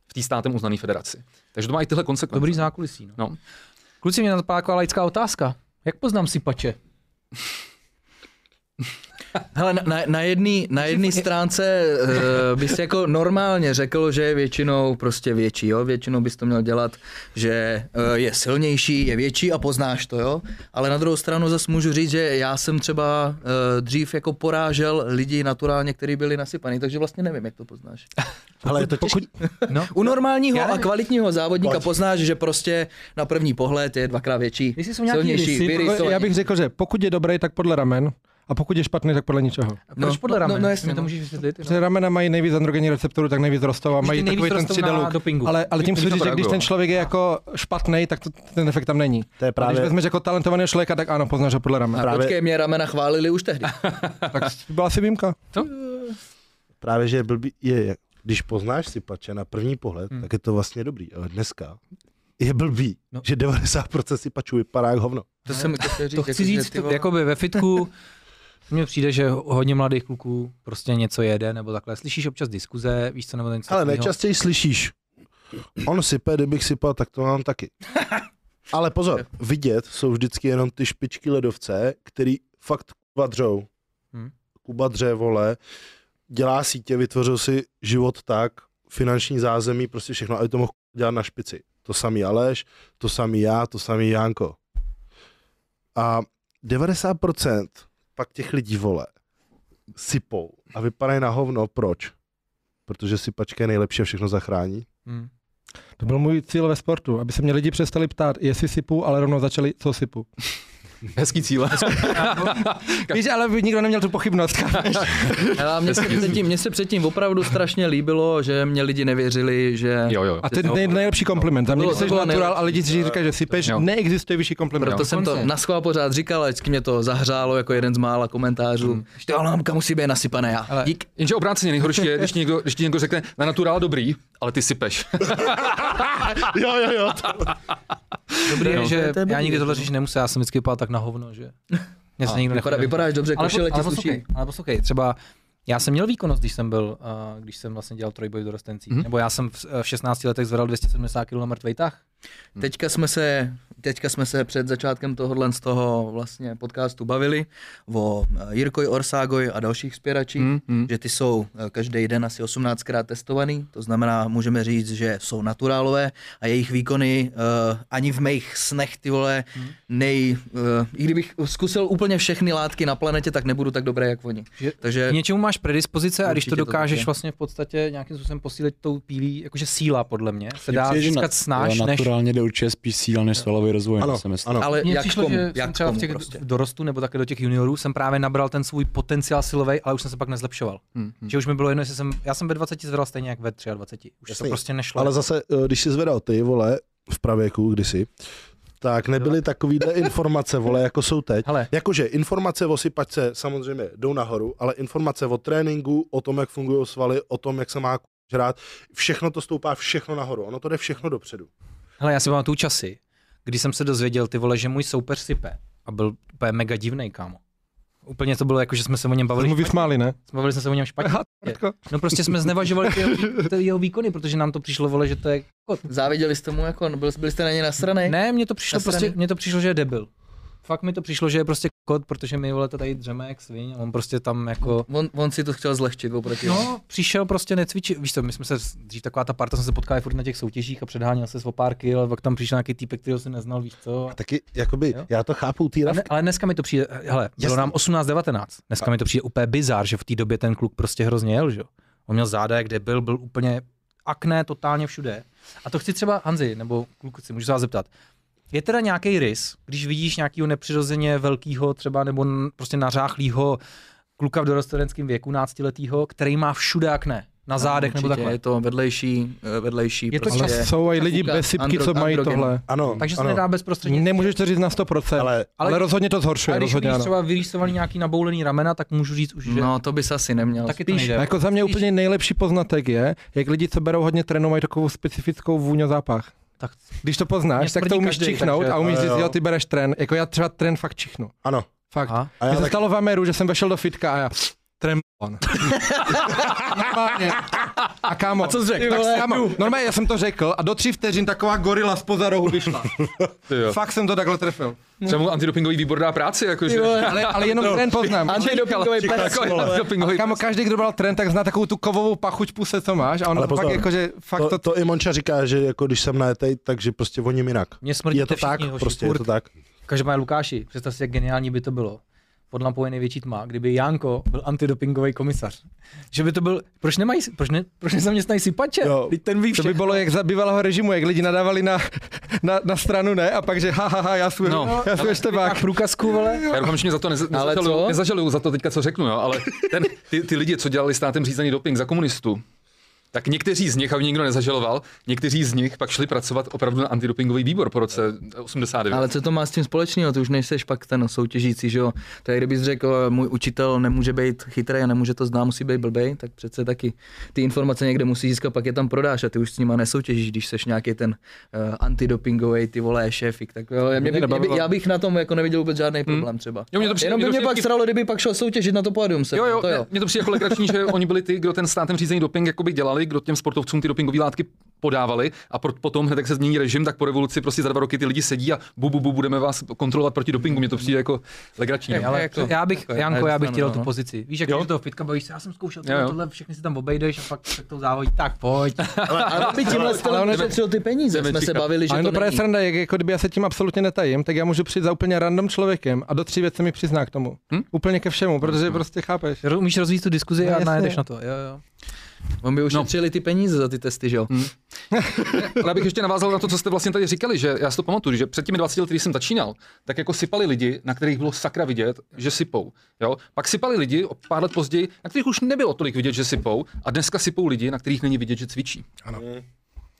V té státem uznané federaci. Takže to má i tyhle konsekvence. Dobrý zákulisí. No. No. Kluci, mě taková laická otázka. Jak poznám si pače? Hele, na, na jedné na jedný stránce uh, bys jako normálně řekl, že je většinou prostě větší, jo? Většinou bys to měl dělat, že uh, je silnější, je větší a poznáš to, jo? Ale na druhou stranu zase můžu říct, že já jsem třeba uh, dřív jako porážel lidi naturálně, kteří byli nasypaný, takže vlastně nevím, jak to poznáš. Ale je to těžký. No. U normálního a kvalitního závodníka Pojď. poznáš, že prostě na první pohled je dvakrát větší, silnější. Já bych řekl, že pokud je dobrý, tak podle ramen, a pokud je špatný, tak podle ničeho. Proč No, podle no, ramen? no, No, jasně, to no. můžeš vysvětlit? Protože ramena mají nejvíc androgenní receptorů, tak nejvíc rostou a mají takový ten dopingu. Ale, ale tím chci to říct, že když ten člověk je jako špatný, tak to, ten efekt tam není. To je A právě, když vezmeš jako talentovaného člověka, tak ano, poznáš ho podle ramen. A Právě- počkej, mě ramena chválili už tehdy. Tak byla asi výjimka. právě, že je blbý, je, když poznáš sypače na první pohled, Hmm. tak je to vlastně dobrý, ale dneska je blbý, No. že 90% sypačů vypadá jak hovno. To jsem chtěl říct. To chci jako, že říct, ty to, jakoby ve fitku mně přijde, že hodně mladých kluků prostě něco jede, nebo takhle. Slyšíš občas diskuze, víš co, nebo něco Ale nejčastěji slyšíš, on sype, kdybych sypal, tak to mám taky. Ale pozor, vidět jsou vždycky jenom ty špičky ledovce, který fakt kuba dřou. Hmm. Kuba dře, vole, dělá sítě, vytvořil si život tak, finanční zázemí, prostě všechno, aby to mohl dělat na špici. To samý Aleš, to samý já, to samý Janko. A 90% pak těch lidí, vole, sypou a vypadají na hovno. Proč? Protože sypačka je nejlepší a všechno zachrání. Hmm. To byl můj cíl ve sportu, aby se mě lidi přestali ptát, jestli sypu, ale rovnou začali, co sypu. Hezký cíle. Víš, ale by nikdo neměl tu pochybnost. Ale mně se, předtím, mně se předtím opravdu strašně líbilo, že mě lidi nevěřili, že... Jo, jo. A to je nej, nejlepší kompliment. Za mě, to jsi naturál nejlepší. a lidi si říkají, že sypeš, Jo. neexistuje vyšší kompliment. Proto jsem to na schvál pořád říkal, a vždycky mě to zahřálo jako jeden z mála komentářů. Hmm. Že ta lámka musí být nasypané. Já. Ale- Dík. Jenže obráceně nejhorší je, když ti někdo, když ti někdo řekne, na naturál dobrý, ale ty sypeš. Jo, jo, jo. Dobrý je, No. že To je- já nikdy to. tohle řešit nemusel, já jsem vždycky vypadal tak na hovno, že mě se nikdo Vypadá, vypadáš dobře, ale, košile ti ale, sluší. poslouchej, ale poslouchej, třeba já jsem měl výkonnost, když jsem byl, uh, když jsem vlastně dělal trojboj v dorostencích. Mhm. Nebo já jsem v, v 16 letech zvedal 270 kg na mrtvej tah. Teďka jsme se, teďka jsme se před začátkem tohohle z toho vlastně podcastu bavili o eh, Jirkoj Orságoj a dalších spěračích, Hmm, hmm. že ty jsou eh, každý den asi 18krát testovaný, to znamená, můžeme říct, že jsou naturálové a jejich výkony uh, ani v mých snech, ty vole, Hmm. nej, uh, i kdybych zkusil úplně všechny látky na planetě, tak nebudu tak dobrý, jak oni. Že Takže K něčemu máš predispozice a když to to dokážeš je. vlastně v podstatě nějakým způsobem posílit tou pílí, jakože síla podle mě, se dá získat snáš, než... Naturálně jde určitě spíš síla než svalový rozvoj. Ano, ano. ale Mně jak přišlo, komu, že jsem jak třeba v těch prostě. dorostu nebo také do těch juniorů jsem právě nabral ten svůj potenciál silový, ale už jsem se pak nezlepšoval. Hmm, hmm. Že už mi bylo jedno, jestli jsem, já jsem ve 20 zvedal stejně jak ve 23. Už Jasný. to prostě nešlo. Ale zase, eh, když jsi zvedal ty, vole, v pravěku kdysi, tak nebyly takovýhle informace, vole, jako jsou teď. Hele, Jakože informace o sypačce samozřejmě jdou nahoru, ale informace o tréninku, o tom, jak fungují svaly, o tom, jak se má žrát, všechno to stoupá všechno nahoru. Ono to jde všechno dopředu. Hele, já si pamatuju časy, kdy jsem se dozvěděl, ty vole, že můj soupeř sype. A byl úplně mega divný, kámo. Úplně to bylo jako, že jsme se o něm bavili. Mu vysmáli, ne? Bavili jsme se o něm špatně. No prostě jsme znevažovali ty jeho, ty jeho výkony, protože nám to přišlo, vole, že to je kot. Záviděli jste mu, jako, byl, byli jste na něj nasranej? Ne, mně to přišlo Nasraný? prostě, mně to přišlo, že je debil. Fakt mi to přišlo, že je prostě kot, protože my vole to tady dřeme jak sviň, on prostě tam jako... On, on si to chtěl zlehčit oproti. No, přišel prostě necvičit, víš co, my jsme se, dřív taková ta parta, jsme se potkali furt na těch soutěžích a předháněl se o pár kill, ale pak tam přišel nějaký týpek, kterého si neznal, víš co. A taky, jakoby, Jo. já to chápu, ty A ne, ale dneska mi to přijde, hele, bylo Jasný. nám 18-19, dneska mi to přijde úplně bizár, že v té době ten kluk prostě hrozně jel, že jo. On měl záda, kde byl, byl úplně akné totálně všude. A to chci třeba, Hanzi, nebo kluci, můžu se vás zeptat, je teda nějaký rys, když vidíš nějakého nepřirozeně velkýho třeba nebo prostě nařáchlýho kluka v dorostenském věku, náctiletýho, který má všude akné, na zádech nebo Určitě, takhle. Je to vedlejší, eh, vedlejší Je to prostě. Ale jsou i lidi bez sypky, andro- co mají androgen. tohle. Ano, Takže se ano. nedá bezprostředně. Nemůžeš to říct na 100%, ale, Ale ale, rozhodně to zhoršuje, ale když rozhodně vidíš třeba vyrýsovaný nějaký naboulený ramena, tak můžu říct už, že No, to bys asi neměl. taky to Spíš- nejde. Jako za mě Spíš- úplně nejlepší poznatek je, jak lidi, co berou hodně trénu, mají takovou specifickou vůň a zápach. Tak Když to Mě poznáš, tak to umíš každý, čichnout takže- a umíš říct, jo. jo, ty bereš trén. Jako já třeba trén fakt čichnu. ano. Fakt. A Mně já se tak, stalo v Ameru, že jsem vešel do fitka a já trém on. Normálně. A kámo, A co jsi řekl? tak vole, kámo, normálně já jsem to řekl a do tří vteřin taková gorila spoza rohu vyšla. Ty jo. Fakt jsem to takhle trefil. Třeba mu antidopingový výbor dá práci, jakože. Ale, ale jenom ten poznám. Antidopingový pes, Kámo, každý, kdo bral trend, tak zná takovou tu kovovou pachuť puse, co máš. A on Ale fakt pozor, jako, že fakt To, to, to i Monča říká, že jako když jsem najetej, takže prostě voním jinak. Mě Je to tak, hoši, prostě je to tak. Každopádně Lukáši, představ si, jak geniální by to bylo. Pod lampou je největší tma, kdyby Janko byl antidopingový komisař. Že by to byl, proč nemají, proč, ne, proč nezaměstnají sypače? Jo. Teď ten ví to by bylo jak za bývalého režimu, jak lidi nadávali na, na, na stranu, ne? A pak, že ha, ha, ha já jsem, No, já jsem ještě bák. průkazku, vole. Já doufám, že mě za to nez, Ale nezažalují, co? nezažalují za to teďka, co řeknu, jo, ale ten, ty, ty lidi, co dělali státem řízený doping za komunistů, tak někteří z nich, aby nikdo nezažaloval, někteří z nich pak šli pracovat opravdu na antidopingový výbor po roce 89. Ale co to má s tím společného? Ty už nejseš pak ten soutěžící, že jo? To je, kdybys řekl, můj učitel nemůže být chytrý a nemůže to znát, musí být blbej, tak přece taky ty informace někde musí získat, pak je tam prodáš a ty už s nima nesoutěžíš, když seš nějaký ten uh, antidopingový, ty vole, šéfik. Tak jo, mě, by, mě by, já bych na tom jako neviděl vůbec žádný problém třeba. Jo, mě to přijde- Jenom mě by to mě přijde pak sralo, kdyby pak šel soutěžit na to pódium se. Jo, jo, to jo. mně to přijde jako legrační, že oni byli ty, kdo ten státem řízený doping jakoby dělali, kdo těm sportovcům ty dopingové látky podávali a pro, potom hned, jak se změní režim, tak po revoluci prostě za dva roky ty lidi sedí a bu, bu, bu budeme vás kontrolovat proti dopingu. Mně to přijde jako legrační. Hej, ale jako- já bych, jako- Janko, já bych chtěl no. tu pozici. Víš, jak Jo. když toho fitka bavíš se, já jsem zkoušel Jo, tohle, jo. tohle, všechny si tam obejdeš a pak se to závodí, tak pojď. Ale, ale by tímhle ale stylem on- ušetřil ty peníze, jsme se bavili, že Ale to to právě není. sranda, jak jako kdyby já se tím absolutně netajím, tak já můžu přijít za úplně random člověkem a do tří věcí mi přizná k tomu. Hm? Úplně ke všemu, protože prostě chápeš. Umíš rozvíjet tu diskuzi No, a najedeš na to. Jo, jo. On by ušetřili ty peníze za ty testy, že jo? Ale abych ještě navázal na to, co jste vlastně tady říkali, že já si to pamatuju, že před těmi 20 lety, když jsem začínal, tak jako sypali lidi, na kterých bylo sakra vidět, že sypou. Jo? Pak sypali lidi o pár let později, na kterých už nebylo tolik vidět, že sypou, a dneska sypou lidi, na kterých není vidět, že cvičí. Ano.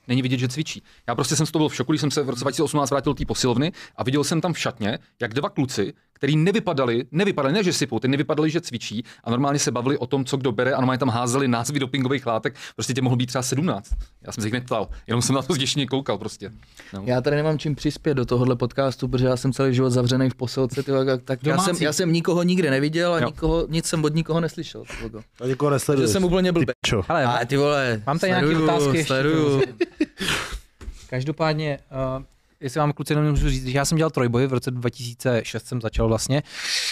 Není vidět, že cvičí. Já prostě jsem z toho byl v šoku, když jsem se v roce 2018 vrátil do té posilovny a viděl jsem tam v šatně, jak dva kluci, který nevypadali, nevypadali, ne že sypou, ty nevypadali, že cvičí a normálně se bavili o tom, co kdo bere a normálně tam házeli názvy dopingových látek, prostě tě mohl být třeba 17. Já jsem se jich neptal, jenom jsem na to zděšeně koukal prostě. No. Já tady nemám čím přispět do tohohle podcastu, protože já jsem celý život zavřený v posilce, ty, vole, tak já jsem, já jsem nikoho nikde neviděl a Jo. nikoho, nic jsem od nikoho neslyšel. ty vole. A nikoho Že nesleduješ. jsem úplně blbý. Čo? Ale Ale ty vole, mám tady nějaké sleduju, otázky ještě. Sleduju. Každopádně, uh, jestli vám kluci jenom můžu říct, že já jsem dělal trojboj, v roce 2006 jsem začal vlastně,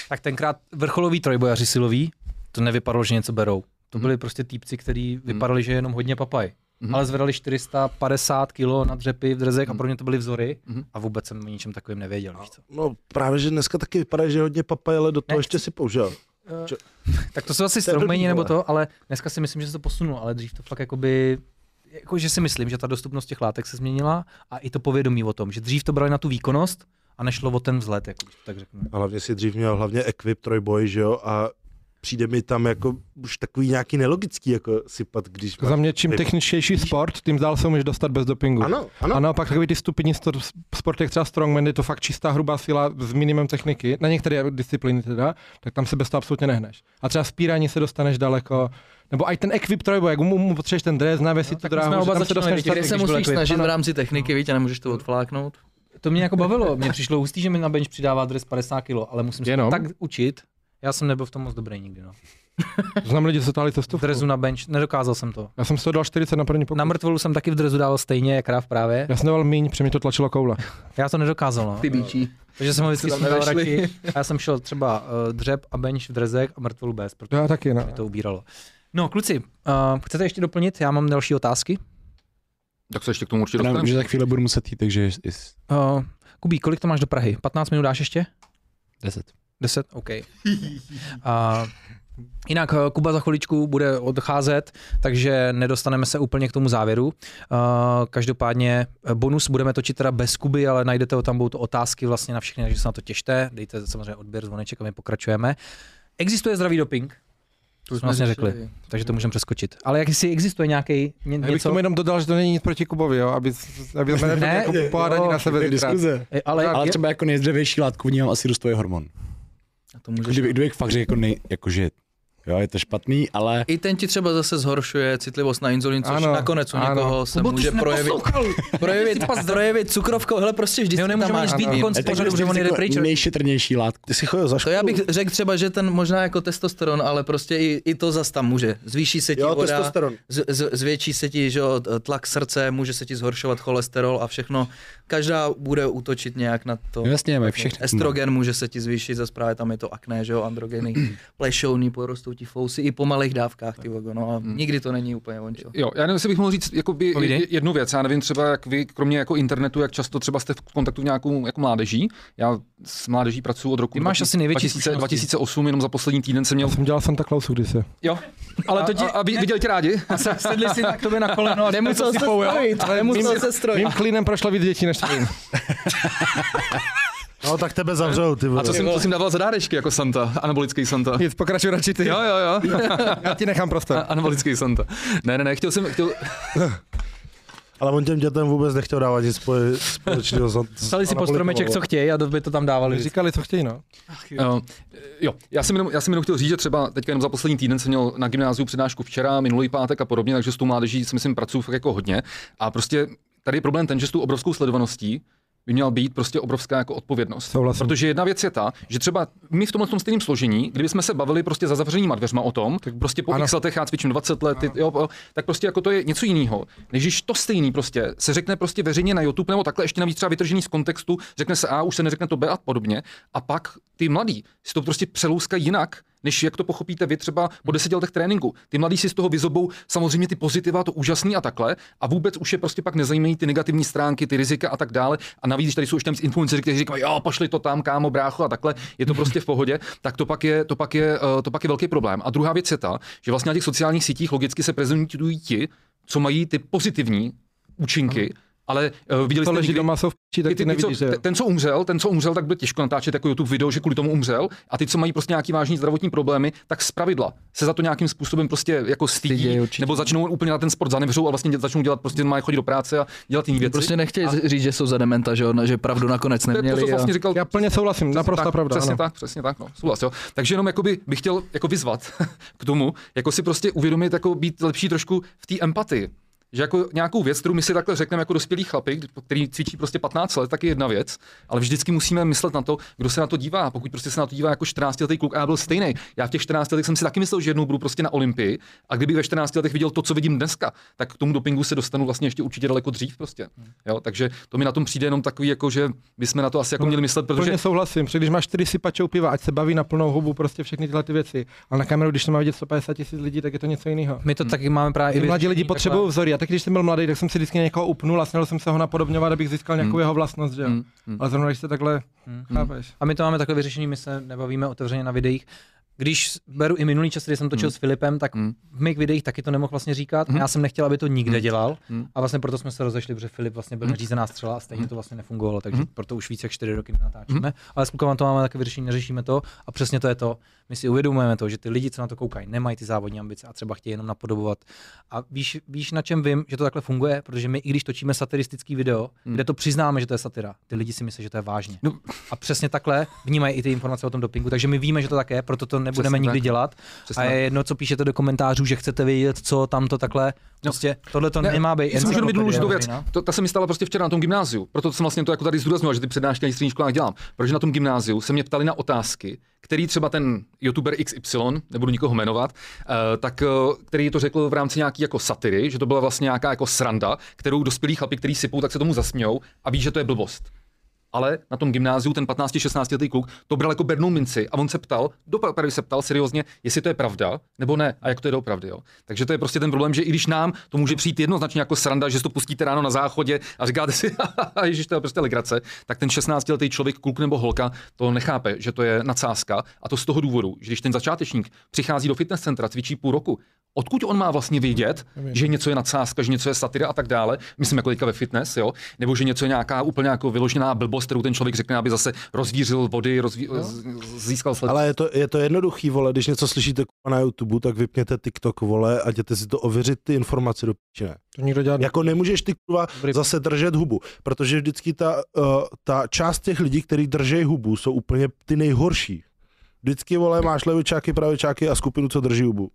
tak tenkrát vrcholový trojbojaři silový, to nevypadalo, že něco berou. To byli prostě týpci, kteří vypadali, že jenom hodně papaj. Mhm. Ale zvedali 450 kg na dřepy v drzech a pro mě to byly vzory Mhm. a vůbec jsem o ničem takovým nevěděl. Víš co? No právě, že dneska taky vypadá, že hodně papaj, ale do toho Ne. ještě si použil. Tak to jsou asi strongmani nebo to, ale dneska si myslím, že se to posunulo, ale dřív to fakt jakoby jako, že si myslím, že ta dostupnost těch látek se změnila a i to povědomí o tom, že dřív to brali na tu výkonnost a nešlo o ten vzhled, jako tak řeknu. A hlavně si dřív měl hlavně Equip trojboj, že jo, a přijde mi tam jako už takový nějaký nelogický jako sypat, když Za mě čím techničtější sport, tím dál se můžeš dostat bez dopingu. Ano, ano. A naopak takový ty stupidní sport, jak třeba strongman, je to fakt čistá hrubá síla s minimem techniky, na některé disciplíny teda, tak tam se bez toho absolutně nehneš. A třeba spírání se dostaneš daleko, nebo i ten equip trojboj, jak mu, mu potřebuješ ten dres, navěsit tu tak my jsme dráhu, oba tam se dostaneš když se musíš snažit ano. v rámci techniky, víš, a nemůžeš to odfláknout. To mě jako bavilo, mě přišlo hustý, že mi na bench přidává dres 50 kg, ale musím se Jenom? tak učit. Já jsem nebyl v tom moc dobrý nikdy, no. Znám lidi, co táhli cestu. V drezu na bench, nedokázal jsem to. Já jsem si to dal 40 na první pokus. Na mrtvolu jsem taky v drezu dával stejně, jak ráv právě. Já jsem dával míň, protože mi to tlačilo koule. Já to nedokázal, no. Ty bíčí. Takže jsem ho vždycky sundal radši. A já jsem šel třeba uh, dřep a bench v drezech a mrtvolu bez, protože Já taky, no. mě to ubíralo. No, kluci, uh, chcete ještě doplnit? Já mám další otázky. Tak se ještě k tomu určitě Já dostaneme. že za chvíli budu muset jít, takže jest- Uh, Kubí, kolik to máš do Prahy? 15 minut dáš ještě? 10. 10? OK. A jinak eh, Kuba za chviličku bude odcházet, takže nedostaneme se úplně k tomu závěru. Uh, každopádně eh, bonus budeme točit teda bez Kuby, ale najdete ho tam, budou to otázky vlastně na všechny, takže se na to těšte. Dejte samozřejmě odběr, zvoneček a my pokračujeme. Existuje zdravý doping, to jsme vlastně řekli, takže to můžeme přeskočit. Ale jak jestli existuje nějaký ně, Já bych něco, tomu jenom dodal, že to není nic proti Kubovi, jo, aby, aby jsme nebyli Ne, jako pohádání na sebe zítra. Diskuze. Ale, Ale třeba jako nejzdravější látku vnímám asi růstový hormon. A to můžeš Kdyby, kdybych fakt řekl jako nej, jakože Jo, je to špatný, ale I ten ti třeba zase zhoršuje citlivost na inzulin, což Ano, nakonec u ano. někoho se Kubo, může projevit, projevit, projevit cukrovkou. Hele, prostě vždycky ho tam máš být to pořadu, protože on jde pryč. nejšetrnější látku. Ty si chodil za To školu. já bych řekl třeba, že ten možná jako testosteron, ale prostě i, i to zas tam může. Zvýší se ti Jo, voda, testosteron. z, z, zvětší se ti že, jo, tlak srdce, může se ti zhoršovat cholesterol a všechno. Každá bude útočit nějak na to. No jasně, mají všechny. Estrogen může se ti zvýšit, zase právě tam je to akné, že jo, androgeny, plešouny, porostou ti fousy i po malých dávkách, ty vogo, no a nikdy to není úplně on, čo. Jo, já nevím, jestli bych mohl říct jakoby, Povídej. jednu věc. Já nevím třeba, jak vy, kromě jako internetu, jak často třeba jste v kontaktu nějakou jako mládeží. Já s mládeží pracuji od roku Ty máš asi největší 2000, zkušenosti. 2008, jenom za poslední týden jsem měl. Já jsem dělal Santa Clausu kdysi. Jo, ale to ti... a, a, viděli tě rádi? Sedli si tak tobě na koleno a Nemusel se strojit, nemusel se strojit. Mým klínem prošlo víc dětí než tvým. No tak tebe zavřou, ty vole. A co jsem, co jsem dával za dárečky jako Santa, anabolický Santa? Nic, pokračuj radši ty. Jo, jo, jo. Já ti nechám A- prostor. Anabolický Santa. Ne, ne, ne, chtěl jsem, chtěl, Ale on těm dětem vůbec nechtěl dávat nic společného. Stali si po stromeček, co chtějí a by to tam dávali. Říkali, co chtějí, no. Uh, jo, já jsem, jenom, já jsem jenom chtěl říct, že třeba teďka jenom za poslední týden jsem měl na gymnáziu přednášku včera, minulý pátek a podobně, takže s tou mládeží si myslím pracuji fakt jako hodně. A prostě tady je problém ten, že s tou obrovskou sledovaností by měla být prostě obrovská jako odpovědnost. Souhlasím. Protože jedna věc je ta, že třeba my v tomhle tom stejném složení, kdybychom se bavili prostě za zavřenýma dveřma o tom, tak prostě po ano. x letech já cvičím 20 let, ty, jo, jo, tak prostě jako to je něco jiného. Než když to stejný prostě se řekne prostě veřejně na YouTube nebo takhle ještě navíc třeba vytržený z kontextu, řekne se A, už se neřekne to B a podobně. A pak ty mladí si to prostě přelouskají jinak, než jak to pochopíte vy třeba po deseti letech tréninku. Ty mladí si z toho vyzobou samozřejmě ty pozitiva, to úžasný a takhle, a vůbec už je prostě pak nezajímají ty negativní stránky, ty rizika a tak dále. A navíc, tady jsou ještě navíc influenceři, kteří říkají, jo, pošli to tam, kámo, brácho a takhle, je to prostě v pohodě, tak to pak je, to pak je, eh, to pak je velký problém. A druhá věc je ta, že vlastně na těch sociálních sítích logicky se prezentují ti, co mají ty pozitivní účinky, ale uh, viděli To jste leží někdy, doma, jsou v píči, tak ty, ty ty, co, nevidíš, že jo. ten- co umřel, ten, co umřel, tak bude těžko natáčet jako YouTube video, že kvůli tomu umřel. A ty, co mají prostě nějaký vážný zdravotní problémy, tak z pravidla se za to nějakým způsobem prostě jako stydí, určitě. nebo začnou úplně na ten sport zanevřou a vlastně začnou dělat prostě mají chodit do práce a dělat jiné věci. Prostě nechtějí říct, že jsou za dementa, že, že pravdu nakonec to je to, neměli. co jsi a- vlastně říkal. Já plně souhlasím, naprosto tak, pravda. Přesně ano. tak, přesně tak, no, souhlas, jo. Takže jenom jakoby bych chtěl jako vyzvat k tomu, jako si prostě uvědomit, jako být lepší trošku v té empatii. Že jako nějakou věc, kterou my si takhle řekneme jako dospělý chlapy, který cvičí prostě 15 let, tak je jedna věc, ale vždycky musíme myslet na to, kdo se na to dívá. Pokud prostě se na to dívá jako 14 letý kluk a já byl stejný. Já v těch 14 letech jsem si taky myslel, že jednou budu prostě na Olympii a kdyby ve 14 letech viděl to, co vidím dneska, tak k tomu dopingu se dostanu vlastně ještě určitě daleko dřív prostě. Jo, takže to mi na tom přijde jenom takový, jako že bychom na to asi jako měli myslet, protože Plně souhlasím, protože když máš čtyři sypačou piva, ať se baví na plnou hubu, prostě všechny tyhle ty věci. Ale na kameru, když to má vidět 150 tisíc lidí, tak je to něco jiného. My to taky máme právě mladí lidi potřebují vzory. Tak když jsem byl mladý, tak jsem si vždycky někoho upnul a snažil jsem se ho napodobňovat, abych získal nějakou jeho vlastnost, že jo. Mm, mm. Ale zrovna když se takhle Mm. chápeš. A my to máme takhle vyřešení, my se nebavíme otevřeně na videích. Když beru i minulý čas, kdy jsem točil Hmm. s Filipem, tak Hmm. v mých videích taky to nemohl vlastně říkat. Hmm. A já jsem nechtěl, aby to nikde Hmm. dělal. Hmm. A vlastně proto jsme se rozešli, protože Filip vlastně byl Hmm. neřízená střela a stejně to vlastně nefungovalo, takže Hmm. proto už více jak čtyři roky nenatáčíme. Ale s klukama to máme taky vyřešení, neřešíme to a přesně to je to. My si uvědomujeme to, že ty lidi, co na to koukají, nemají ty závodní ambice a třeba chtějí jenom napodobovat. A víš, víš, na čem vím, že to takhle funguje, protože my, i když točíme satiristický video, Hmm. kde to přiznáme, že to je satira, ty lidi si myslí, že to je vážně. No. A přesně takhle vnímají i ty informace o tom dopingu, takže my víme, že to tak je, proto to nebudeme Přesně nikdy tak. dělat. Přesně a je jedno, co píšete do komentářů, že chcete vědět, co tam to takhle. Prostě tohle to Ne, nemá být. Já jsem řekl mi důležitou věc. To, ta se mi stala prostě včera na tom gymnáziu. Proto jsem vlastně to jako tady zdůraznil, že ty přednášky na středních školách dělám. Protože na tom gymnáziu se mě ptali na otázky, který třeba ten youtuber XY, nebudu nikoho jmenovat, eh, tak eh, který to řekl v rámci nějaký jako satiry, že to byla vlastně nějaká jako sranda, kterou dospělí chlapi, který sypou, tak se tomu zasmějou a ví, že to je blbost. Ale na tom gymnáziu ten 15-16 letý kluk to bral jako bernou minci a on se ptal, dopravdy se ptal seriózně, jestli to je pravda nebo ne a jak to je doopravdy. Jo. Takže to je prostě ten problém, že i když nám to může přijít jednoznačně jako sranda, že si to pustíte ráno na záchodě a říkáte si, ježiš, to je prostě legrace, tak ten 16 letý člověk, kluk nebo holka, to nechápe, že to je nadsázka. A to z toho důvodu, že když ten začátečník přichází do fitness centra, cvičí půl roku, odkud on má vlastně vědět, že něco je nadsázka, že něco je satira a tak dále, myslím jako teďka ve fitness, jo, nebo že něco je nějaká úplně jako vyložená blbost, kterou ten člověk řekne, aby zase rozvířil vody, rozví, z- získal sled. Ale je to, je to jednoduchý, vole, když něco slyšíte na YouTube, tak vypněte TikTok, vole, a jděte si to ověřit ty informace do píče. To nikdo dělá. Jako nemůžeš ty kurva zase držet hubu, protože vždycky ta, uh, ta část těch lidí, kteří drží hubu, jsou úplně ty nejhorší. Vždycky, vole, máš levičáky, pravičáky a skupinu, co drží hubu.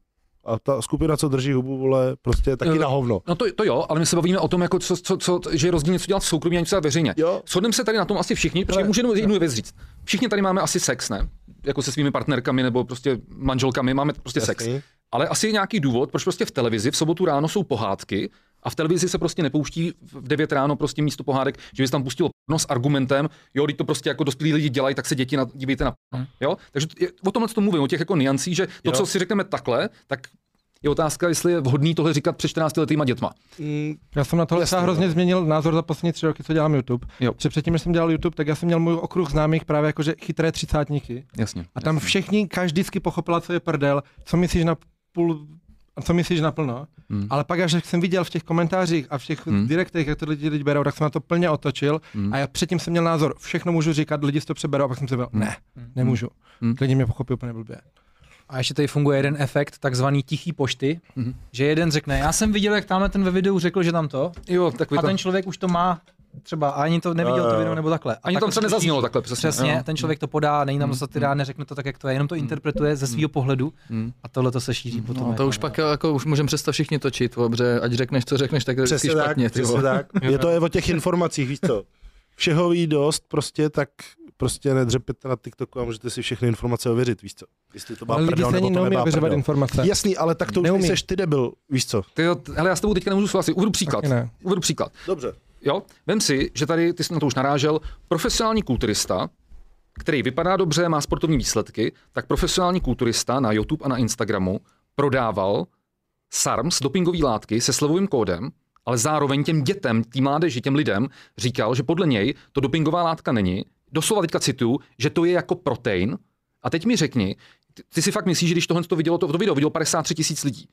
A ta skupina, co drží hubu, vole, prostě je taky Jo. na hovno. No to, to jo, ale my se bavíme o tom, jako co, co, co, že je rozdíl něco dělat v soukromí a něco veřejně. Jo. Shodneme se tady na tom asi všichni, protože můžeme jednu věc říct. Všichni tady máme asi sex, ne? Jako se svými partnerkami nebo prostě manželkami, máme prostě sex. Jasný. Ale asi je nějaký důvod, proč prostě v televizi v sobotu ráno jsou pohádky a v televizi se prostě nepouští v 9 ráno prostě místo pohádek, že bys tam pustil no s argumentem, jo, když to prostě jako dospělí lidi dělají, tak se děti na, dívejte na jo. Takže je, o tomhle to mluvím, o těch jako niancí, že to, Jo. co si řekneme takhle, tak je otázka, jestli je vhodný tohle říkat před 14 letýma dětma. Mm, Já jsem na tohle Jasně, třeba hrozně změnil názor za poslední tři roky, co dělám YouTube. Jo. Že předtím, než jsem dělal YouTube, tak já jsem měl můj okruh známých právě jakože chytré třicátníky. Jasně. A tam všichni, každý vždycky pochopila, co je prdel, co myslíš na půl, co myslíš naplno. Hmm. Ale pak, až jak jsem viděl v těch komentářích a v těch Hmm. direktech, jak to lidi, lidi berou, tak jsem na to plně otočil. Hmm. A já předtím jsem měl názor, všechno můžu říkat, lidi si to přeberou, a pak jsem si byl, ne, nemůžu. Hmm. Lidi mě pochopí úplně blbě. A ještě tady funguje jeden efekt, takzvaný tichý pošty, Mhm. že jeden řekne, já jsem viděl, jak tamhle ten ve videu řekl, že tam to, Jo, takový a to. ten člověk už to má třeba a ani to neviděl to video nebo takhle. A Ani tam takhle třeba se to nezaznělo takhle, přesně. Přesně, jo. ten člověk to podá, není tam Mm, satira, neřekne to tak, jak to je, jenom to interpretuje ze svého pohledu Mm. a tohle to se šíří potom. No, jako to už pak jako, už můžeme přestat všichni točit, protože ať řekneš, co řekneš, tak je Přesně tak, špatně. ty přesně tak. Je to je o těch informacích, víš co. Všeho ví dost, prostě tak prostě nedřepěte na TikToku a můžete si všechny informace ověřit, víš co. Jestli to má Ale prdel, nebo ani to neumí nemá ověřovat prdel. informace. Jasný, ale tak to už nejseš ty debil, víš co. Ty jo, hele, já s tebou teďka nemůžu souhlasit. Uvedu příklad. Ne. Uvedu příklad. Dobře. Jo, vem si, že tady, ty jsi na to už narážel, profesionální kulturista, který vypadá dobře, má sportovní výsledky, tak profesionální kulturista na YouTube a na Instagramu prodával SARMS, dopingové látky se slevovým kódem, ale zároveň těm dětem, tým mládeži, těm lidem říkal, že podle něj to dopingová látka není. Doslova teďka cituju, že to je jako protein. A teď mi řekni, ty, ty si fakt myslíš, že když tohle to vidělo, to, to video vidělo 53 tisíc lidí.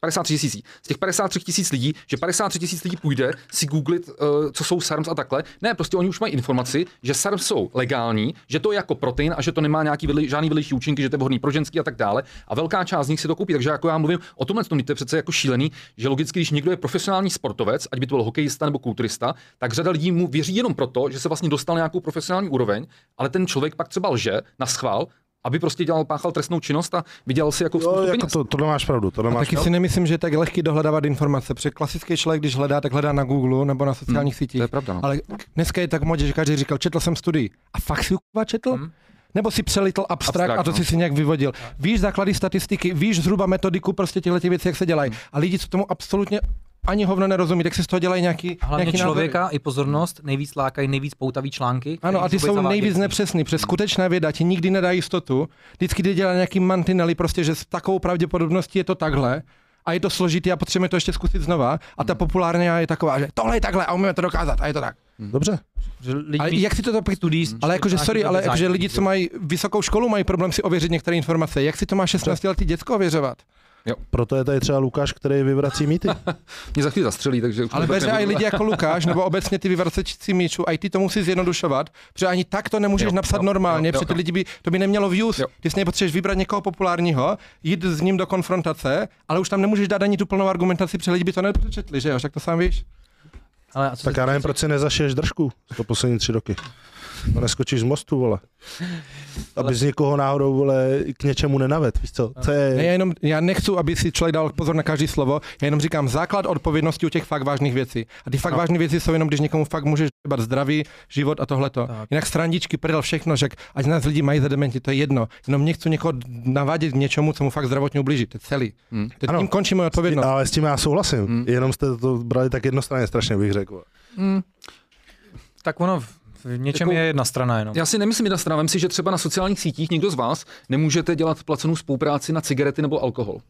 53 tisíc. Z těch 53 tisíc lidí, že 53 tisíc lidí půjde si googlit, uh, co jsou SARMs a takhle. Ne, prostě oni už mají informaci, že SARMs jsou legální, že to je jako protein a že to nemá nějaký vedli, žádný vedlejší účinky, že to je vhodný pro ženský a tak dále. A velká část z nich si to koupí. Takže jako já mluvím o tomhle, tom, to je přece jako šílený, že logicky, když někdo je profesionální sportovec, ať by to byl hokejista nebo kulturista, tak řada lidí mu věří jenom proto, že se vlastně dostal na nějakou profesionální úroveň, ale ten člověk pak třeba lže na schvál, aby prostě dělal, páchal trestnou činnost a vydělal si jako Jo, jako to, to máš pravdu, to máš taky si nemyslím, že je tak lehký dohledávat informace, protože klasický člověk, když hledá, tak hledá na Google nebo na sociálních sítích. To je pravda. No. Ale dneska je tak modě, že každý říkal, četl jsem studii. A fakt si ji četl? Hmm. Nebo si přelitl abstrakt, Abstrakt, a to no. si si nějak vyvodil. Víš základy statistiky, víš zhruba metodiku prostě těchto těch věcí, jak se dělají. A lidi, co tomu absolutně ani hovno nerozumí, tak si z toho dělají nějaký, hlavně nějaký člověka názory. i pozornost nejvíc lákají nejvíc poutavý články. Ano, a ty jsou zavádějí. nejvíc nepřesný, přes skutečná věda ti nikdy nedá jistotu. Vždycky ty dělá nějaký mantinely, prostě, že s takovou pravděpodobností je to takhle, a je to složitý a potřebujeme to ještě zkusit znova. A ta populární je taková, že tohle je takhle a umíme to dokázat a je to tak. Dobře. Že lidi Ale jak si to, to studií, ale jakože, sorry, ale jakože lidi, co mají vysokou školu, mají problém si ověřit některé informace. Jak si to má 16 letý děcko ověřovat? Proto je tady třeba Lukáš, který vyvrací mýty. Mě za chvíli zastřelí, takže... už Ale tak veře i lidi jako Lukáš, nebo obecně ty vyvracečci míčů, a i ty to musí zjednodušovat, protože ani tak to nemůžeš Jo, napsat jo, normálně, jo, jo, protože ty jo. lidi by, to by nemělo views. Jo. Ty si nepotřebuješ vybrat někoho populárního, jít s ním do konfrontace, ale už tam nemůžeš dát ani tu plnou argumentaci, protože lidi by to nepřečetli, že jo, však to sám víš. Ale a co Tak já nevím, proč si nezašiješ držku to poslední tři roky. No neskočíš z mostu, vole. Aby z někoho náhodou, vole, k něčemu nenaved, víš co? To Ne, já, je... jenom, já nechci, aby si člověk dal pozor na každý slovo, já jenom říkám základ odpovědnosti u těch fakt vážných věcí. A ty fakt No. vážné věci jsou jenom, když někomu fakt můžeš dbat zdraví, život a tohleto. Tak. Jinak srandičky, prdel, všechno, že ať nás lidi mají za dementi, to je jedno. Jenom nechci někoho navádět k něčemu, co mu fakt zdravotně ublíží. To je celý. Hmm. Teď Ano. tím končí moje odpovědnost. Ale s tím já souhlasím. Hmm. Jenom jste to brali tak jednostranně, strašně bych řekl. Hmm. Tak ono v něčem Jako- je jedna strana jenom. Já si nemyslím jedna strana, vem si, že třeba na sociálních sítích někdo z vás nemůžete dělat placenou spolupráci na cigarety nebo alkohol.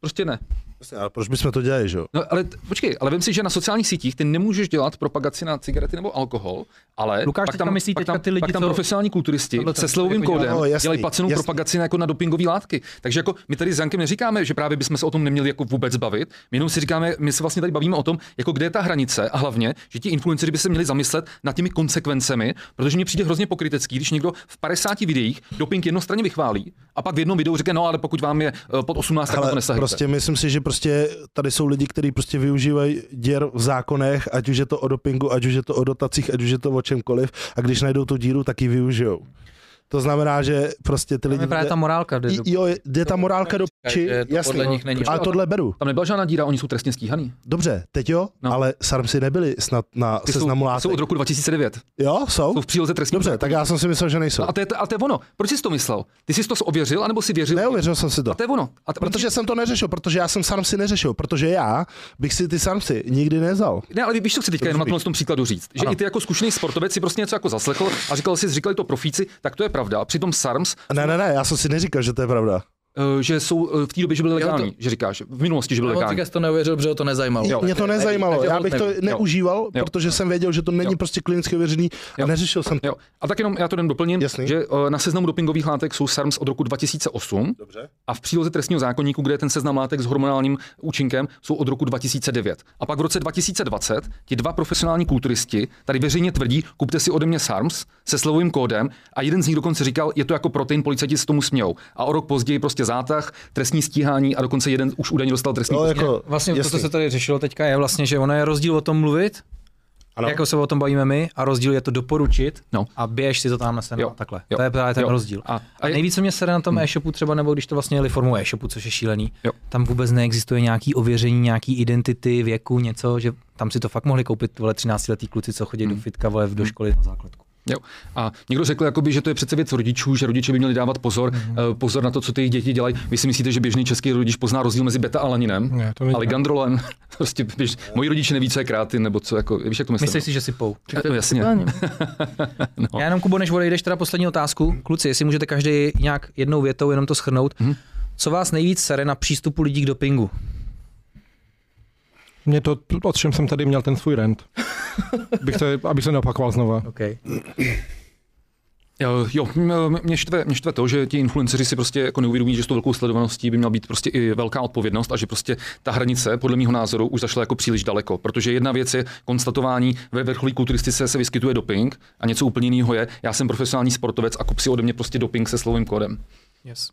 Prostě ne. Jasně, ale proč bychom to dělali, že jo? No, ale t- počkej, ale vem si, že na sociálních sítích ty nemůžeš dělat propagaci na cigarety nebo alkohol, ale Lukáš pak tam, myslí pak teďka tam, ty lidi, pak tam co- profesionální kulturisti se slovovým jako kódem No, jasný, dělají placenou jasný. propagaci na, jako na dopingové látky. Takže jako my tady s Jankem neříkáme, že právě bychom se o tom neměli jako vůbec bavit, my jenom si říkáme, my se vlastně tady bavíme o tom, jako kde je ta hranice a hlavně, že ti influenceři by se měli zamyslet nad těmi konsekvencemi, protože mně přijde hrozně pokrytecký, když někdo v 50 videích doping jednostranně vychválí a pak v jednom videu řekne, no ale pokud vám je eh, pod 18, tak to prostě myslím si, že prostě tady jsou lidi, kteří prostě využívají děr v zákonech, ať už je to o dopingu, ať už je to o dotacích, ať už je to o čemkoliv a když najdou tu díru, tak ji využijou. To znamená, že prostě ty Tam lidi... je právě ta morálka. Jde do... Jo, jde ta morálka do či, že to jasně, podle nich není. ale tohle beru. Tam nebyla žádná díra, oni jsou trestně stíhaný. Dobře, teď jo, No. ale Sarmsy nebyli snad na Ty jsou, seznamu ty látek. jsou od roku 2009. Jo, jsou? Jsou v příloze trestní. Dobře, tak já jsem si myslel, že nejsou. No a to, je, a to je ono. Proč jsi to myslel? Ty jsi to ověřil, anebo si věřil? Neuvěřil jsem si to. A to je ono. A to, Protože jsem to neřešil, protože já jsem Sarmsy neřešil, protože já bych si ty Sarmsy nikdy nezal. Ne, ale víš, co chci teďka jenom na tomhle tom příkladu říct. Že i ty jako zkušený sportovec si prostě něco jako zaslechl a říkal si, říkali to profíci, tak to je pravda. A přitom SARMS, Ne, ne, ne, já jsem si neříkal, že to je pravda. Eh, že jsou eh, v té době, že byly Jo, to- legální, že říkáš, v minulosti, že byly legální. říká, to neuvěřil, protože ho to nezajímalo. Jo. Mě to nezajímalo, já bych to neužíval, Jo. protože jsem věděl, že to není Jo. prostě klinicky ověřený a Jo. neřešil jsem to. Jo. A tak jenom já to jen doplním, Jasný. že eh, na seznamu dopingových látek jsou SARMS od roku 2008 Dobře. a v příloze trestního zákonníku, kde je ten seznam látek s hormonálním účinkem, jsou od roku 2009. A pak v roce 2020 ti dva profesionální kulturisti tady veřejně tvrdí, kupte si ode mě SARMS se slovovým kódem a jeden z nich dokonce říkal, je to jako protein, policajti se tomu smějou. A o rok později prostě zátah, trestní stíhání a dokonce jeden už údajně dostal trestní No, jako, Vlastně to, jasný. co se tady řešilo teďka, je vlastně, že ono je rozdíl o tom mluvit, Ano. jako se o tom bavíme my, a rozdíl je to doporučit No. a běž si to tam na Jo, takhle. jo, To je právě ten jo. rozdíl. A- A, a a je- nejvíc, co mě sere na tom e-shopu třeba, nebo když to vlastně jeli formou e-shopu, což je šílený, Jo. tam vůbec neexistuje nějaký ověření, nějaký identity, věku, něco, že tam si to fakt mohli koupit vole 13 letý kluci, co chodí do fitka, vole, do školy na základku. Jo. A někdo řekl, jakoby, že to je přece věc rodičů, že rodiče by měli dávat pozor, mm-hmm. pozor na to, co ty jejich děti dělají. Vy si myslíte, že běžný český rodič pozná rozdíl mezi beta alaninem Ne, to není a ligandrolem? prostě běž, moji rodiče neví, co je krátin, nebo co, jako, víš, jak to myslím? Myslíš si, že si pou? No, jasně. No. Já jenom, Kubo, než odejdeš, teda poslední otázku. Kluci, jestli můžete každý nějak jednou větou jenom to schrnout. Mhm. Co vás nejvíc sere na přístupu lidí k dopingu? Mě to, o čem jsem tady měl ten svůj rent. Bych to, aby se neopakoval znova. Okay. Jo, mě štve, mě štve to, že ti influenceři si prostě jako neuvědomují, že s tou velkou sledovaností by měla být prostě i velká odpovědnost a že prostě ta hranice, podle mého názoru, už zašla jako příliš daleko. Protože jedna věc je konstatování, ve vrcholí kulturistice se vyskytuje doping a něco úplně jiného je, já jsem profesionální sportovec a kup si ode mě prostě doping se slovým kódem. Yes.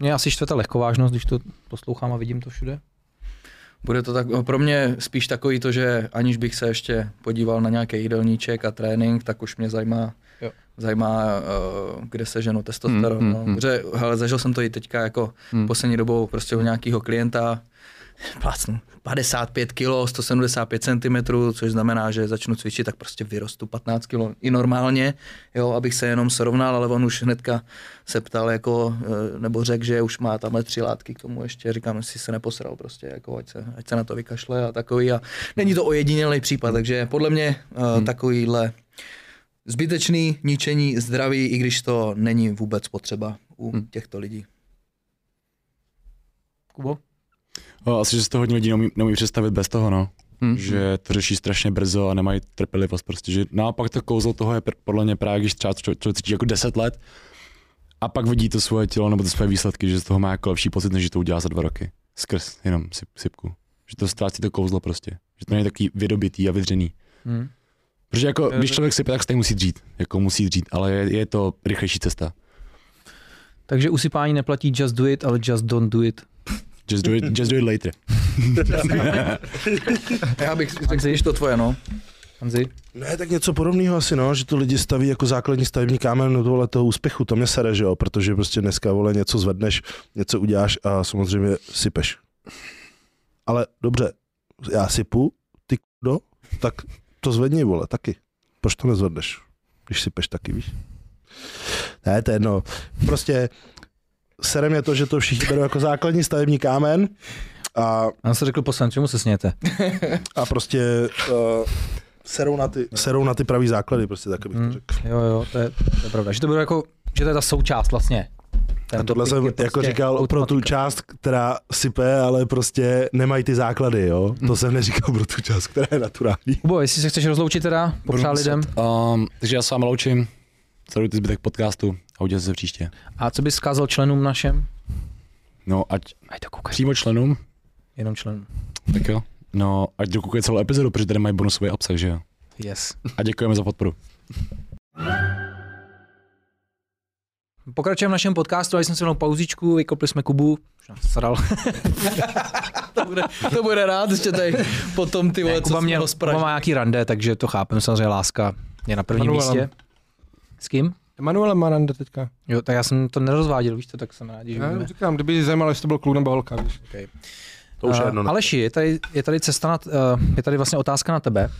Mě asi štve ta lehkovážnost, když to poslouchám a vidím to všude. Bude to tak, pro mě spíš takový to, že aniž bych se ještě podíval na nějaký jídelníček a trénink, tak už mě zajímá, Jo. zajímá uh, kde se ženu testosteron. Hmm, Mm, hmm, no. hmm. Protože, hele, zažil jsem to i teďka jako hmm. poslední dobou prostě u nějakého klienta, plácnu, 55 kg, 175 cm, což znamená, že začnu cvičit, tak prostě vyrostu 15 kg i normálně, jo, abych se jenom srovnal, ale on už hnedka se ptal, jako, eh, nebo řekl, že už má tamhle tři látky k tomu ještě, říkám, jestli se neposral prostě, jako ať se, ať se na to vykašle a takový a není to ojedinělý případ, takže podle mě hmm. takovýhle zbytečný ničení zdraví, i když to není vůbec potřeba u Hmm. těchto lidí. Kubo? O, asi, že si to hodně lidí neumí, neumí představit bez toho, no. Hmm. Že to řeší strašně brzo a nemají trpělivost prostě, že naopak to kouzlo toho je podle mě právě, když třeba člověk cítí jako 10 let a pak vidí to svoje tělo nebo ty své výsledky, že z toho má jako lepší pocit, než že to udělá za dva roky. Skrz jenom syp, sypku. Že to ztrácí to kouzlo prostě. Že to není takový vydobitý a vydřený. Hmm. Protože jako, když člověk sype, tak stejně musí dřít. Jako musí dřít, ale je, je to rychlejší cesta. Takže usypání neplatí just do it, ale just don't do it. Just do it, just do it later. Já bych řekl, že to tvoje, no. Hanzi? Ne, tak něco podobného asi, no, že to lidi staví jako základní stavební kámen do tohle toho úspěchu, to mě sere, že jo, protože prostě dneska, vole, něco zvedneš, něco uděláš a samozřejmě sypeš. Ale dobře, já sypu, ty kudo, tak to zvedni, vole, taky. Proč to nezvedneš, když sypeš taky, víš? Ne, to je jedno. Prostě sere mě to, že to všichni berou jako základní stavební kámen a Já jsem řekl posledně, čemu se smějete? a prostě uh, serou, na ty, serou na ty pravý základy, prostě tak bych to Hmm. řekl. Jo, jo, to je, to je pravda. Že to bylo jako, že to je ta součást vlastně. Ten A tohle jsem je prostě jako říkal pro tu automatika. část, která sype, ale prostě nemají ty základy, jo. To jsem neříkal pro tu část, která je naturální. Kubo, jestli se chceš rozloučit teda, popřál lidem. Um, takže já s vámi loučím. Sledujte zbytek podcastu a udělejte se příště. A co bys vzkázal členům našem? No, ať Ať to koukají. přímo členům, Jenom členům. tak jo. No, ať dokoukají celou epizodu, protože tady mají bonusový obsah, že jo. Yes. A děkujeme za podporu. Pokračujeme v našem podcastu, dali jsme si mnou pauzičku, vykopli jsme Kubu. Už nás sral. To bude, to bude rád, ještě tady potom ty vole, co Kuba, ho Kuba má nějaký rande, takže to chápem, samozřejmě láska je na prvním Manuelem. místě. S kým? Emanuele Maranda teďka. Jo, tak já jsem to nerozváděl, víš co, tak jsem rád, že Já víme. říkám, kdyby zajímalo, jestli to byl kluk nebo holka, víš. To už je Uh, jedno. no. Aleši, je tady, je tady cesta na, uh, je tady vlastně otázka na tebe.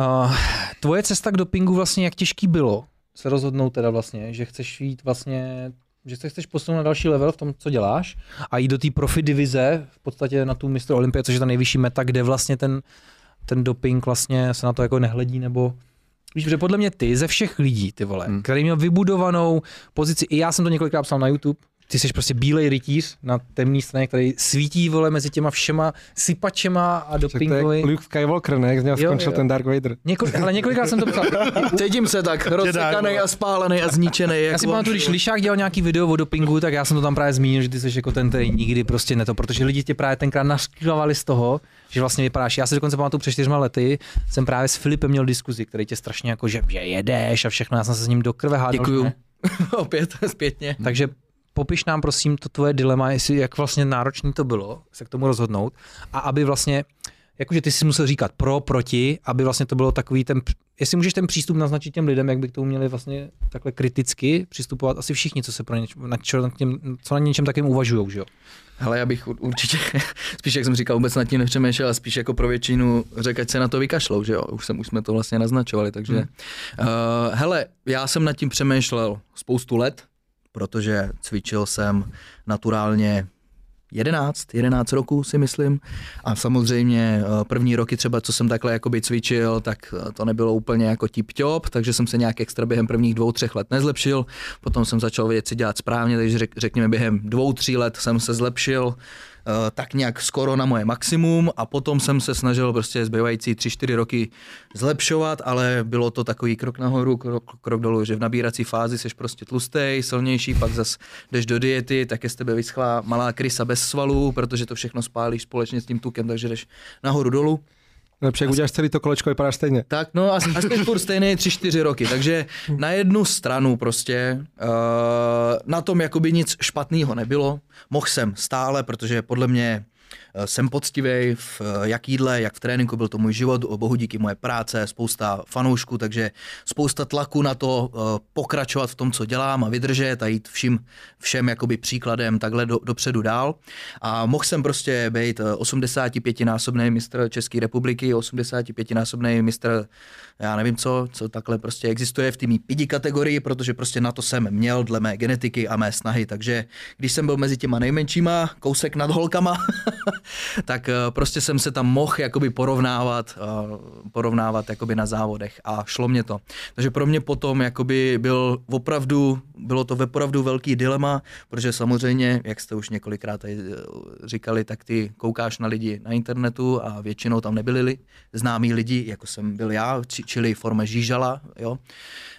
Uh, tvoje cesta k dopingu vlastně jak těžký bylo se rozhodnout teda vlastně, že chceš jít vlastně, že se chceš posunout na další level v tom, co děláš a jít do té profi divize, v podstatě na tu mistr Olympie, což je ta nejvyšší meta, kde vlastně ten, ten doping vlastně se na to jako nehledí, nebo Víš, protože podle mě ty ze všech lidí, ty vole, hmm. Který měl vybudovanou pozici, i já jsem to několikrát psal na YouTube, ty jsi prostě bílej rytíř na temné straně, který svítí vole mezi těma všema sypačema a to dopingový. Luke Skywalker, ne? Jak z něho skončil jo. ten Dark Vader. Několik, ale několikrát jsem to psal. Cítím se tak rozsekaný a spálený a zničený. Já si pamatuju, když Lišák dělal nějaký video o dopingu, tak já jsem to tam právě zmínil, že ty jsi jako ten, který nikdy prostě neto, protože lidi tě právě tenkrát naškývali z toho, že vlastně vypadáš. Já si dokonce pamatuju před čtyřma lety, jsem právě s Filipem měl diskuzi, který tě strašně jako, že, že jedeš a všechno, já jsem se s ním do krve hádal. Děkuju. Opět zpětně. Takže popiš nám prosím to tvoje dilema, jestli jak vlastně náročný to bylo se k tomu rozhodnout a aby vlastně, jakože ty si musel říkat pro, proti, aby vlastně to bylo takový ten, jestli můžeš ten přístup naznačit těm lidem, jak by k tomu měli vlastně takhle kriticky přistupovat asi všichni, co se pro něč, na, čo, na těm, co na něčem takým uvažují, že jo? Hele, já bych ur- určitě, spíš jak jsem říkal, vůbec nad tím nepřemýšlel, ale spíš jako pro většinu řekl, ať se na to vykašlou, že jo, už, jsem, už jsme to vlastně naznačovali, takže hmm. uh, hele, já jsem nad tím přemýšlel spoustu let, protože cvičil jsem naturálně 11, 11 roků si myslím. A samozřejmě eh, první roky třeba, co jsem takhle jakoby cvičil, tak eh, to nebylo úplně jako tip top, takže jsem se nějak extra během prvních dvou, třech let nezlepšil, potom jsem začal věci dělat správně, takže řek, řekněme během dvou, tří let jsem se zlepšil tak nějak skoro na moje maximum a potom jsem se snažil prostě zbývající 3-4 roky zlepšovat, ale bylo to takový krok nahoru, krok, krok dolů, že v nabírací fázi jsi prostě tlustej, silnější, pak zas jdeš do diety, tak je z tebe vyschlá malá krysa bez svalů, protože to všechno spálíš společně s tím tukem, takže jdeš nahoru dolů. Lepší, jak uděláš celý to kolečko, vypadáš stejně. Tak no a, a jsi furt stejný 3-4 roky, takže na jednu stranu prostě uh, na tom jakoby nic špatného nebylo. Mohl jsem stále, protože podle mě jsem poctivý v eh, jak jídle, jak v tréninku, byl to můj život, bohu díky moje práce, spousta fanoušků, takže spousta tlaku na to eh, pokračovat v tom, co dělám a vydržet a jít vším, všem jakoby příkladem takhle do, dopředu dál. A mohl jsem prostě být 85-násobný mistr České republiky, 85-násobný mistr já nevím co, co takhle prostě existuje v té mý pidi kategorii, protože prostě na to jsem měl dle mé genetiky a mé snahy, takže když jsem byl mezi těma nejmenšíma, kousek nad holkama, tak eh, prostě jsem se tam mohl jakoby porovnávat, eh, porovnávat jakoby na závodech a šlo mě to. Takže pro mě potom jakoby byl opravdu, bylo to opravdu velký dilema, protože samozřejmě, jak jste už několikrát tady eh, říkali, tak ty koukáš na lidi na internetu a většinou tam nebyli li, známí lidi, jako jsem byl já, či, čili forma žížala, jo.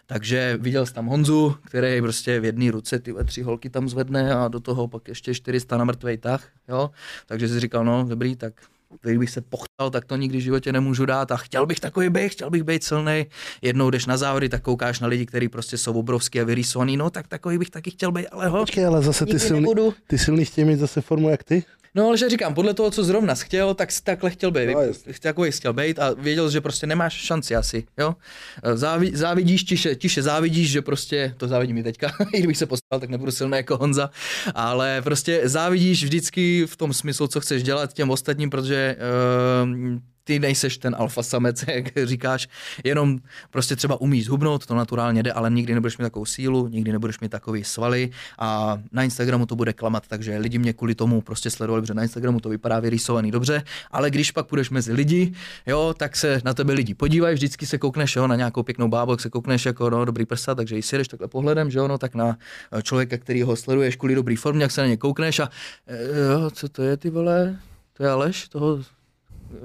Takže viděl jsem tam Honzu, který prostě v jedné ruce ty tři holky tam zvedne a do toho pak ještě 400 na mrtvej tah, jo. Takže si říkal, no dobrý, tak kdybych se pochtal, tak to nikdy v životě nemůžu dát a chtěl bych takový být, chtěl bych být silný. Jednou jdeš na závody, tak koukáš na lidi, kteří prostě jsou obrovský a vyrýsovaný, no tak takový bych taky chtěl být, ale ho, Počkej, ale zase ty silný, nebudu. ty silný chtějí mít zase formu jak ty? No ale že říkám, podle toho, co zrovna chtěl, tak si takhle chtěl být. No. Takový chtěl být a věděl, že prostě nemáš šanci asi, jo. Závi, závidíš, tiše, tiše závidíš, že prostě, to závidím mi teďka, i kdybych se postavil, tak nebudu silný jako Honza, ale prostě závidíš vždycky v tom smyslu, co chceš dělat těm ostatním, protože uh, ty nejseš ten alfa samec, jak říkáš, jenom prostě třeba umíš zhubnout, to naturálně jde, ale nikdy nebudeš mít takovou sílu, nikdy nebudeš mít takový svaly a na Instagramu to bude klamat, takže lidi mě kvůli tomu prostě sledovali, protože na Instagramu to vypadá vyrýsovaný dobře, ale když pak půjdeš mezi lidi, jo, tak se na tebe lidi podívají, vždycky se koukneš, jo, na nějakou pěknou bábu, se koukneš jako no, dobrý prsa, takže když si jdeš takhle pohledem, že jo, no, tak na eh, člověka, který ho sleduješ kvůli dobrý formě, jak se na ně koukneš a eh, jo, co to je ty vole, to je Aleš, toho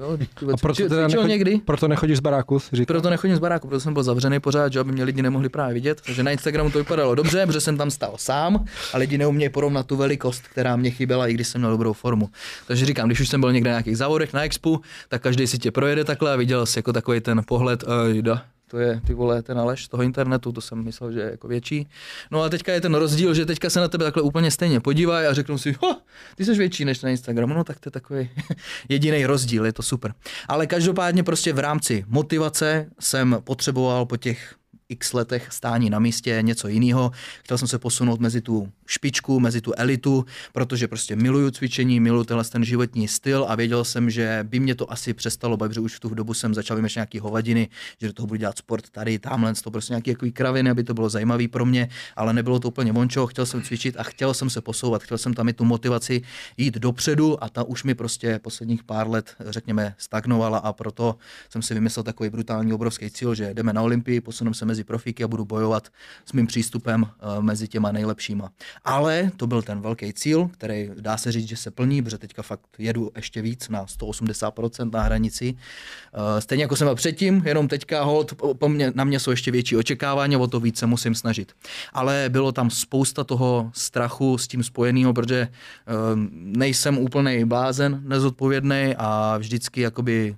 Jo, A proto, teda nechodí- někdy? proto nechodíš z baráku, říkal. Proto nechodím z baráku, proto jsem byl zavřený pořád, že aby mě lidi nemohli právě vidět. Takže na Instagramu to vypadalo dobře, protože jsem tam stál sám a lidi neumějí porovnat tu velikost, která mě chyběla, i když jsem měl dobrou formu. Takže říkám, když už jsem byl někde na nějakých závodech na Expu, tak každý si tě projede takhle a viděl jsi jako takový ten pohled, jda, to je ty vole ten Aleš z toho internetu, to jsem myslel, že je jako větší. No a teďka je ten rozdíl, že teďka se na tebe takhle úplně stejně podívají a řeknou si, ho, ty jsi větší než na Instagramu, no tak to je takový jediný rozdíl, je to super. Ale každopádně prostě v rámci motivace jsem potřeboval po těch x letech stání na místě něco jiného. Chtěl jsem se posunout mezi tu špičku, mezi tu elitu, protože prostě miluju cvičení, miluju tenhle ten životní styl a věděl jsem, že by mě to asi přestalo bavit, protože už v tu dobu jsem začal vymýšlet nějaký hovadiny, že do toho budu dělat sport tady, tamhle, to prostě nějaký jako kraviny, aby to bylo zajímavý pro mě, ale nebylo to úplně vončo, chtěl jsem cvičit a chtěl jsem se posouvat, chtěl jsem tam i tu motivaci jít dopředu a ta už mi prostě posledních pár let, řekněme, stagnovala a proto jsem si vymyslel takový brutální obrovský cíl, že jdeme na Olympii, posuneme se mezi profíky a budu bojovat s mým přístupem eh, mezi těma nejlepšíma. Ale to byl ten velký cíl, který dá se říct, že se plní, protože teďka fakt jedu ještě víc na 180% na hranici. Eh, Stejně jako jsem byl předtím, jenom teďka hold, po mě, na mě jsou ještě větší očekávání, o to víc se musím snažit. Ale bylo tam spousta toho strachu s tím spojeného, protože eh, nejsem úplný blázen, nezodpovědný a vždycky jakoby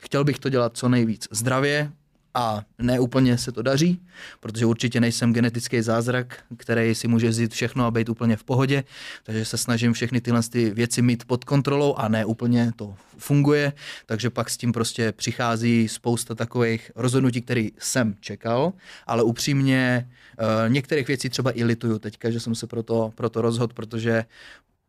chtěl bych to dělat co nejvíc zdravě, a neúplně se to daří, protože určitě nejsem genetický zázrak, který si může vzít všechno a být úplně v pohodě, takže se snažím všechny tyhle ty věci mít pod kontrolou a ne úplně to funguje, takže pak s tím prostě přichází spousta takových rozhodnutí, které jsem čekal, ale upřímně eh, některých věcí třeba i lituju teďka, že jsem se proto, proto rozhodl, protože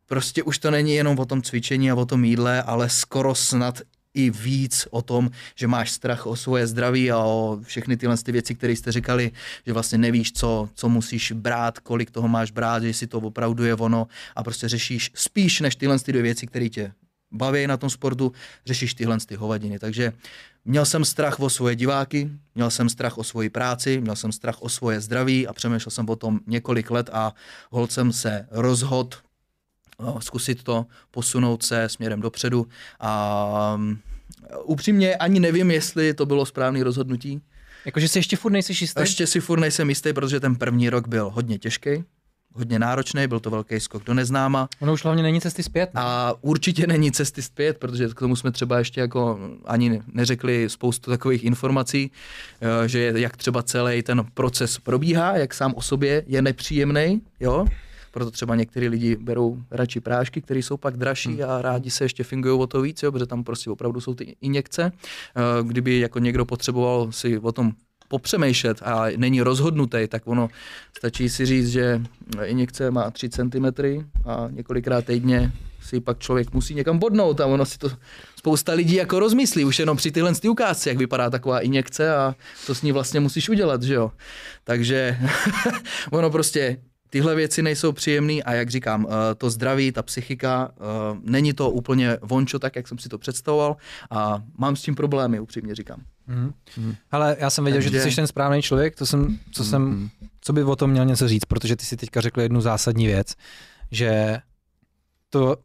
prostě už to není jenom o tom cvičení a o tom jídle, ale skoro snad i víc o tom, že máš strach o svoje zdraví a o všechny tyhle ty věci, které jste říkali, že vlastně nevíš, co, co musíš brát, kolik toho máš brát, jestli to opravdu je ono a prostě řešíš spíš než tyhle ty dvě věci, které tě baví na tom sportu, řešíš tyhle ty hovadiny. Takže měl jsem strach o svoje diváky, měl jsem strach o svoji práci, měl jsem strach o svoje zdraví a přemýšlel jsem o tom několik let a hol jsem se rozhod zkusit to, posunout se směrem dopředu a um, upřímně ani nevím, jestli to bylo správné rozhodnutí. Jakože si ještě furt nejsi jistý? Ještě si furt nejsem jistý, protože ten první rok byl hodně těžký, hodně náročný, byl to velký skok do neznáma. Ono už hlavně není cesty zpět. Ne? A určitě není cesty zpět, protože k tomu jsme třeba ještě jako ani neřekli spoustu takových informací, eh, že jak třeba celý ten proces probíhá, jak sám o sobě je nepříjemný, jo, proto třeba některý lidi berou radši prášky, které jsou pak dražší hmm. a rádi se ještě fingují o to víc, jo, protože tam prostě opravdu jsou ty injekce. Eh, kdyby jako někdo potřeboval si o tom popřemýšlet a není rozhodnutý, tak ono stačí si říct, že injekce má 3 cm a několikrát týdně si pak člověk musí někam bodnout a ono si to spousta lidí jako rozmyslí už jenom při tyhle ukázce, jak vypadá taková injekce a co s ní vlastně musíš udělat, že jo. Takže ono prostě tyhle věci nejsou příjemné a jak říkám, eh, to zdraví, ta psychika, eh, není to úplně vončo tak, jak jsem si to představoval a mám s tím problémy, upřímně říkám. Mm. Ale já jsem věděl, Takže... že ty jsi ten správný člověk, to jsem, co, jsem, mm. co by o tom měl něco říct, protože ty si teďka řekl jednu zásadní věc, že to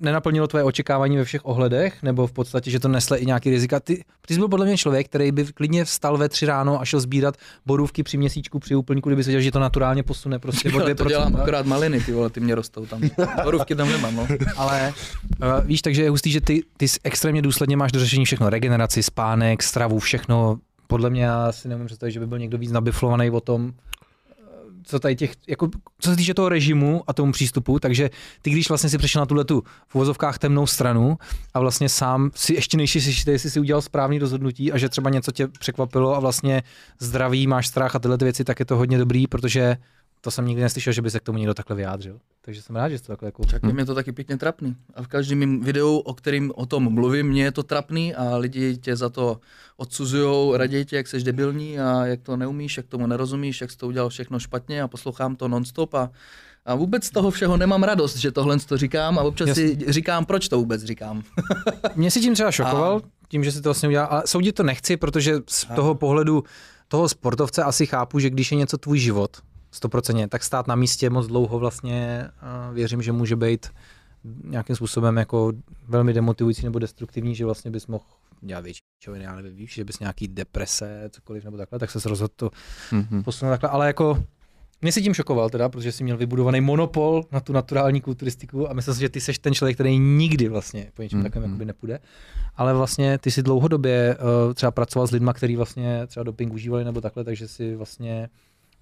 nenaplnilo tvoje očekávání ve všech ohledech, nebo v podstatě, že to nesle i nějaký rizika. Ty, ty jsi byl podle mě člověk, který by klidně vstal ve tři ráno a šel sbírat borůvky při měsíčku, při úplňku, kdyby se věděl, že to naturálně posune prostě o to dělám akorát maliny, ty vole, ty mě rostou tam. Borůvky tam nemám, no. Ale uh, víš, takže je hustý, že ty, ty extrémně důsledně máš do řešení všechno, regeneraci, spánek, stravu, všechno. Podle mě já si nemůžu představit, že by byl někdo víc nabiflovaný o tom, co tady těch, jako, co se týče toho režimu a tomu přístupu, takže ty, když vlastně si přešel na tuhle tu v uvozovkách temnou stranu a vlastně sám si ještě nejsi si jestli si udělal správný rozhodnutí a že třeba něco tě překvapilo a vlastně zdraví, máš strach a tyhle ty věci, tak je to hodně dobrý, protože to jsem nikdy neslyšel, že by se k tomu někdo takhle vyjádřil. Takže jsem rád, že to takhle jako... Tak je to taky pěkně trapný. A v každém videu, o kterým o tom mluvím, mě je to trapný a lidi tě za to odsuzují, raději tě, jak jsi debilní a jak to neumíš, jak tomu nerozumíš, jak jsi to udělal všechno špatně a poslouchám to nonstop a a vůbec z toho všeho nemám radost, že tohle to říkám a občas Jasně. si říkám, proč to vůbec říkám. Mě si tím třeba šokoval, a... tím, že si to vlastně udělal, ale soudit to nechci, protože z toho pohledu toho sportovce asi chápu, že když je něco tvůj život, 100%, tak stát na místě moc dlouho vlastně věřím, že může být nějakým způsobem jako velmi demotivující nebo destruktivní, že vlastně bys mohl dělat větší čoviny, já nevím, víš, že bys nějaký deprese, cokoliv nebo takhle, tak se rozhodl to mm-hmm. posunout takhle, ale jako mě si tím šokoval teda, protože jsi měl vybudovaný monopol na tu naturální kulturistiku a myslím si, že ty jsi ten člověk, který nikdy vlastně po něčem mm, takovém mm. nepůjde. Ale vlastně ty si dlouhodobě uh, třeba pracoval s lidmi, kteří vlastně třeba doping užívali nebo takhle, takže si vlastně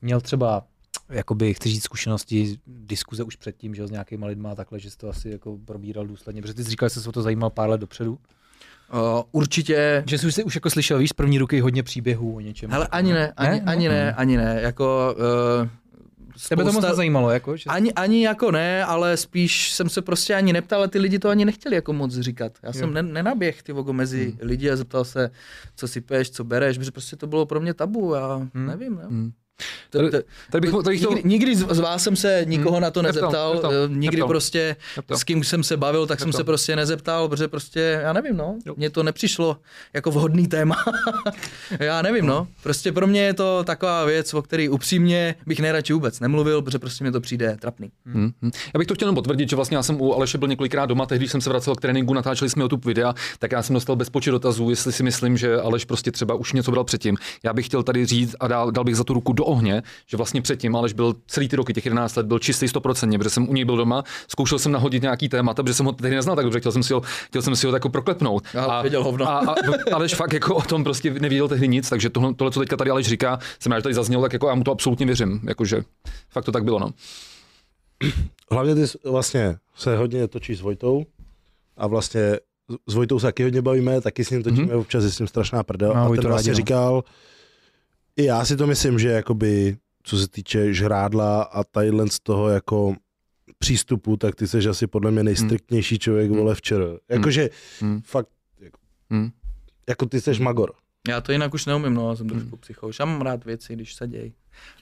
měl třeba jakoby, chci říct zkušenosti, diskuze už předtím, že s nějakýma lidma a takhle, že jsi to asi jako probíral důsledně, protože ty jsi říkal, že jsi se o to zajímal pár let dopředu. Uh, určitě Že jsi už, už jako slyšel, víš, z první ruky hodně příběhů o něčem. Hele, ani ne, ani, Ne? ani ne, ani ne, jako... Uh, Tebe to moc nezajímalo, jako? Že... Ani, ani jako ne, ale spíš jsem se prostě ani neptal a ty lidi to ani nechtěli jako moc říkat. Já jsem ne, nenaběh ty vogo mezi hmm. lidi a zeptal se, co si piješ, co bereš, protože prostě to bylo pro mě tabu, já hmm. nevím. Ne? Hmm. To, to, bych, bych to... nikdy, nikdy z vás jsem se nikoho na to nezeptal, neptal, eh, nikdy neptal. prostě Neptal. s kým jsem se bavil, tak jsem se prostě nezeptal, protože prostě, já nevím, no, Jo. mně to nepřišlo jako vhodný téma. já nevím, no, prostě pro mě je to taková věc, o který upřímně bych nejradši vůbec nemluvil, protože prostě mě to přijde trapný. Hmm, hmm. Já bych to chtěl jenom potvrdit, že vlastně já jsem u Aleše byl několikrát doma, tehdy když jsem se vracel k tréninku, natáčeli jsme YouTube videa, tak já jsem dostal bezpočet dotazů, jestli si myslím, že Aleš prostě třeba už něco bral předtím. Já bych chtěl tady říct a dal, dal bych za tu ruku do ohně, že vlastně předtím Aleš byl celý ty roky, těch 11 let, byl čistý 100%, protože jsem u něj byl doma, zkoušel jsem nahodit nějaký témata, protože jsem ho tehdy neznal tak dobře, chtěl jsem si ho, chtěl jsem si ho jako proklepnout. Ale věděl hovno. a, a, Aleš fakt jako o tom prostě nevěděl tehdy nic, takže tohle, tohle co teďka tady Aleš říká, jsem rád, že tady zaznělo, tak jako já mu to absolutně věřím, jakože fakt to tak bylo, no. Hlavně ty vlastně se hodně točí s Vojtou a vlastně s Vojtou se taky hodně bavíme, taky s ním točíme, mm-hmm. občas je s ním strašná prdel. No, a ten vlastně rádi, no. I já si to myslím, že jakoby, co se týče žrádla a tadyhle z toho jako přístupu, tak ty jsi asi podle mě nejstriktnější člověk, Hmm. vole, včera. Jakože Hmm. fakt, Hmm. jako ty jsi magor. Já to jinak už neumím, no, jsem Hmm. trošku psychouš. Já mám rád věci, když se dějí.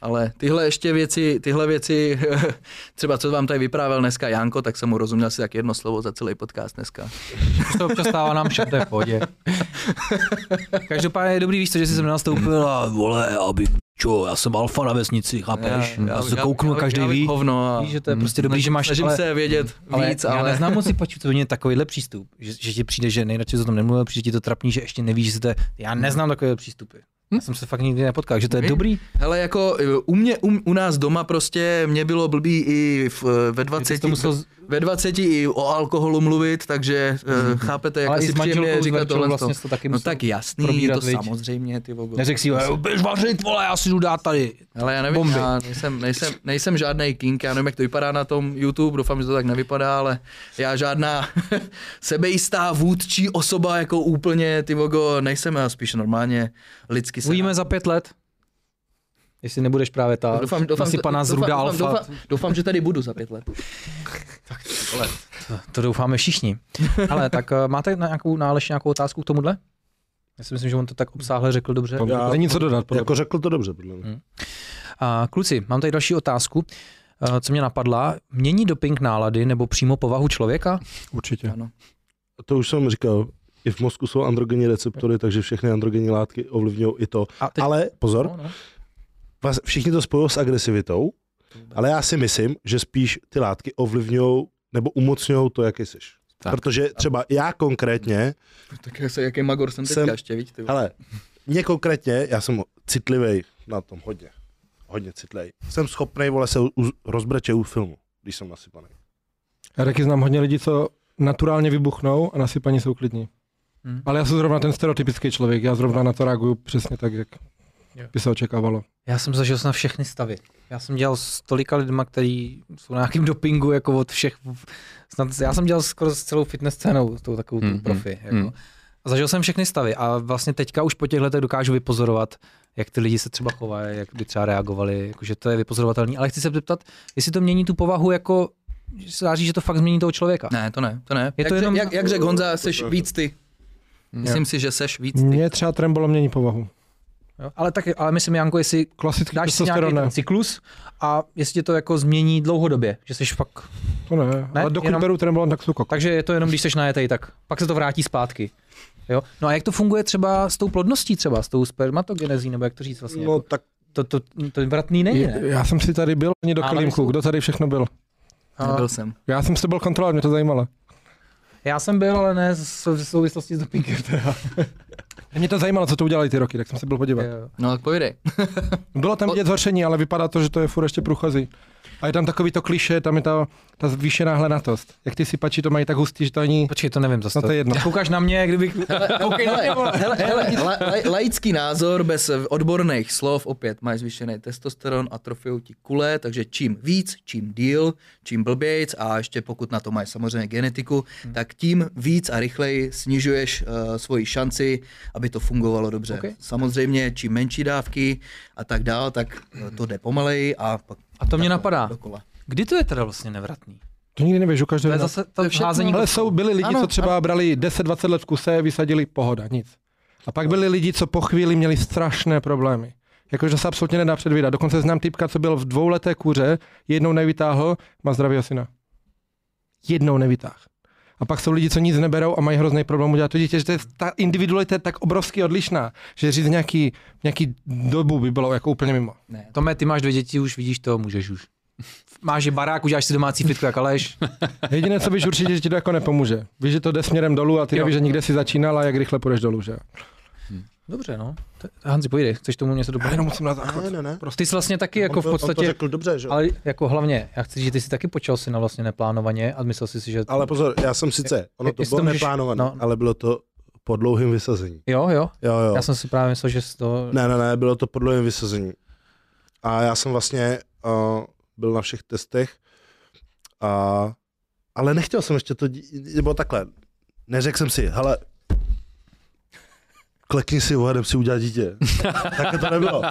Ale tyhle ještě věci, tyhle věci, třeba co vám tady vyprávěl dneska Janko, tak jsem mu rozuměl asi tak jedno slovo za celý podcast dneska. To se občas stává nám všem, to v pohodě. Každopádně je dobrý, víš co, že jsi sem nastoupil a vole, aby čo, já jsem alfa na vesnici, chápeš? Já, já, se kouknu, každý já, ví. Hovno a Víš, že to je prostě dobrý, že máš, snažím ale, se vědět ale víc, já ale... neznám moc co je takovýhle přístup, že, že ti přijde, že nejradši o tom nemluvil, přijde ti to trapný, že ještě nevíš, že to je, já neznám takové přístupy. Já jsem se fakt nikdy nepotkal, že to je Vy? dobrý. Hele, jako u mě, u, u nás doma prostě mě bylo blbý i v, ve Ty 20, jsi to musel, ve 20 i o alkoholu mluvit, takže mm-hmm. chápete, jak ale asi příjemně říkat tohle. vlastně to taky No tak jasný, probírat, to viď? samozřejmě, ty vogo. Neřekl si, "Ej, běž vařit, vole, já si jdu dát tady. Ale já nevím, Bomby. já nejsem, nejsem, nejsem žádný king, já nevím, jak to vypadá na tom YouTube, doufám, že to tak nevypadá, ale já žádná sebejistá vůdčí osoba, jako úplně, ty vogo, nejsem, já spíš normálně lidsky se... Uvidíme za pět let. Jestli nebudeš právě ta Doufám, doufám, nasypaná z doufám, ruda doufám, alfa. Doufám, doufám, že tady budu za pět let. To doufáme všichni. Ale tak uh, máte na nějakou, Aleši nějakou otázku k tomuhle? Já si myslím, že on to tak obsáhle řekl dobře. To Já- není co dodat. Podle Jako řekl to dobře, podle mě. Hmm. A kluci, mám tady další otázku, uh, co mě napadla. Mění doping nálady nebo přímo povahu člověka? Určitě. Ano. To už jsem říkal, i v mozku jsou androgenní receptory, takže všechny androgenní látky ovlivňují i to. A teď, Ale pozor, no, no. vás- všichni to spojují s agresivitou, ale já si myslím, že spíš ty látky ovlivňují nebo umocňují to, jaký jsi. Tak. Protože třeba já konkrétně, Tak jak se, jaký magor jsem teďka Jsem- ještě, víš, ty. hele, mě konkrétně, já jsem citlivý na tom hodně, hodně citlivý. Jsem schopný, vole, se u, rozbrečet u filmu, když jsem nasypaný. Já taky znám hodně lidí, co naturálně vybuchnou a nasypaní jsou klidní. Hmm. Ale já jsem zrovna ten stereotypický člověk, já zrovna na to reaguju přesně tak, jak Jo. by se očekávalo. Já jsem zažil na všechny stavy. Já jsem dělal s tolika lidma, kteří jsou na nějakým dopingu, jako od všech. Snad, já jsem dělal skoro s celou fitness scénou, s tou takovou Mm, mm, mm, profi. Jako. mm. A zažil jsem všechny stavy a vlastně teďka už po těch letech dokážu vypozorovat, jak ty lidi se třeba chovají, jak by třeba reagovali, jakože to je vypozorovatelný. Ale chci se zeptat, jestli to mění tu povahu jako, že se dá říct, že to fakt změní toho člověka. Ne, to ne, to ne. Je jak, to jenom- jak, jak řekl Honza, seš víc ty. Myslím si, že seš víc ty. Mně třeba trembolo mění povahu. Jo? Ale tak, ale myslím, Janko, jestli Klasický dáš si nějaký ten ne. cyklus a jestli tě to jako změní dlouhodobě, že jsi fakt To ne, Ne, ale dokud jenom- beru trembolon, tak kokos. Takže je to jenom, když jsi najetej, tak pak se to vrátí zpátky. Jo? No a jak to funguje třeba s tou plodností třeba, s tou spermatogenezí, nebo jak to říct vlastně? No jako, tak to, to, to vratný není, ne? Já jsem si tady byl ani do kelímku, jsou- kdo tady všechno byl. A Nebyl jsem. Já jsem si to byl kontrolovat, mě to zajímalo. Já jsem byl, ale ne v souvislosti s dopingem. Teda. Mě to zajímalo, co to udělali ty roky, tak jsem se byl podívat. Jo. No tak povídej. Bylo tam vidět zhoršení, ale vypadá to, že to je furt ještě průchozí. A je tam takový to kliše, tam je ta, ta zvýšená hledatost. Jak ty sypači to mají tak hustý, že to ani... Počkej, to nevím zase. No to je jedno. Koukáš na mě, kdybych... Koukej na mě, vole. Hele, hele, la, la, laický názor bez odborných slov, opět máš zvýšený testosteron a trofeou ti kule, takže čím víc, čím díl, čím blbějc a ještě pokud na to máš samozřejmě genetiku, hmm. tak tím víc a rychleji snižuješ uh, svoji šanci, aby to fungovalo dobře. Okay. Samozřejmě čím menší dávky a tak dál, tak eh, to jde pomaleji a pak A to mě napadá. Dokola. Kdy to je teda vlastně nevratný? To nikdy nevíš, u To každého. je zase To házení Ale jsou, byli lidi, Ano, co třeba brali 10-20 let v kuse, vysadili pohoda, nic. A pak byli lidi, co po chvíli měli strašné problémy. Jakože se absolutně nedá předvídat. Dokonce znám typka, co byl v dvouleté kůře, jednou nevytáhl, má zdravého syna. Jednou nevytáhl. A pak jsou lidi, co nic neberou a mají hrozný problém udělat to dítě, že to je, ta individualita je tak obrovsky odlišná, že říct nějaký, nějaký dobu by bylo jako úplně mimo. Ne, Tome, ty máš dvě děti, už vidíš to, můžeš už. Máš je barák, uděláš si domácí fitku jak Aleš. Jediné, co víš určitě, že ti to jako nepomůže. Víš, že to jde směrem dolů a ty Jo. nevíš, že nikde si začínal a jak rychle půjdeš dolů, že? Dobře, no. To- Hanzi, pojdej, chceš tomu něco Já doplnit? jenom musím na záchod. Ne, ne, ne. Ty jsi vlastně taky jako on, v to, on to podstatě, řekl dobře, že? jo? ale jako hlavně, já chci říct, že ty jsi taky počal si na vlastně neplánovaně a myslel jsi si, že... Ale pozor, já jsem sice, ono to bylo to můžeš- neplánované, no. ale bylo to po dlouhém vysazení. Jo, jo. Jo, jo. Já jsem si právě myslel, že to... Ne, ne, ne, bylo to po dlouhém vysazení. A já jsem vlastně uh, byl na všech testech, a, ale nechtěl jsem ještě to, dí- nebo takhle, neřekl jsem si, hele, klekni si, jdem si udělat dítě. Takhle to nebylo.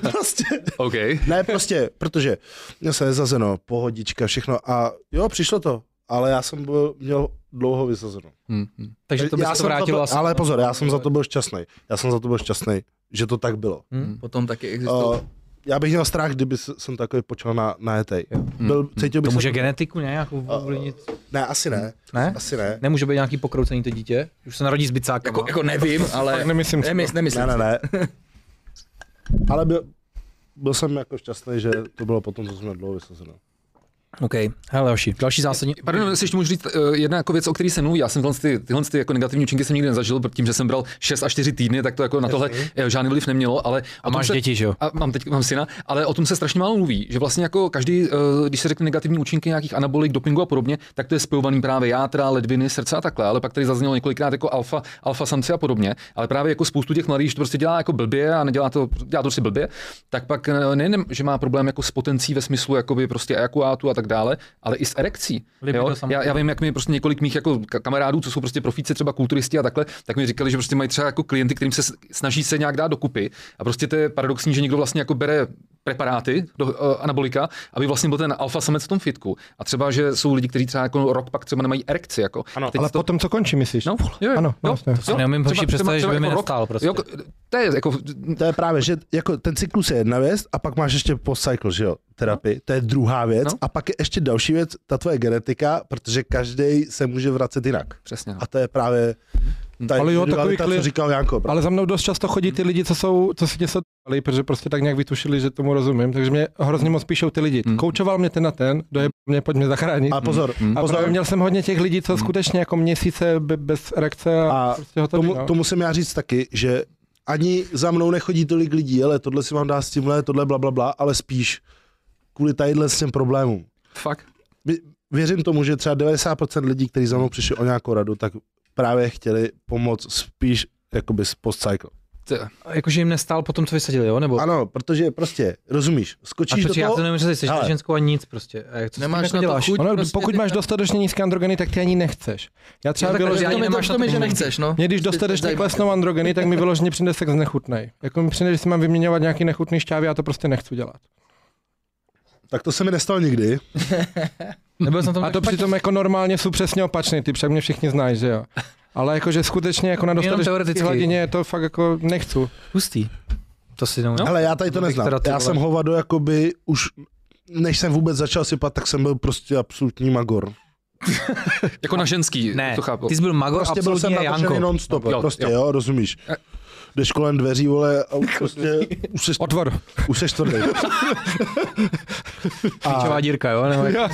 prostě, OK. ne, prostě, protože měl jsem zazeno, pohodička, všechno a jo, přišlo to, ale já jsem byl, měl dlouho vysazeno. Hm, hm. Takže to by já se to vrátilo to, asi... Ale pozor, já jsem za to byl šťastný. Já jsem za to byl šťastný, že to tak bylo. Hm? potom taky existují. Uh, já bych měl strach, kdyby jsem takový počal na, na etej. Byl, cítil To bych může se, genetiku nějakou ovlivnit? Ne, asi ne. Ne? Asi ne. Nemůže být nějaký pokroucený to dítě? Už se narodí s bicákem. Jako, jako nevím, ale nemyslím si. nemysl, nemyslím. Ne, ne, ne. Ale byl, byl jsem jako šťastný, že to bylo potom, co jsme dlouho vysazeno. OK, hele Joši, další zásadní... Pardon, jestli ještě můžu říct uh, jedna jako věc, o které se mluví. Já jsem tyhle, ty, tyhle ty jako negativní účinky jsem nikdy nezažil, protože tím, že jsem bral 6 až 4 týdny, tak to jako na tohle eh, žádný vliv nemělo. Ale A máš se, děti, že jo? A mám teď mám syna, ale o tom se strašně málo mluví, že vlastně jako každý, eh, když se řekne negativní účinky nějakých anabolik, dopingu a podobně, tak to je spojovaný právě játra, ledviny, srdce a takhle, ale pak tady zaznělo několikrát jako alfa, alfa samci a podobně, ale právě jako spoustu těch mladých, to prostě dělá jako blbě a nedělá to, dělá to prostě blbě, tak pak nejen, že má problém jako s potencí ve smyslu jakoby prostě ejakulátu a tak dále, ale i s erekcí. Jo? Já, já, vím, jak mi prostě několik mých jako ka- kamarádů, co jsou prostě profíci, třeba kulturisti a takhle, tak mi říkali, že prostě mají třeba jako klienty, kterým se snaží se nějak dát dokupy. A prostě to je paradoxní, že někdo vlastně jako bere preparáty do uh, anabolika, aby vlastně byl ten alfa samec v tom fitku. A třeba, že jsou lidi, kteří třeba jako rok pak třeba nemají erekci. Jako. Ano, Ale to, potom co končí, myslíš? No, jo, jo, Ano, no, jo, si neumím horší představit, že by mi rok- nestál prostě. Jo, to je jako, To je právě, že jako ten cyklus je jedna věc a pak máš ještě post-cycle, že jo, terapii. To je druhá věc. No. A pak je ještě další věc, ta tvoje genetika, protože každý se může vracet jinak. přesně. No. A to je právě ta Ale jo, takový klient- říkal Janko. Ale za mnou dost často chodí ty lidi, co jsou, co si něco dali, protože prostě tak nějak vytušili, že tomu rozumím. Takže mě hrozně moc píšou ty lidi. Hmm. Koučoval mě ten na ten, dojeb mě, pojď mě zachránit. A pozor, Mm. A pozor, právě měl jsem hodně těch lidí, co skutečně jako měsíce be- bez erekce a, A prostě hotový, tomu, no. to musím já říct taky, že ani za mnou nechodí tolik lidí, ale tohle si mám dát s tímhle, tohle bla, bla, bla, ale spíš kvůli tadyhle s těm problémům. Fakt. Vě- Věřím tomu, že třeba 90% lidí, kteří za mnou přišli o nějakou radu, tak právě chtěli pomoct spíš jakoby z post-cycle. Jakože jim nestál po tom, co vysadili, jo? Nebo... Ano, protože prostě, rozumíš, a skočíš do protože já toho, to nevím představit, jsi Hele. ženskou a nic prostě. A jak to Nemáš na jako to děláš? chuť. Ono, prostě pokud máš dostatečně nízké androgeny, tak ty ani nechceš. Já třeba že že ani to mi, nemáš to, to mi, že nechceš, no. mě když dostatečně klesnou androgeny, tak mi vyloženě přijde sex nechutnej. Jako mi přijde, že si mám vyměňovat nějaký nechutný šťávy, já to prostě nechci dělat. tak to se mi nestalo nikdy. Nebyl jsem tam A to špatně. přitom jako normálně jsou přesně opačný typ, však mě všichni znají, že jo. Ale jakože skutečně jako na dostatečné teoreticky. hladině je to fakt jako nechci. hustý. To si no. Ale já tady to neznám. ty Já vole- jsem hovado jakoby už, než jsem vůbec začal sypat, tak jsem byl prostě absolutní magor. Jako na ženský, Ne, to chápu. ty jsi byl magor, Prostě byl jsem absolutně natočený Janko. non-stop, Jo, prostě jo. jo, rozumíš. Jdeš kolem dveří, vole, a už prostě, už seš, Otvor. už seš tvrdý. Klíčová dírka, jo? Nebo jak...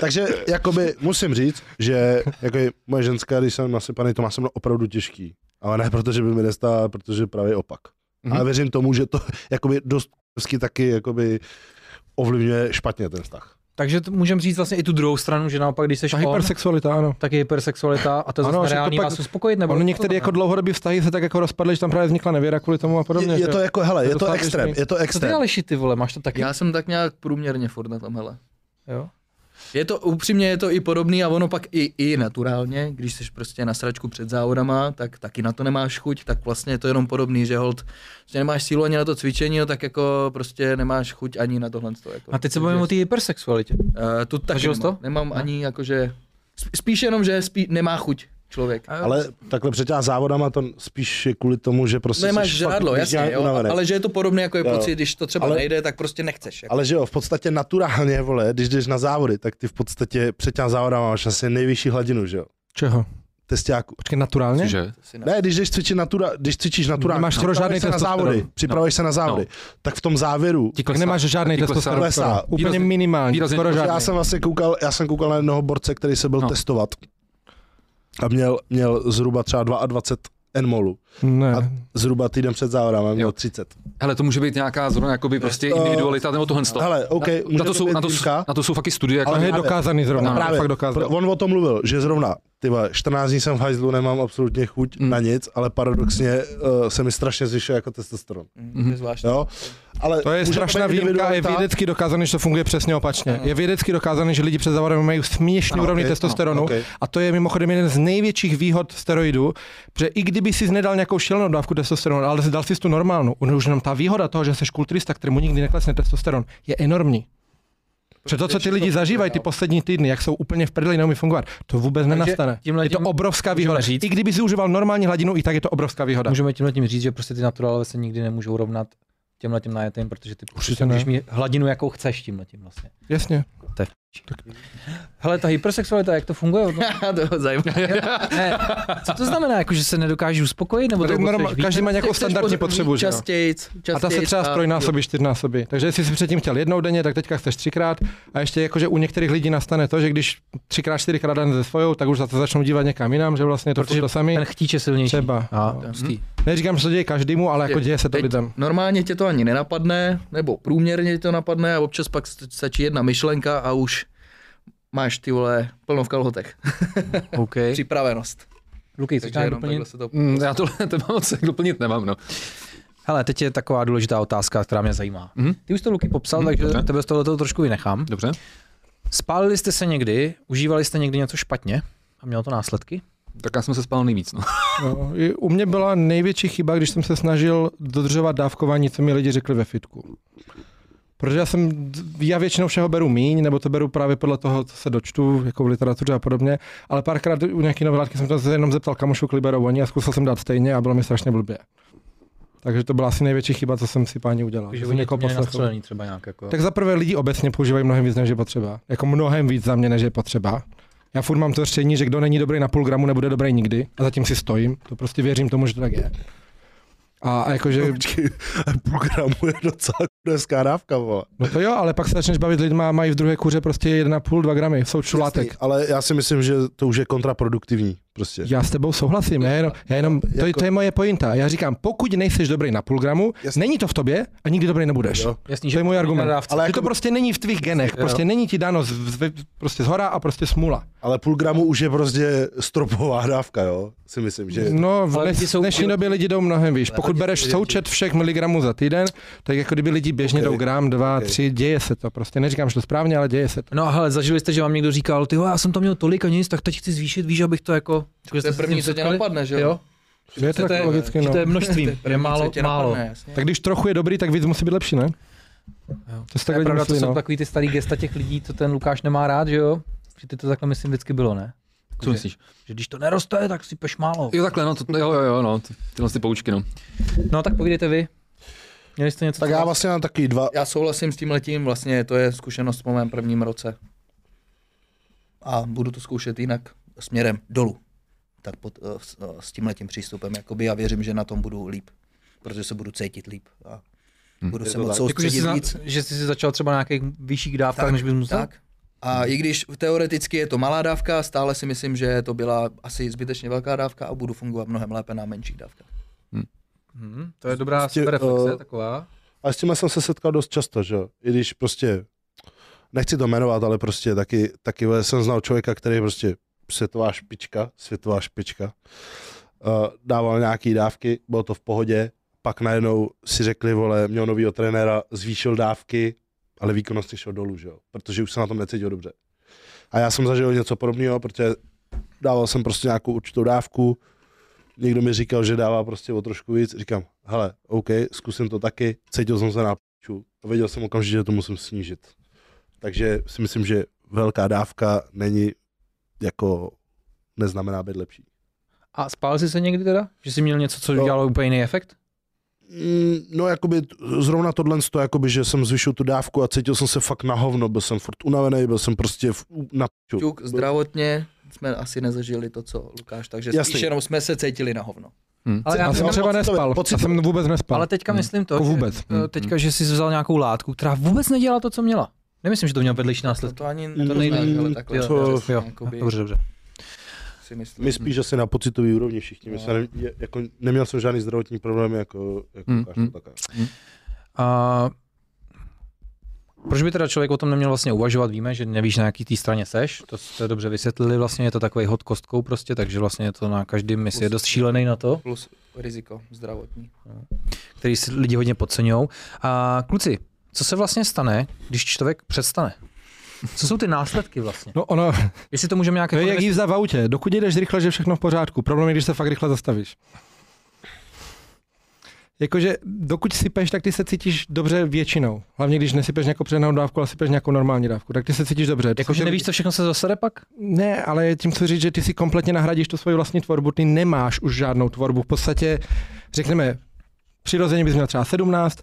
Takže jakoby musím říct, že jako moje ženská, když jsem nasypaný, to má se mnou opravdu těžký. Ale ne protože by mi nestála, ale protože právě opak. Mhm. Ale věřím tomu, že to jakoby dost taky jakoby ovlivňuje špatně ten vztah. Takže to můžeme říct vlastně i tu druhou stranu, že naopak, když jsi Ta on, hypersexualita, ano. tak je hypersexualita a to je Ano, zase že to reálný pak- vás uspokojit, nebo Ono to některé jako dlouhodobý vztahy se tak jako rozpadly, že tam právě vznikla nevěra kvůli tomu a podobně. Je, je to jako, hele, To je je to docela extrém, je to Co ty extrém. Aleši, ty vole, máš to taky? Já jsem tak nějak průměrně furt na tom, hele. Jo? Je to upřímně, je to i podobný a ono pak i, i naturálně, když jsi prostě na sračku před závodama, tak taky na to nemáš chuť, tak vlastně je to jenom podobný, že hold, že nemáš sílu ani na to cvičení, no, tak jako prostě nemáš chuť ani na tohle. Jako. A teď se bavíme o té hypersexualitě. Uh, tu taky nemám, to? nemám Ne? ani jakože, sp- spíš jenom, že spí, nemá chuť člověk. Ale takhle před těma závodama to spíš je kvůli tomu, že prostě Nemáš žrádlo, jasně, jo, unavený. ale že je to podobné jako je Jo. pocit, když to třeba Ale- nejde, tak prostě nechceš. Jako. Ale že jo, v podstatě naturálně, vole, když jdeš na závody, tak ty v podstatě před těma závodama máš asi nejvyšší hladinu, že jo? Čeho? Testiáku. Počkej, naturálně? Že? Si ne- když jdeš cvičit natura, když cvičíš naturálně, Nemáš skoro žádný se na závody, připravuješ se na závody, tak v tom závěru, Ti Tak klesá. nemáš žádný testosteron. Klesá. skoro. Úplně minimální, skoro žádný. já jsem vlastně koukal, já jsem koukal na jednoho borce, který se byl No. testovat a měl, měl zhruba třeba 22 Nmolu. Ne. A zhruba týden před závodem měl Jo. 30. Hele, to může být nějaká zrovna jakoby prostě Eh, individualita nebo tohle. to. Hele, OK, na, může to to jsou, na, to, výjimka. na to jsou fakt studie. Jako Ale je dokázaný zrovna, No, Právě, fakt dokázaný. on o tom mluvil, že zrovna, ty vole, 14 dní jsem v hajzlu, nemám absolutně chuť Mm. na nic, ale paradoxně uh, se mi strašně zvyšuje jako testosteron. Mm, to je zvláštní. Jo? Ale To je strašná výjimka, je vědecky dokázané, že to funguje přesně opačně. Je vědecky dokázané, že lidi před závodem mají směšný úrovni ok, testosteronu ano, ok. a to je mimochodem jeden z největších výhod steroidů, protože i kdyby si nedal nějakou šílenou dávku testosteronu, ale dal si tu normálnu, už jenom ta výhoda toho, že jsi kulturista, kterému nikdy neklesne testosteron, je enormní. Protože to, co ty lidi zažívají ty poslední týdny, jak jsou úplně v prdeli, neumí fungovat, to vůbec nenastane. tímhle Je to obrovská výhoda. říct- I kdyby si užíval normální hladinu, i tak je to obrovská výhoda. Můžeme tímhle tím říct, že prostě ty naturálové se nikdy nemůžou rovnat těmhle těm najetým, protože ty Určitě prostě ne. můžeš mít hladinu, jakou chceš tímhle tím vlastně. Jasně. Hele, ta hypersexualita, jak to funguje? No, to je zajímavé. ne, co to znamená, jako, že se nedokážeš uspokojit? Nebo to norma- víc? každý má nějakou standardní pot- potřebu, že jo? Častěji, A ta se třeba strojnásobí, čtyřnásobí. Takže jestli jsi předtím chtěl jednou denně, tak teďka chceš třikrát. A ještě jakože u některých lidí nastane to, že když třikrát, čtyřikrát den ze svojou, tak už za to začnou dívat někam jinam, že vlastně to Protože to samé. Ten chtíč je silnější. Třeba. A, hustý. Neříkám, že to děje každému, ale jako děje se to lidem. Normálně tě to ani nenapadne, nebo průměrně tě to napadne a občas pak st- stačí jedna myšlenka a už máš ty vole plno v kalhotech. OK. Připravenost. Luky, chceš jenom doplnit? takhle se to... Mm, já tohle to moc doplnit nemám, no. Hele, teď je taková důležitá otázka, která mě zajímá. Mhm. Ty už to Luky popsal, Mhm, takže dobře. tebe z tohoto trošku vynechám. Dobře. Spálili jste se někdy, užívali jste někdy něco špatně a mělo to následky? Tak já jsem se spal nejvíc, no. No, i u mě byla největší chyba, když jsem se snažil dodržovat dávkování, co mi lidi řekli ve fitku. Protože já jsem, já většinou všeho beru míň, nebo to beru právě podle toho, co se dočtu, jako v literatuře a podobně, ale párkrát u nějaké nové látky jsem se jenom zeptal kamošu, kolik berou oni a zkusil jsem dát stejně a bylo mi strašně blbě. Takže to byla asi největší chyba, co jsem si páni udělal. Že jsem někoho poslechl. třeba nějak. Jako. Tak za prvé lidi obecně používají mnohem víc, než je potřeba. Jako mnohem víc za mě, než je potřeba. Já furt mám to řešení, že kdo není dobrý na půl gramu, nebude dobrý nikdy. A zatím si stojím. To prostě věřím tomu, že to tak je. A, a jakože, Počkej, půl gramu je docela hezká dávka, vole. no to jo, ale pak se začneš bavit lidma a mají v druhé kuře prostě 1,5, 2 gramy, jsou čulátek. Ale já si myslím, že to už je kontraproduktivní. Prostě. Já s tebou souhlasím, já jenom, já jenom to, je, Jako- to je moje pointa. Já říkám, pokud nejseš dobrý na půl gramu, Jasně. není to v tobě a nikdy dobrý nebudeš. Jo. Jasný, To je můj argument. dávce. Ale Ale že jako- to prostě není v tvých genech, prostě není ti dáno z, z, prostě z hora a prostě smula. Ale půl gramu už je prostě stropová dávka, jo? Si myslím, že... No, v Ale dnes, jsou- dnešní době lidi jdou mnohem výš. Pokud bereš součet všech miligramů za týden, tak jako kdyby lidi běžně Ok. jdou gram, dva, Ok. tři, děje se to. Prostě neříkám, že to správně, ale děje se to. No hele, zažili jste, že vám někdo říkal, ty já jsem to měl tolik a nic, tak teď chci zvýšit, víš, abych to jako... To je první, co tě napadne, že jo? Je to to tak je- logicky, Že no. to je množství, To je první, málo, málo. napadne, jasně. Tak když trochu je dobrý, tak víc musí být lepší, ne? Jo. To To je pravda, to myslí, jsou no. takový ty starý gesta těch lidí, co ten Lukáš nemá rád, že jo? Že ty to takhle myslím vždycky bylo, ne? Co myslíš? Že když to neroste, tak si peš málo. Jo, takhle, no, to, jo, jo, jo, no, ty, tyhle ty poučky, no. No tak povídejte vy. Měli jste něco? Tak já vlastně mám taky dva, Já souhlasím s tím letím, vlastně to je zkušenost po mém prvním roce. A budu to zkoušet jinak směrem dolů. Tak pod, eh, s, eh, s tím letím přístupem, jakoby já věřím, že na tom budu líp. Protože se budu cítit líp. A Hm. budu se moc tak. Jako, že, soustředit víc. že jsi si začal třeba na nějakých vyšších dávkách, než bys musel? Tak. A i když teoreticky je to malá dávka, stále si myslím, že to byla asi zbytečně velká dávka a budu fungovat mnohem lépe na menších dávkách. Hmm, to je dobrá Prostě, reflexe, eh, taková. A s tím jsem se setkal dost často, že jo. I když prostě, nechci to jmenovat, ale prostě taky, taky jsem znal člověka, který prostě světová špička, světová špička. Uh, dával nějaký dávky, bylo to v pohodě, pak najednou si řekli, vole, měl novýho trenéra, zvýšil dávky, ale výkonnost šel dolů, že jo, protože už se na tom necítil dobře. A já jsem zažil něco podobného, protože dával jsem prostě nějakou určitou dávku, někdo mi říkal, že dává prostě o trošku víc, říkám, hele, OK, zkusím to taky, cítil jsem se na p***ču a věděl jsem okamžitě, že to musím snížit. Takže si myslím, že velká dávka není jako neznamená být lepší. A spál jsi se někdy teda? Že jsi měl něco, co No. dělalo úplně jiný efekt? Mm, No, jakoby zrovna tohle, to, jakoby, že jsem zvyšil tu dávku a cítil jsem se fakt na hovno, byl jsem furt unavený, byl jsem prostě v, na p***ču. Ťuk, zdravotně jsme asi nezažili to, co Lukáš, takže Jasný. spíš jenom jsme se cítili na hovno. Hm. Ale já, Já jsem já, třeba nespal. Já pocitově. jsem vůbec nespal. ale teďka myslím to, Jako že, vůbec. eh, teďka, že jsi vzal nějakou látku, která vůbec nedělala to, co měla. Nemyslím, že to mělo vedlejší To, následky. to ani Mm, to nejde, ale to- takhle. to- přesně, jo, jakoby, Dobře, dobře. si myslím. My spíš asi na pocitový úrovni všichni. Jsme ne, je- jako, neměl jsem žádný zdravotní problém jako, jako Mm, mm. takhle. A proč by teda člověk o tom neměl vlastně uvažovat? Víme, že nevíš, na jaký té straně seš, to jste dobře vysvětlili, vlastně je to takový hod kostkou prostě, takže vlastně je to na každém misi je dost šílený na to, Plus riziko zdravotní. který si lidi hodně podceňují. A kluci, co se vlastně stane, když člověk přestane? Co jsou ty následky vlastně? No ono, Jestli to můžeme nějak to je jako jak jízda v autě. Dokud jedeš rychle, že je všechno v pořádku. Problém je, když se fakt rychle zastavíš. Jakože dokud sypeš, tak ty se cítíš dobře většinou. Hlavně když nesypeš nějakou přednou dávku, ale sypeš nějakou normální dávku, tak ty se cítíš dobře. Jakože nevíš, co všechno se zasede pak? Ne, ale tím chci říct, že ty si kompletně nahradíš tu svoji vlastní tvorbu, ty nemáš už žádnou tvorbu. V podstatě, řekneme, přirozeně bys měl třeba 17,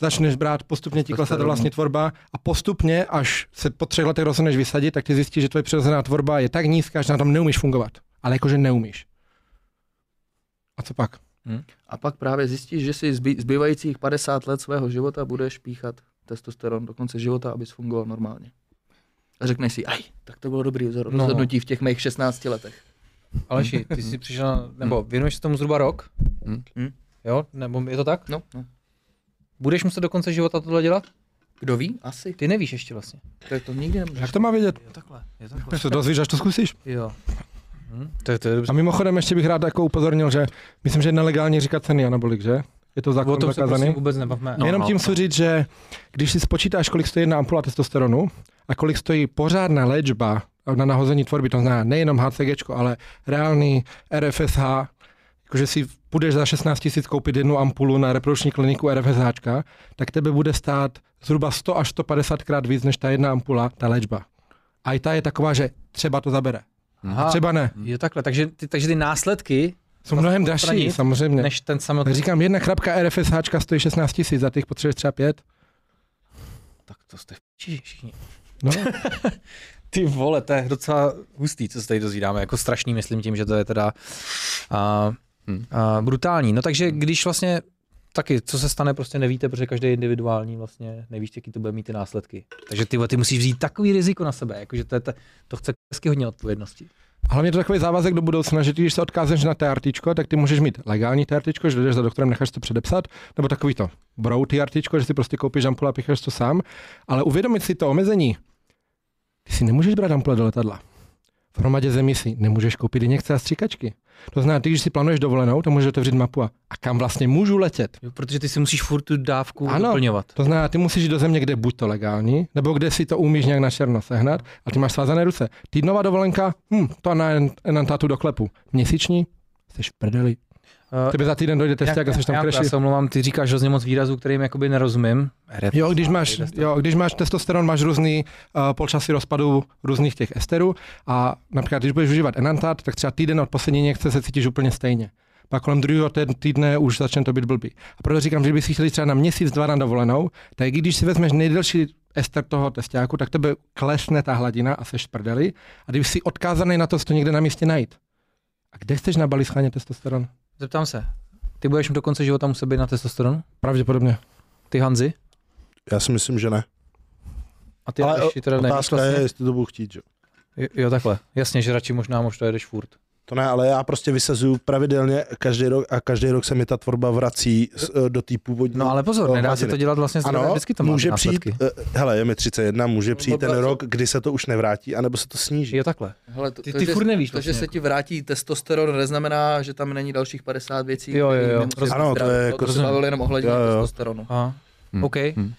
začneš brát, postupně ti klesá ta vlastní tvorba a postupně, až se po třech letech rozhodneš vysadit, tak ty zjistíš, že tvoje přirozená tvorba je tak nízká, že na tom neumíš fungovat. Ale jakože neumíš. A co pak? A pak právě zjistíš, že si zbý, zbývajících 50 let svého života budeš píchat testosteron do konce života, abys fungoval normálně. A řekneš si, aj, tak to bylo dobrý rozhod- No. rozhodnutí v těch mých 16 letech. Aleši, ty jsi přišel, nebo věnuješ se tomu zhruba rok? Hm. Hm. Jo, nebo je to tak? No, no. Budeš muset do konce života tohle dělat? Kdo ví? Asi. Ty nevíš ještě vlastně. To, to nikdy nemůžeš. Jak to má vědět? Jo, takhle. Je takhle. To dozvíš, až to zkusíš. Jo. Hm, to, je, to je dobře. A mimochodem ještě bych rád jako upozornil, že myslím, že je nelegální říkat ceny anabolik, že? Je to O zákon tom se zakázaný. prosím vůbec nebavme. No, Jenom no, tím no. chci říct, že když si spočítáš, kolik stojí jedna ampula testosteronu a kolik stojí pořádná léčba na nahození tvorby, to znamená nejenom HCG, ale reálný RFSH, jakože si půjdeš za 16 000 koupit jednu ampulu na reprodukční kliniku RFSH, tak tebe bude stát zhruba 100 až 150 krát víc než ta jedna ampula, ta léčba. A i ta je taková, že třeba to zabere. Aha, Třeba ne. je takhle. Takže ty, takže ty následky, Jsou mnohem dražší, samozřejmě. než ten samotný. Říkám, jedna chrapka RFSH stojí 16 000, za těch potřebuješ třeba pět. Tak to jste v všichni. No. Ty vole, to je docela hustý, co se tady dozvídáme. Jako strašný, myslím tím, že to je teda a, Hm. a, brutální. No takže když vlastně taky, co se stane, prostě nevíte, protože každý je individuální, vlastně nevíš, jaký to bude mít ty následky. Takže ty, ty musíš vzít takový riziko na sebe, jakože to, je, to, to chce hezky hodně odpovědnosti. Hlavně je to takový závazek do budoucna, že ty, když se odkážeš na TRT, tak ty můžeš mít legální TRT, že jdeš za doktorem, necháš to předepsat, nebo takový to brow TRT, že si prostě koupíš ampule a picháš to sám, ale uvědomit si to omezení. Ty si nemůžeš brát ampule do letadla. V hromadě zemí si nemůžeš koupit injekce a stříkačky. To znamená, ty, když si plánuješ dovolenou, to můžeš otevřít mapu a, a kam vlastně můžu letět. Jo, protože ty si musíš furt tu dávku Ano. doplňovat. To znamená, ty musíš jít do země, kde buď to legální, nebo kde si to umíš nějak na černo sehnat a ty máš svázané ruce. Týdnová dovolenka, hm, to na enantátu do klepu. Měsíční, jsi v prdeli. Uh, Tebe za týden dojde testák a jsi tam já, já kreši. se omlouvám, ty říkáš hrozně moc výrazů, kterým jakoby nerozumím. Jo, když máš, jo, když máš testosteron, máš různý uh, polčasy rozpadu různých těch esterů a například, když budeš užívat enantát, tak třeba týden od poslední injekce se cítíš úplně stejně. Pak kolem druhého tý- týdne už začne to být blbý. A proto říkám, že bys si chtěl jít třeba na měsíc, dva na dovolenou, tak i když si vezmeš nejdelší ester toho testáku, tak tebe klesne ta hladina a seš prdeli. A když jsi odkázaný na to, si to někde na místě najít. A kde chceš na schánět testosteron? Zeptám se, ty budeš do konce života muset být na testosteron? Pravděpodobně. Ty Hanzi? Já si myslím, že ne. A ty Ale ještě teda nevíš Otázka vlastně? je, jestli to budu chtít, že? Jo, jo, takhle. Jasně, že radši možná možná jedeš furt. To ne, ale já prostě vysazuju pravidelně každý rok a každý rok se mi ta tvorba vrací eh, do té původní. No ale pozor, nedá se to dělat vlastně zdravé, Ano, vždycky to má může následky. přijít, eh, hele, je mi 31, může přijít ten dvacet. rok, kdy se to už nevrátí, anebo se to sníží. Jo, takhle. Hele, to, Ty- to, ty že, furt nevíš to, že vlastně. se ti vrátí testosteron, neznamená, že tam není dalších 50 věcí. Jo, jo, jo. Ano, to je to, jako- to se jenom ohledně Jo, jo. testosteronu. Aha. Hmm. OK. Hmm.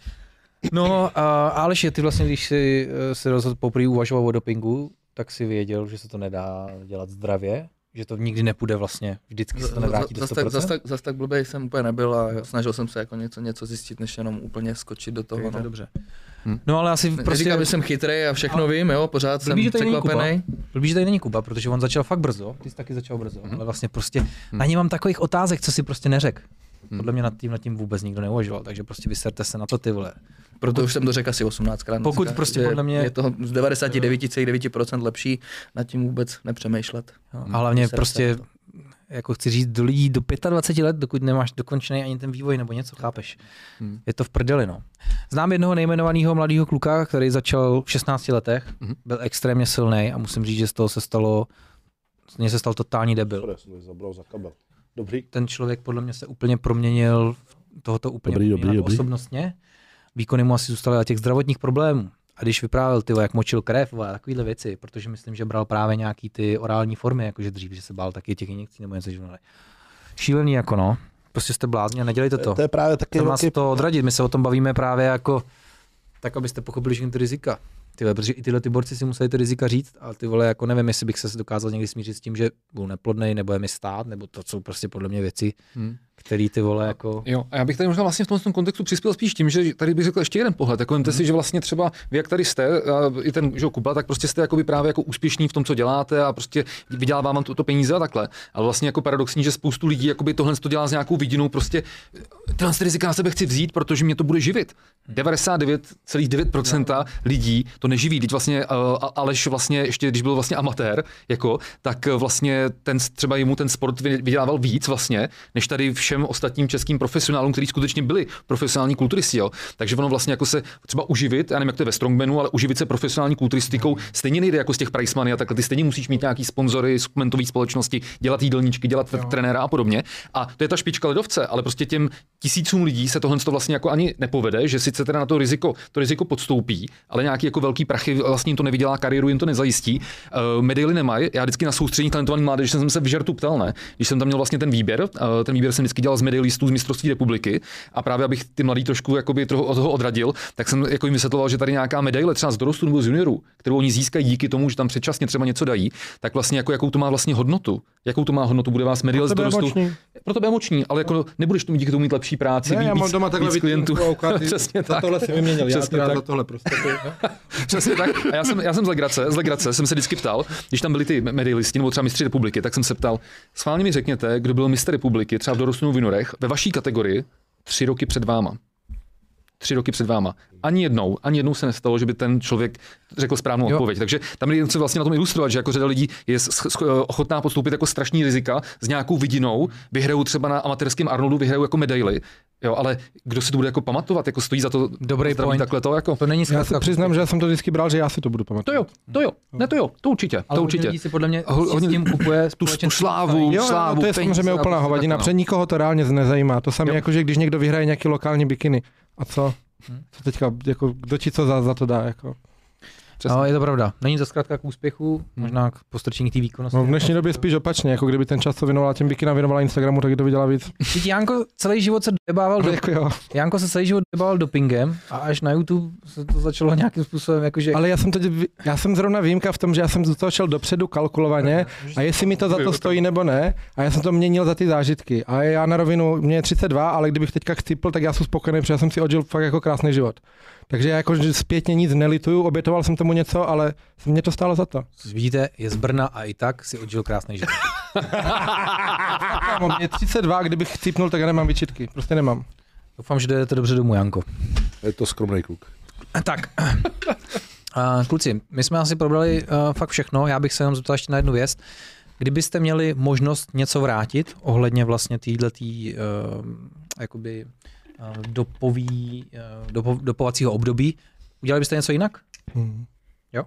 No, a Aleši, ty vlastně, když si eh, se rozhodl poprvé uvažoval o dopingu, tak si věděl, že se to nedá dělat zdravě, že to nikdy nepůjde vlastně, vždycky se to nevrátí do Zas 100%. tak, zas, tak, zas tak blbej jsem úplně nebyl a snažil jsem se jako něco, něco zjistit, než jenom úplně skočit do toho. Okay, no. dobře. Hmm. No ale asi Prostě... prostě... Neříkám, že jsem chytrý a všechno vím, jo, pořád Blbý, jsem překvapený. Blbý, že tady není Kuba, protože on začal fakt brzo, ty jsi taky začal brzo, ale vlastně prostě na ní mám takových otázek, co si prostě neřek. Podle mě nad tím, nad tím vůbec nikdo neuvažoval, takže prostě vyserte se na to ty vole. Proto už jsem to řekl asi 18krát. Pokud dneska, prostě podle mě- Je to z 99,9% lepší nad tím vůbec nepřemýšlet. Jo, a hlavně Vyserte prostě, jako chci říct, do lidí do 25 let, dokud nemáš dokončený ani ten vývoj nebo něco, chápeš? Hmm. Je to v prdeli, no. Znám jednoho nejmenovaného mladého kluka, který začal v 16 letech, Mhm. byl extrémně silný a musím říct, že z toho se stalo, z něj se stal totální debil. Sorry, jsem zabral za kabel. Dobrý. ten člověk podle mě se úplně proměnil, tohoto úplně Dobrý, dobrý, dobrý. osobnostně. Výkony mu asi zůstaly na těch zdravotních problémů. A když vyprávěl, ty jak močil krev a takovýhle věci, protože myslím, že bral právě nějaký ty orální formy, jakože dřív, že se bál taky těch injekcí nebo něco, že vole. Šílený jako no. Prostě jste blázni a nedělejte to. To je právě taky Chceme vás roky, to odradit, my se o tom bavíme právě jako, tak abyste pochopili všechny ty rizika. Ty vole, protože i tyhle ty borci si museli ty rizika říct, a ty vole, jako nevím, jestli bych se dokázal někdy smířit s tím, že budu neplodný, nebo je mi stát, nebo to jsou prostě podle mě věci, Hmm. Který ty vole jako... Jo, a já bych tady možná vlastně v tomhle tom kontextu přispěl spíš tím, že tady bych řekl ještě jeden pohled. Jako vemte si, že vlastně třeba vy, jak tady jste, a i ten že Kuba, tak prostě jste jakoby právě jako úspěšní v tom, co děláte a prostě vydělává vám to, peníze a takhle. Ale vlastně jako paradoxní, že spoustu lidí jakoby tohle to dělá s nějakou vidinou, prostě tyhle ty rizika na sebe chci vzít, protože mě to bude živit. 99,9% lidí to neživí. Teď vlastně uh, Aleš vlastně ještě, když byl vlastně amatér, jako, tak eh, vlastně ten, třeba jemu ten sport vy- vydělával víc vlastně, než tady všem ostatním českým profesionálům, kteří skutečně byli profesionální kulturisti. Jo. Takže ono vlastně jako se třeba uživit, já nevím, jak to je ve Strongmanu, ale uživit se profesionální kulturistikou stejně nejde jako z těch price money a takhle. Ty stejně musíš mít nějaký sponzory, suplementové společnosti, dělat jídelníčky, dělat jo. trenéra a podobně. A to je ta špička ledovce, ale prostě těm tisícům lidí se tohle to vlastně jako ani nepovede, že sice teda na to riziko, to riziko podstoupí, ale nějaký jako velký prachy vlastně jim to nevydělá kariéru, jim to nezajistí. Uh, medaily nemají. Já vždycky na soustředění talentovaný mládež jsem se v žertu ptal, ne? Když jsem tam měl vlastně ten výběr, uh, ten výběr jsem vždycky dělal z medailistů z mistrovství republiky a právě abych ty mladý trošku jakoby trochu od toho odradil, tak jsem jako jim vysvětloval, že tady nějaká medaile třeba z dorostu nebo z juniorů, kterou oni získají díky tomu, že tam předčasně třeba něco dají, tak vlastně jako jakou to má vlastně hodnotu. Jakou to má hodnotu? Bude vás medaile z dorostu? emoční. Pro tebe je emoční, ale jako nebudeš tomu díky tomu mít lepší práci, Ne, víc, já mám doma takhle víc klientů. a Přesně za tak. tohle si vyměnil, já Přesně teda tak. za tohle prostě. Přesně tak. A já jsem, já jsem z Legrace, z Legrace jsem se vždycky ptal, když tam byli ty medailisti nebo třeba mistři republiky, tak jsem se ptal, schválně mi řekněte, kdo byl mistr republiky, třeba v dorostu v juniorech, ve vaší kategorii, tři roky před váma. Tři roky před váma. Ani jednou, ani jednou se nestalo, že by ten člověk řekl správnou Jo. odpověď. Takže tam chci vlastně na tom ilustrovat, že jako řada lidí je sch- ochotná podstoupit jako strašný rizika s nějakou vidinou, vyhrajou třeba na amatérském Arnoldu, vyhrajou jako medaily. Jo, ale kdo si to bude jako pamatovat, jako stojí za to Dobrý zdraví point. takhle to jako. To není Já zkrátka se přiznám, že já jsem to vždycky bral, že já si to budu To pamatovat. jo, to jo, ne to jo, to určitě, ale to určitě. lidí si podle mě Ho- si hodně- s tím kupuje tu, tu slávu. Jo, slávu, jo, to je samozřejmě úplná prostě hovadina. takhle, Před nikoho to reálně nezajímá. To samé jako, že když někdo vyhraje nějaký lokální bikiny. A co? Hm. Co teďka, jako, kdo ti co za, za to dá? Jako? Přesně. No, je to pravda. Není to zkrátka k úspěchu, možná k postrčení té výkonnosti. No, v dnešní době spíš opačně, jako kdyby ten čas, co věnovala těm bikinám, věnovala Instagramu, tak to vydělá víc. Teď Janko celý život se debával, do, jako jo. Janko se celý život debával dopingem a až na YouTube se to začalo nějakým způsobem jakože... Ale já jsem, teď, já jsem zrovna výjimka v tom, že já jsem do toho šel dopředu kalkulovaně a jestli mi to za to stojí nebo ne. A já jsem to měnil za ty zážitky. A já na rovinu, mě je 32, ale kdybych teďka chcípl, tak já jsem spokojený, protože já jsem si odžil fakt jako krásný život. Takže já jako zpětně nic nelituju, obětoval jsem tomu něco, ale mě to stálo za to. Vidíte, je z Brna a i tak si odžil krásný život. Kámo, mě je 32, kdybych chcípnul, tak já nemám vyčitky. Prostě nemám. Doufám, že jdete dobře domů, Janko. Je to skromný kluk. Tak, uh, kluci, my jsme asi probrali uh, fakt všechno, já bych se jenom zeptal ještě na jednu věc. Kdybyste měli možnost něco vrátit ohledně vlastně týhletý, uh, jakoby uh, dopový, uh, dopo, dopovacího období, udělali byste něco jinak? Hmm. Jo?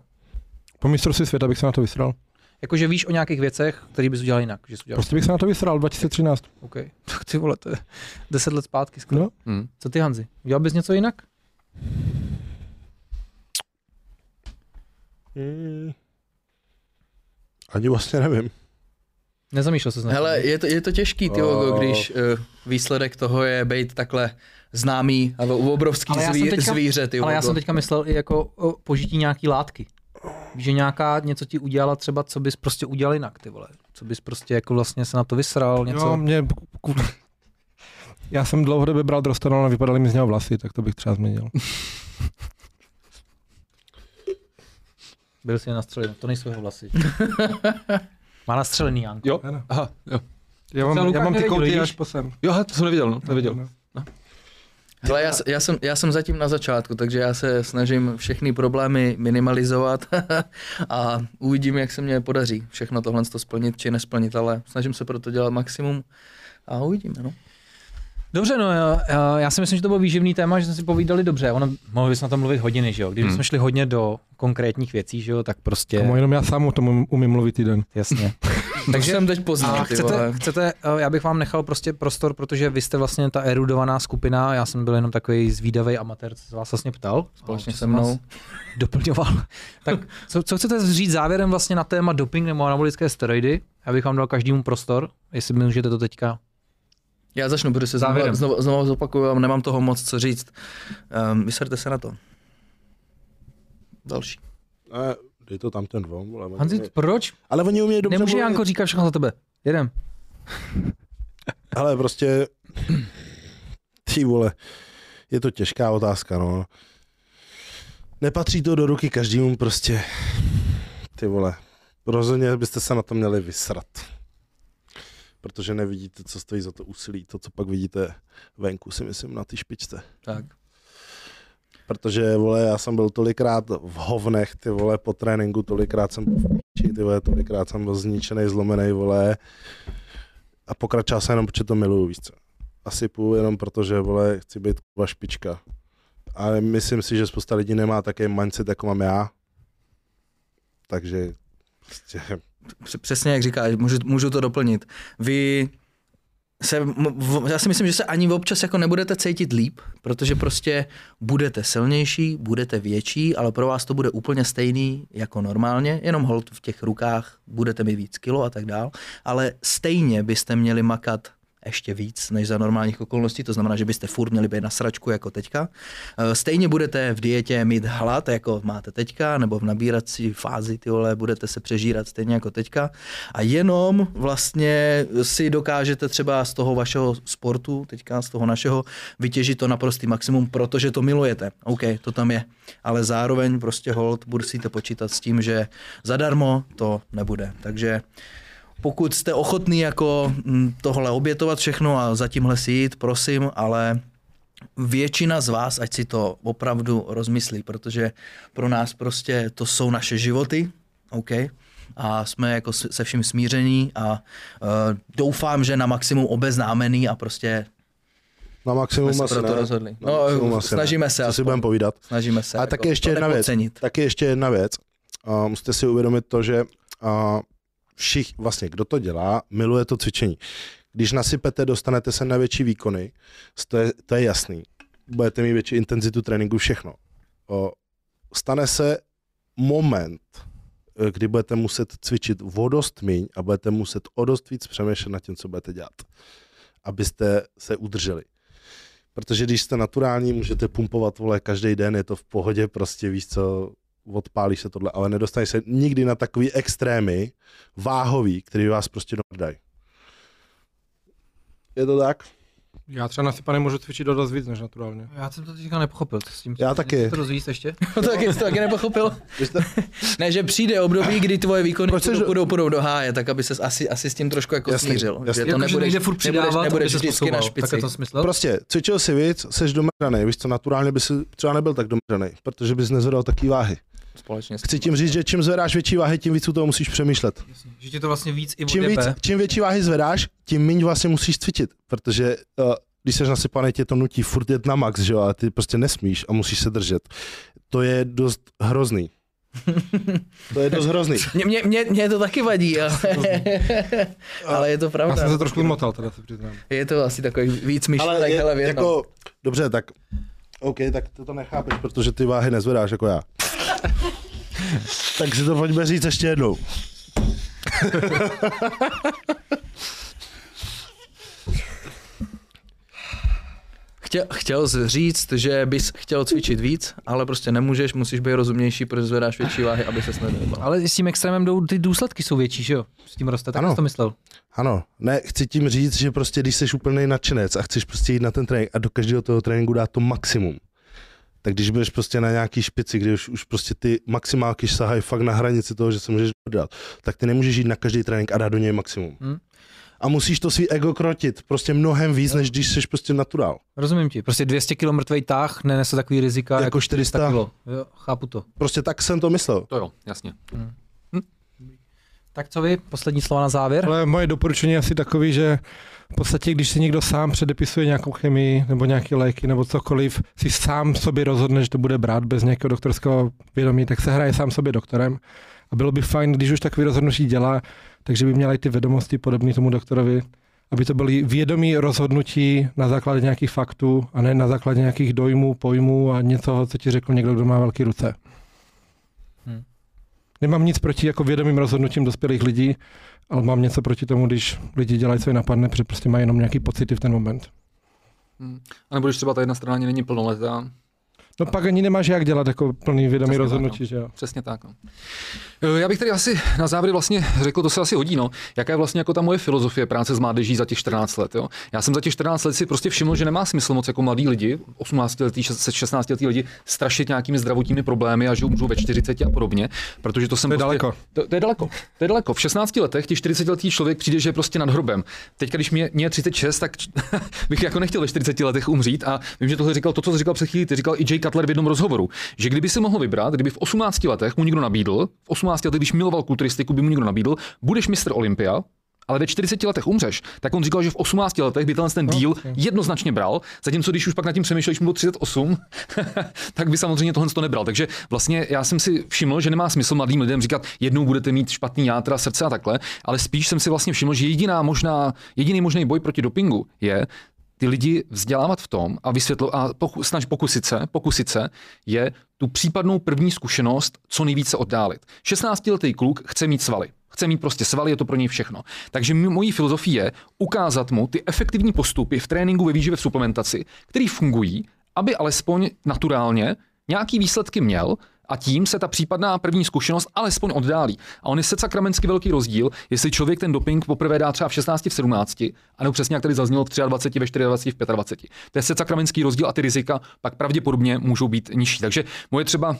Po mistrovství světa bych se na to vysral. Jakože víš o nějakých věcech, které bys udělal jinak. Že jsi udělal. Prostě bych se na to vysral 2013. OK. Tak ty vole, to je 10 let zpátky skoro. No. Hm. Co ty Hanzi? Udělal bys něco jinak? Hmm. Ani vlastně nevím. Nezamýšlel se Hele, je to, je to těžký, ty Oh. když uh, výsledek toho je být takhle známý a obrovský Ale já jsem zví, teďka- zvíře, ty Ale já jsem teďka myslel i jako o požití nějaký látky. Že nějaká něco ti udělala třeba, co bys prostě udělal jinak, ty vole. Co bys prostě jako vlastně se na to vysral, něco. Jo, mě, já jsem dlouhodobě bral drostanon a vypadaly mi z něho vlasy, tak to bych třeba změnil. Byl si je nastřelený, to nejsou jeho vlasy. Má nastřelený, Janko. Jo, Ano. aha, jo. Já mám, já mám ty kouty až po sem. Jo, to jsem neviděl, no, to neviděl. No. Hele, já, já, jsem, já jsem zatím na začátku, takže já se snažím všechny problémy minimalizovat a uvidím, jak se mě podaří všechno tohle to splnit či nesplnit, ale snažím se pro to dělat maximum a uvidíme. No. Dobře, no já, já- si myslím, že to byl výživný téma, že jsme si povídali dobře. Ono, mohli bychom na tom mluvit hodiny, že jo? Kdybychom Hmm. šli hodně do konkrétních věcí, že jo, tak prostě, Kamo, jenom já sám o tom umím mluvit týden. jasně. Takže jsem teď poznal, chcete, chcete, eh, já bych vám nechal prostě prostor, protože vy jste vlastně ta erudovaná skupina, já jsem byl jenom takový zvídavý amatér, co se vás vlastně ptal. Společně se mnou. Doplňoval. tak co, co, chcete říct závěrem vlastně na téma doping nebo anabolické steroidy? Já bych vám dal každému prostor, jestli můžete to teďka. Já začnu, protože se znovu, znovu, znovu zopakuju a nemám toho moc co říct. Um, vyserte se na to. Další. Ne, dej to tam ten dvom. vole, oni Hanzi, umějí- proč? Ale oni umějí dobře Nemůže mluvit. Janko říkat všechno za tebe. Jedem. Ale prostě, ty vole, je to těžká otázka, no. Nepatří to do ruky každému prostě, ty vole. Rozhodně byste se na to měli vysrat. Protože nevidíte, co stojí za to úsilí. To, co pak vidíte venku, si myslím, na ty špičce. Tak. Protože, vole, já jsem byl tolikrát v hovnech, ty vole, po tréninku, tolikrát jsem v píči, ty vole, tolikrát jsem byl zničený, zlomený, vole. A pokračoval jsem jenom, protože to miluju, víš co. Asi půl jenom proto, že, vole, chci být kurva špička. Ale myslím si, že spousta lidí nemá takový mindset, jako mám já. Takže, prostě, Přesně jak říkáš, můžu, můžu to doplnit. Vy se, já si myslím, že se ani občas jako nebudete cítit líp, protože prostě budete silnější, budete větší, ale pro vás to bude úplně stejný jako normálně, jenom hold v těch rukách budete mít víc kilo a tak dál, ale stejně byste měli makat ještě víc než za normálních okolností, to znamená, že byste furt měli být na sračku jako teďka. Eh, Stejně budete v dietě mít hlad, jako máte teďka, nebo v nabírací fázi, ty vole, budete se přežírat stejně jako teďka. A jenom vlastně si dokážete třeba z toho vašeho sportu, teďka z toho našeho, vytěžit to naprostý maximum, protože to milujete. OK, to tam je. Ale zároveň prostě hold, musíte počítat s tím, že zadarmo to nebude. Takže pokud jste ochotný jako mm, tohle obětovat všechno a za tímhle si jít, prosím, ale většina z vás, ať si to opravdu rozmyslí, protože pro nás prostě to jsou naše životy, OK? A jsme jako se vším smíření a uh, doufám, že na maximum obeznámený a prostě na maximum jsme se asi pro to ne. rozhodli. Na No, asi snažíme ne. se Co si budeme povídat. Snažíme se. A jako taky ještě jedna věc. Taky ještě jedna věc. Uh, musíte si uvědomit to, že uh, všich, vlastně kdo to dělá, miluje to cvičení. Když nasypete, dostanete se na větší výkony, to je, to je jasný. Budete mít větší intenzitu tréninku, všechno. O, stane se moment, eh, kdy budete muset cvičit o dost míň a budete muset o dost víc přemýšlet nad tím, co budete dělat, abyste se udrželi. Protože když jste naturální, můžete pumpovat vole každý den, je to v pohodě, prostě víš co, odpálíš se tohle, ale nedostaneš se nikdy na takový extrémy váhový, který vás prostě dají. Je to tak? Já třeba nasypaný můžu cvičit dost víc než naturálně. Já jsem to teďka nepochopil. S tím, Já taky. To rozvíjíš ještě? to taky, to taky nepochopil. Ne, že přijde období, kdy tvoje výkony Proč půjdou, chceš- půjdou, půjdou do háje, tak aby se asi, asi s tím trošku jako Jasný, smířil. jasný. Že to Jako, že nebudeš, nejde furt nebudeš, přidávat, nebudeš se vždycky na posouval. Tak špici. je to smysl? prostě cvičil si víc, seš domrdaný, víš co, naturálně by si třeba nebyl tak domrdaný, protože bys nezvedal taky váhy. Společně Chci tím říct, že čím zvedáš větší váhy, tím víc u toho musíš přemýšlet. Že ti to vlastně víc i Čím, víc, čím větší váhy zvedáš, tím méně vlastně musíš cvičit, protože uh, když jsi nasypaný, tě to nutí furt jet na max, že jo, a ty prostě nesmíš a musíš se držet. To je dost hrozný. To je dost hrozný. Mě, mě, mě, to taky vadí, ale, ale je to Já pravda. jsem se trošku motal, teda se přiznám. Je to asi takový víc myšlenek, Ale je, jednom. jako, dobře, tak OK, tak ty to nechápeš, protože ty váhy nezvedáš jako já. tak si to pojďme říct ještě jednou. Chtěl, chtěl jsi říct, že bys chtěl cvičit víc, ale prostě nemůžeš, musíš být rozumnější, protože zvedáš větší váhy, aby se nedojebal. Ale s tím extrémem jdou, ty důsledky jsou větší, že jo? S tím roste, tak Ano. jsi to myslel. Ano, ne, chci tím říct, že prostě když jsi úplný nadšenec a chceš prostě jít na ten trénink a do každého toho tréninku dát to maximum, tak když budeš prostě na nějaký špici, kde už, už prostě ty maximálky sahají fakt na hranici toho, že se můžeš dát, tak ty nemůžeš jít na každý trénink a dát do něj maximum. Hmm. A musíš to svý ego krotit prostě mnohem víc, než když jsi prostě naturál. Rozumím ti. Prostě 200 kg mrtvej tah nenese takový rizika Jako jako 400. 400 kg. Jo, chápu to. Prostě tak jsem to myslel. To jo, jasně. Tak co vy? Poslední slova na závěr? Ale moje doporučení je asi takový, že v podstatě, když si někdo sám předepisuje nějakou chemii nebo nějaké léky nebo cokoliv, si sám sobě rozhodne, že to bude brát bez nějakého doktorského vědomí, tak se hraje sám sobě doktorem. A bylo by fajn, když už takový rozhodnutí dělá, takže by měla i ty vědomosti podobné tomu doktorovi, aby to byly vědomí rozhodnutí na základě nějakých faktů a ne na základě nějakých dojmů, pojmů a něco, co ti řekl někdo, kdo má velké ruce. Hmm. Nemám nic proti jako vědomým rozhodnutím dospělých lidí, ale mám něco proti tomu, když lidi dělají, co je napadne, protože prostě mají jenom nějaký pocity v ten moment. Hmm. A nebo když třeba ta jedna strana ani není plnoletá, No pak ani nemáš jak dělat jako plný vědomý Přesně tak, rozhodnutí, no. že jo. Přesně tak. No. Eh, Já bych tady asi na závěr vlastně řekl, to se asi hodí, no. Jaká je vlastně jako ta moje filozofie práce s mládeží za těch 14 let, jo. Já jsem za těch 14 let si prostě všiml, že nemá smysl moc jako mladí lidi, 18 letý, 16 letý lidi, strašit nějakými zdravotními problémy a že umřou ve 40 a podobně, protože to jsem To je prostě, daleko. To, to, je daleko. To je daleko. V 16 letech ti 40 letý člověk přijde, že je prostě nad hrobem. Teď, když mě, mě je 36, tak bych jako nechtěl ve 40 letech umřít a vím, že tohle říkal to, co jsi říkal před chvílí, ty říkal i Jay Cutler v jednom rozhovoru, že kdyby si mohl vybrat, kdyby v 18 letech mu někdo nabídl, v 18 letech, když miloval kulturistiku, by mu někdo nabídl, budeš mistr Olympia, ale ve 40 letech umřeš, tak on říkal, že v 18 letech by tenhle ten díl Okay. jednoznačně bral, zatímco když už pak nad tím přemýšlel, když mu bylo 38, tak by samozřejmě tohle to nebral. Takže vlastně já jsem si všiml, že nemá smysl mladým lidem říkat, jednou budete mít špatný játra, srdce a takhle, ale spíš jsem si vlastně všiml, že jediná možná, jediný možný boj proti dopingu je ty lidi vzdělávat v tom a vysvětlit a poku, snaž, pokusit se, pokusit se je tu případnou první zkušenost co nejvíce oddálit. 16-letý kluk chce mít svaly. Chce mít prostě svaly, je to pro něj všechno. Takže mojí filozofie je ukázat mu ty efektivní postupy v tréninku, ve výživě, v suplementaci, které fungují, aby alespoň naturálně nějaký výsledky měl a tím se ta případná první zkušenost alespoň oddálí. A on je se sakramensky velký rozdíl, jestli člověk ten doping poprvé dá třeba v 16, v 17, anebo přesně jak tady zaznělo v 23, ve 24, v 25. To je se sakramenský rozdíl a ty rizika pak pravděpodobně můžou být nižší. Takže moje třeba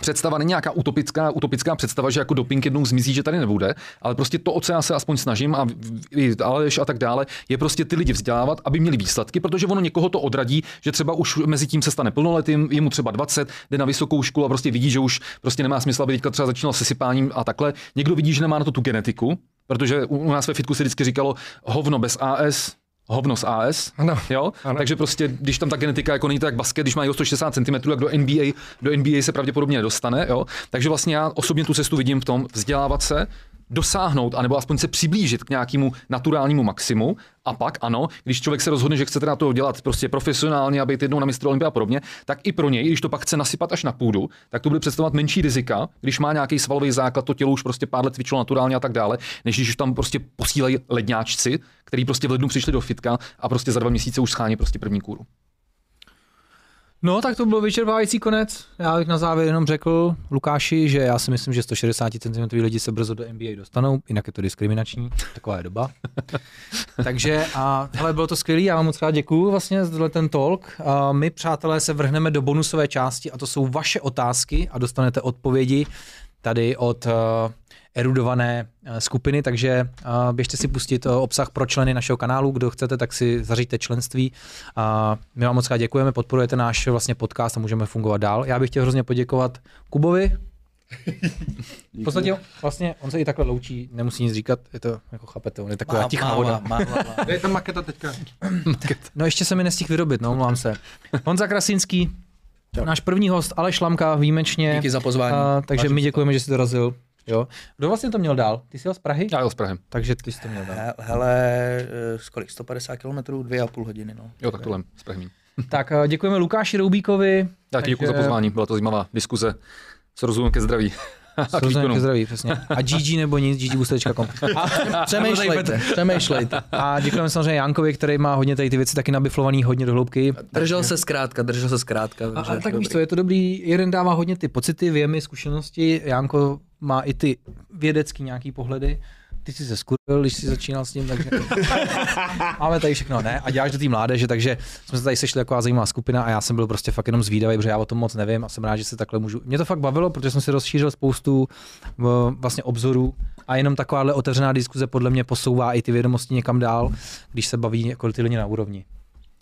představa není nějaká utopická, utopická představa, že jako doping jednou zmizí, že tady nebude, ale prostě to, o co já se aspoň snažím a Aleš a tak dále, je prostě ty lidi vzdělávat, aby měli výsledky, protože ono někoho to odradí, že třeba už mezi tím se stane plnoletým, je mu třeba 20, jde na vysokou školu a prostě vidí, že už prostě nemá smysl, aby teďka třeba začínal se sypáním a takhle. Někdo vidí, že nemá na to tu genetiku, protože u nás ve fitku se vždycky říkalo hovno bez AS, hovno s AS, Ano. Jo? Ano. Takže prostě, když tam ta genetika jako není to jak basket, když má jeho 160 cm, tak do NBA, do NBA se pravděpodobně nedostane. Jo? Takže vlastně já osobně tu cestu vidím v tom vzdělávat se, dosáhnout, anebo aspoň se přiblížit k nějakému naturálnímu maximu. A pak ano, když člověk se rozhodne, že chce teda to dělat prostě profesionálně a být jednou na mistr Olympia a podobně, tak i pro něj, když to pak chce nasypat až na půdu, tak to bude představovat menší rizika, když má nějaký svalový základ, to tělo už prostě pár let cvičilo naturálně a tak dále, než když tam prostě posílají ledňáčci, který prostě v lednu přišli do fitka a prostě za dva měsíce už schání prostě první kůru. No, tak to byl vyčerpávající konec. Já bych na závěr jenom řekl Lukáši, že já si myslím, že 160 cm lidi se brzo do NBA dostanou, jinak je to diskriminační, taková je doba. Takže a hele, bylo to skvělé, já vám moc rád děkuju vlastně za ten talk. A my, přátelé, se vrhneme do bonusové části a to jsou vaše otázky a dostanete odpovědi tady od uh, erudované eh, skupiny, takže uh, běžte si pustit uh, obsah pro členy našeho kanálu, kdo chcete, tak si zařiďte členství. A my vám moc krát děkujeme, podporujete náš vlastně podcast a můžeme fungovat dál. Já bych chtěl hrozně poděkovat Kubovi. V podstatě vlastně on se i takhle loučí, nemusí nic říkat, je to jako chápete, on je taková tichá voda. Je tam maketa teďka. No ještě se mi nestihl vyrobit, no, omlouvám se. Honza Krasinský, Čau. náš první host Aleš Lamka výjimečně. Díky za pozvání. A, takže Vážím my děkujeme, že jsi dorazil. Jo. Kdo vlastně to měl dál? Ty jsi jel z Prahy? Já jel s Prahem. Takže ty jsi to měl dál. He- Hele, eh, kolik, 150 km, dvě a půl hodiny, no. Jo, tak tohle s Prahem. tak eh, děkujeme Lukáši Roubíkovi. Tak děkuji za pozvání, byla to zajímavá diskuze s rozumem ke zdraví. Výkonu. ke zdraví, přesně. A GG nebo nic. A, Přemýšlejte, přemýšlejte. a děkujeme samozřejmě Jankovi, který má hodně tady ty věci taky nabiflovaný hodně do hloubky. Držel se zkrátka, držel se zkrátka. A, a tak dobrý. víš co, je to dobrý, jeden dává hodně ty pocity, věmy, zkušenosti, Janko má i ty vědecký nějaký pohledy, ty jsi se skurvil, když jsi začínal s tím, takže máme tady všechno, ne? A děláš do té mládeže, takže jsme se tady sešli taková zajímavá skupina a já jsem byl prostě fakt jenom zvídavý, protože já o tom moc nevím a jsem rád, že se takhle můžu. Mě to fakt bavilo, protože jsem si rozšířil spoustu vlastně obzorů a jenom takováhle otevřená diskuze podle mě posouvá i ty vědomosti někam dál, když se baví jako ty lidi na úrovni.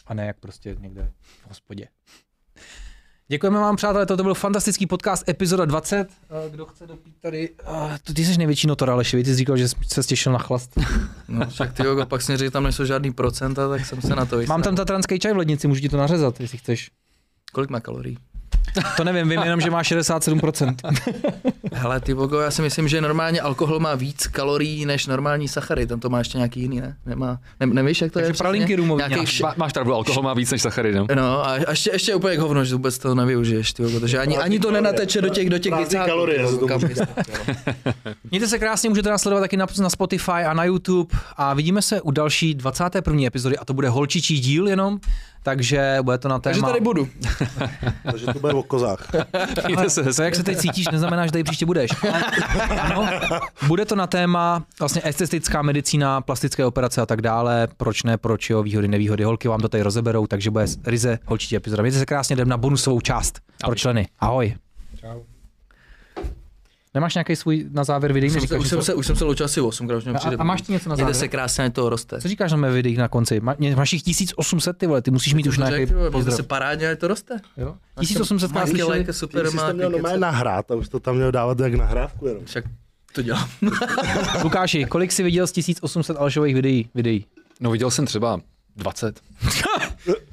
A ne jak prostě někde v hospodě. Děkujeme vám, přátelé, toto byl fantastický podcast, epizoda 20. Eh, Kdo chce dopít tady, uh, ty jsi největší notor, Aleši, ty jsi říkal, že jsi se těšil na chlast. No, však ty jogo, pak řekl, že tam nejsou žádný procenta, tak jsem se na to Mám vystal. tam tatranský čaj v lednici, můžu ti to nařezat, jestli chceš. Kolik má kalorií? To nevím, vím jenom, že má 67%. Hele, ty vogo, já si myslím, že normálně alkohol má víc kalorií než normální sachary. Tam to má ještě nějaký jiný, ne? Nemá, ne, nevíš, jak to Takže je? pralinky rumový Nějaký š- Má, máš pravdu, alkohol má víc než sachary, no. No a a ještě, ještě úplně k hovno, že vůbec to nevyužiješ, ty vogo, takže ani, ani to nenateče do těch, do těch vycáků, kalorie Mějte se krásně, můžete nás sledovat taky na, na Spotify a na YouTube a vidíme se u další 21. epizody a to bude holčičí díl jenom, takže bude to na téma... Takže tady budu. Takže to bude o kozách. Mějte se To, jak se teď cítíš, neznamená, že tady příště budeš. Ano, bude to na téma vlastně estetická medicína, plastické operace a tak dále. Proč ne, proč jo, výhody, nevýhody. Holky vám to tady rozeberou, takže bude ryze holčití epizoda. Mějte se krásně, jdem na bonusovou část pro členy. Ahoj. Čau. Nemáš nějaký svůj na závěr videí? Už jsem, se, Neříkáš už, jsem něco? se, už jsem se loučil asi 8 krát, a, přijde. a, máš ty něco na Jde závěr? se krásně, to roste. Co říkáš na mé videích na konci? Má, máš jich 1800, ty vole, ty musíš mít už To řekl, nějaký pozdrav. Mějte se parádně, ať to roste. Jo? 1800 Má krát slyšeli. super, Ty má jsi to měl normálně nahrát a už to tam měl dávat jak nahrávku jenom. Však to dělám. Lukáši, kolik jsi viděl z 1800 Alešových videí? videí? No viděl jsem třeba 20.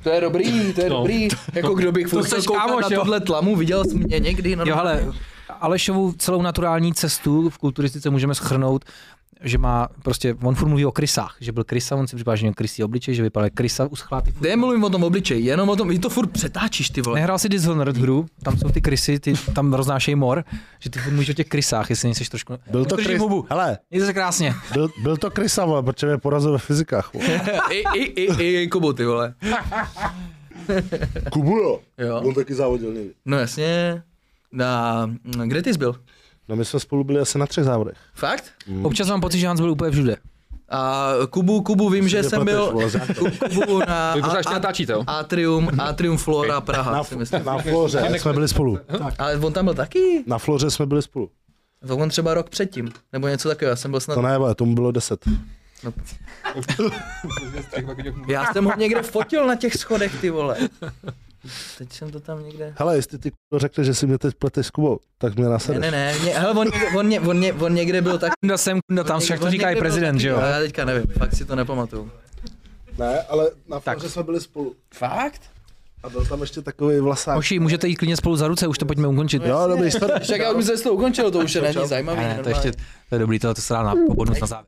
To je dobrý, to je No. dobrý. Jako kdo bych jsi chtěl koukat kámoš, na jo? tohle tlamu, viděl jsi mě někdy? Jo, normálně? Alešovu celou naturální cestu v kulturistice můžeme schrnout, že má prostě, on furt mluví o krysách, že byl krysa, on si připadá, že měl krysí obličej, že vypadal krysa uschlá ty Kde mluvím o tom obličeji, jenom o tom, vy to furt přetáčíš, ty vole. Nehrál si Dishonored hru, tam jsou ty krysy, ty tam roznášejí mor, že ty furt mluvíš o těch krysách, jestli nejsi trošku... Byl to Chris, hubu. hele, Mějte se krásně. byl, byl to Krysa, vole, protože mě porazil ve fyzikách. I, i, i, i Kubu, ty vole. Kubu, jo. Jo. On taky závodil někdy. No jasně. Na, kde ty jsi byl? No my jsme spolu byli asi na třech závodech. Fakt? Občas mám pocit, že Hans byl úplně všude. A Kubu, Kubu vím, že Že jsem byl Kubu na a- natáčíte, jo? Atrium, Atrium Flora Praha, Na, na Floře jsme byli spolu. Ale on tam byl taky? Na Floře jsme byli spolu. To on třeba rok předtím, nebo něco takového, já jsem byl snad... To ne, tomu bylo deset. Já jsem ho někde fotil na těch schodech, ty vole. Teď jsem to tam někde... Hele, jestli ty k***o, řekne, že si mě teď pleteš s Kubou, tak mě Ne, nasedeš. ne, ne, mě, hele, on, někde- on, ně- on, ně- on někde byl tak... Kunda sem, kunda tam, však to říká i prezident, že jo? ale Já teďka nevím, fakt si to nepamatuju. Ne, ale na Tak. Jsme byli spolu. Fakt? A byl tam ještě takový vlasák. Moši, můžete jít klidně spolu za ruce, už to pojďme ukončit. Jo, dobrý. Však já už se to ukončilo, to už je není Ne, zajímavý. ne, to ještě, to je dobrý, to, to se dá na, po bonus na závěr.